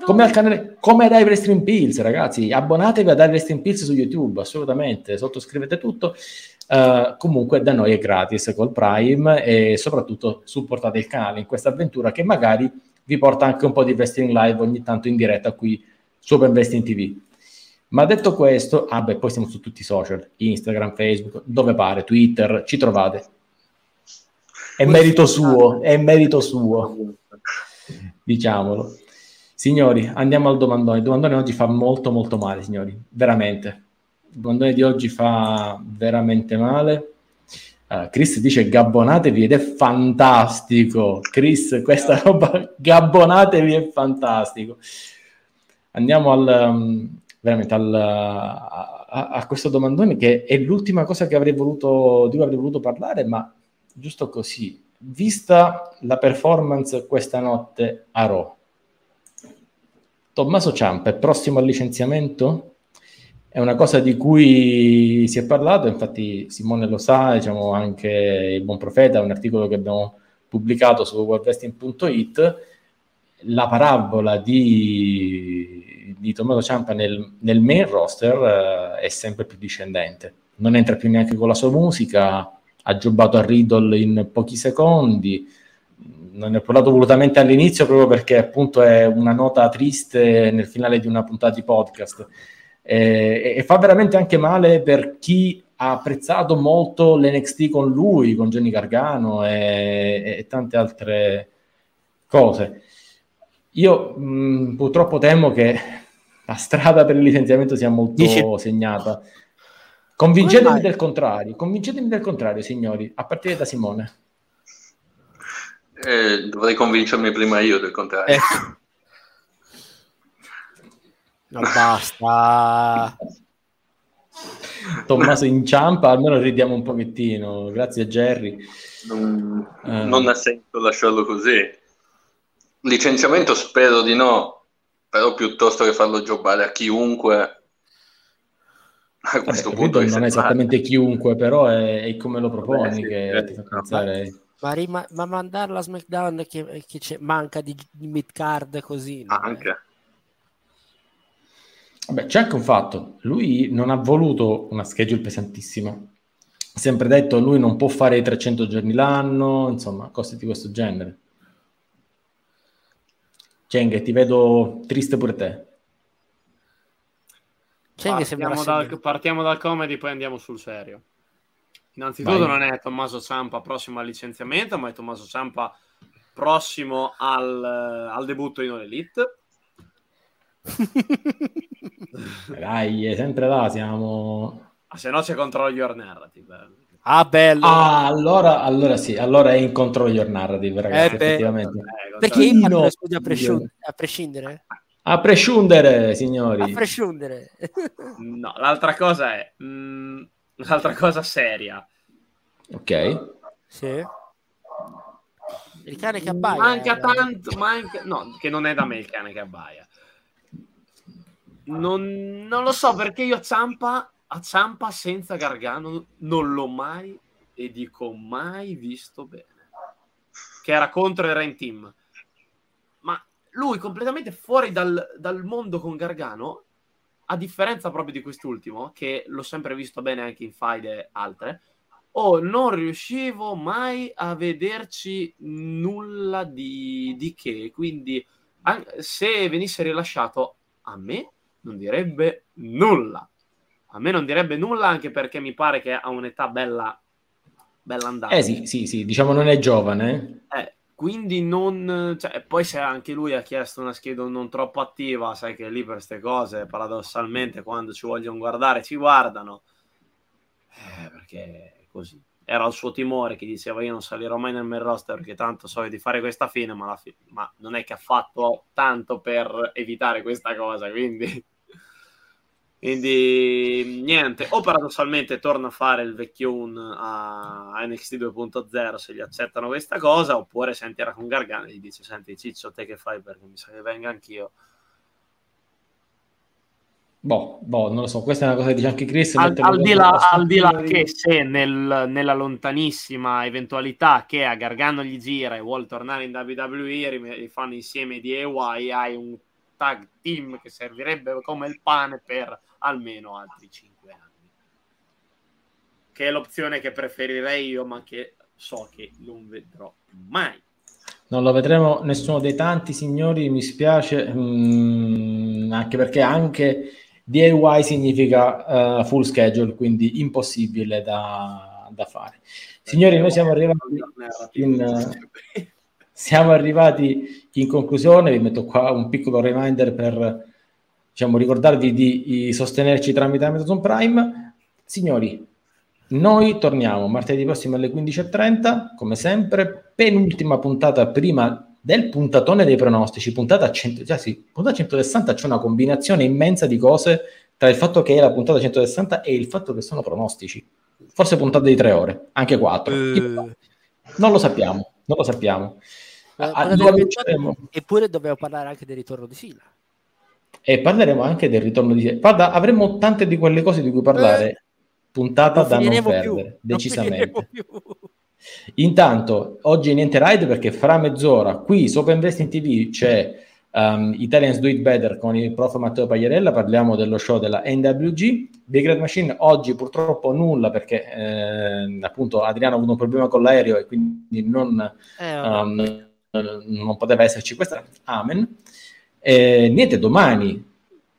Come al canale, come ad Ivory Stream Pills, ragazzi, abbonatevi ad Ivory Stream Pills su YouTube, assolutamente, sottoscrivete tutto. Uh, comunque da noi è gratis col Prime e soprattutto supportate il canale in questa avventura che magari vi porta anche un po' di wrestling live ogni tanto in diretta qui su Open Wrestling TV. Ma detto questo, ah beh, poi siamo su tutti i social, Instagram, Facebook, dove pare, Twitter, ci trovate. È merito suo, è merito suo, diciamolo. Signori, andiamo al domandone. Il domandone oggi fa molto molto male, signori, veramente. Il domandone di oggi fa veramente male. Uh, Chris dice gabbonatevi ed è fantastico. Chris, questa roba, gabbonatevi è fantastico. Andiamo al... Um, veramente al, a, a, questo domandone che è l'ultima cosa che avrei voluto, di cui avrei voluto parlare, ma giusto così, vista la performance questa notte a Raw, Tommaso Ciampa è prossimo al licenziamento? È una cosa di cui si è parlato, infatti Simone lo sa, diciamo anche il buon profeta, un articolo che abbiamo pubblicato su worldwrestling.it, la parabola di di Tommaso Ciampa nel, nel main roster uh, è sempre più discendente. Non entra più neanche con la sua musica, ha giobato a Riddle in pochi secondi, non ne ho parlato volutamente all'inizio proprio perché appunto è una nota triste nel finale di una puntata di podcast. E, e fa veramente anche male per chi ha apprezzato molto l'NXT con lui, con Johnny Gargano e, e tante altre cose. Io mh, purtroppo temo che la strada per il licenziamento sia molto Dici... segnata. Convincetemi del contrario, convincetemi del contrario, signori, a partire da Simone. Eh, dovrei convincermi prima io del contrario. Eh. No, basta. Tommaso inciampa, almeno ridiamo un pochettino. Grazie a Jerry. Non, eh. non ha senso lasciarlo così. Licenziamento spero di no, però piuttosto che farlo giocare a chiunque a questo Vabbè, punto non è esattamente chiunque, però è, è come lo proponi Beh, che sì, ti fa pensare. Ma, rima- ma mandarla a SmackDown che, che manca di, di mid-card così. Anche. Vabbè, c'è anche un fatto, lui non ha voluto una schedule pesantissima. Ha sempre detto lui non può fare i 300 giorni l'anno, insomma, cose di questo genere. Cheng, ti vedo triste pure te. Partiamo dal, partiamo dal comedy, poi andiamo sul serio. Innanzitutto Vai. non è Tommaso Ciampa prossimo al licenziamento, ma è Tommaso Ciampa prossimo al, al debutto in All Elite. Dai, è sempre là, siamo... Ah, se no c'è Control Your Narrative. Ah, bello. Ah, allora, allora sì, allora è in control your narrative, ragazzi, eh effettivamente. Eh, Perché io no. a, prescind- a prescindere? A prescindere, signori. A prescindere. no, l'altra cosa è... Mh, mm, l'altra cosa seria. Ok. Sì. Il cane che abbaia. Manca eh, tanto, manca... No, che non è da me il cane che abbaia. Non, non lo so perché io a Zampa a Ciampa senza Gargano non l'ho mai e dico mai visto bene. Che era contro il Rain Team. Ma lui completamente fuori dal, dal mondo con Gargano a differenza proprio di quest'ultimo, che l'ho sempre visto bene anche in Fide e altre, o non riuscivo mai a vederci nulla di, di che. Quindi, se venisse rilasciato a me, non direbbe nulla. A me non direbbe nulla anche perché mi pare che ha un'età bella, bella andata. Eh sì, sì, sì, diciamo non è giovane. Eh, quindi non... Cioè, poi se anche lui ha chiesto una scheda non troppo attiva, sai che lì per queste cose, paradossalmente, quando ci vogliono guardare, ci guardano. Eh, perché così. Era il suo timore che diceva io non salirò mai nel main roster perché tanto so di fare questa fine, ma, fi- ma non è che ha fatto tanto per evitare questa cosa, quindi... Quindi niente, o paradossalmente torna a fare il vecchio a NXT 2.0 se gli accettano questa cosa, oppure sentirà con Gargano e gli dice senti Ciccio te che fai perché mi sa che venga anch'io. Boh, boh, non lo so, questa è una cosa che dice anche Chris. Al, al di là, al di là che se nel, nella lontanissima eventualità che a Gargano gli gira e vuole tornare in WWE, fanno insieme di EY, hai un tag team che servirebbe come il pane per almeno altri 5 anni. Che è l'opzione che preferirei io, ma che so che non vedrò mai. Non lo vedremo nessuno dei tanti signori, mi spiace, mm, anche perché anche DIY significa uh, full schedule, quindi impossibile da, da fare. Signori, noi siamo arrivati in, siamo arrivati in conclusione, vi metto qua un piccolo reminder per diciamo, ricordarvi di, di sostenerci tramite Amazon Prime. Signori, noi torniamo martedì prossimo alle 15.30, come sempre, penultima puntata prima del puntatone dei pronostici, puntata, 100, cioè sì, puntata 160 c'è una combinazione immensa di cose tra il fatto che è la puntata 160 e il fatto che sono pronostici. Forse puntata di tre ore, anche quattro. Uh. Non lo sappiamo, non lo sappiamo. Ah, eppure dobbiamo parlare anche del ritorno di Sila. E parleremo anche del ritorno di. Guarda, avremo tante di quelle cose di cui parlare. Eh, puntata non da non perdere, più. decisamente. Non Intanto, oggi niente ride perché fra mezz'ora qui su Open Investing TV c'è um, Italians Do It Better con il prof Matteo Pagliarella, parliamo dello show della NWG. Big Red Machine oggi purtroppo nulla perché eh, appunto Adriano ha avuto un problema con l'aereo e quindi non, eh, um, non poteva esserci questa. Amen. E, niente, domani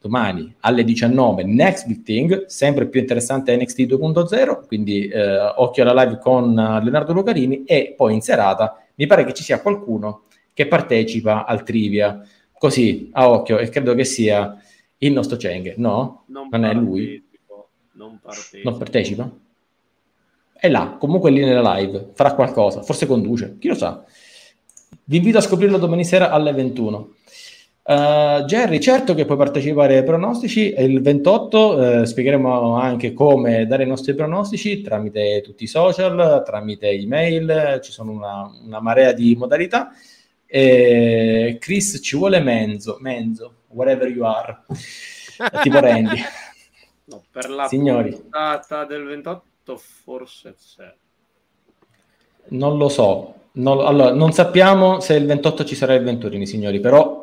domani alle 19 Next Big Thing, sempre più interessante NXT 2.0, quindi eh, occhio alla live con uh, Leonardo Lucarini e poi in serata mi pare che ci sia qualcuno che partecipa al trivia, così a occhio e credo che sia il nostro Cheng, no? Non, non è lui? Non partecipa. non partecipa? È là, comunque lì nella live, farà qualcosa, forse conduce, chi lo sa. Vi invito a scoprirlo domani sera alle 21. Uh, Jerry, certo che puoi partecipare ai pronostici, il 28 eh, spiegheremo anche come dare i nostri pronostici tramite tutti i social, tramite email, ci sono una, una marea di modalità. E Chris ci vuole Menzo, Menzo, whatever you are, tipo Randy. No, per la Signori. puntata del 28 forse c'è. Non lo so, non, allora, non sappiamo se il 28 ci sarà il Venturini, signori, però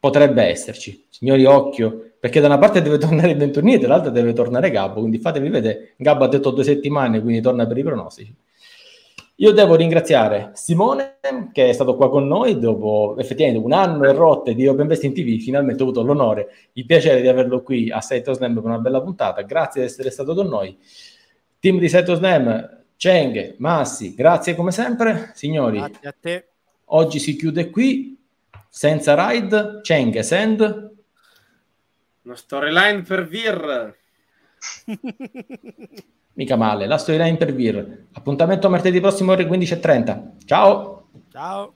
potrebbe esserci. Signori, occhio, perché da una parte deve tornare Venturini e dall'altra deve tornare Gabbo, quindi fatevi vedere. Gabbo ha detto due settimane, quindi torna per i pronostici. Io devo ringraziare Simone che è stato qua con noi dopo effettivamente un anno e rotte di Open Best in TV, finalmente ho avuto l'onore, il piacere di averlo qui a Seto Slam per una bella puntata, grazie di essere stato con noi. Team di Seto Slam, Cheng, Massi, grazie come sempre, signori. Oggi si chiude qui, senza ride, Cheng e Send. Una storyline per Vir. Mica male, la storyline per Vir. Appuntamento martedì prossimo ore 15.30. Ciao. Ciao.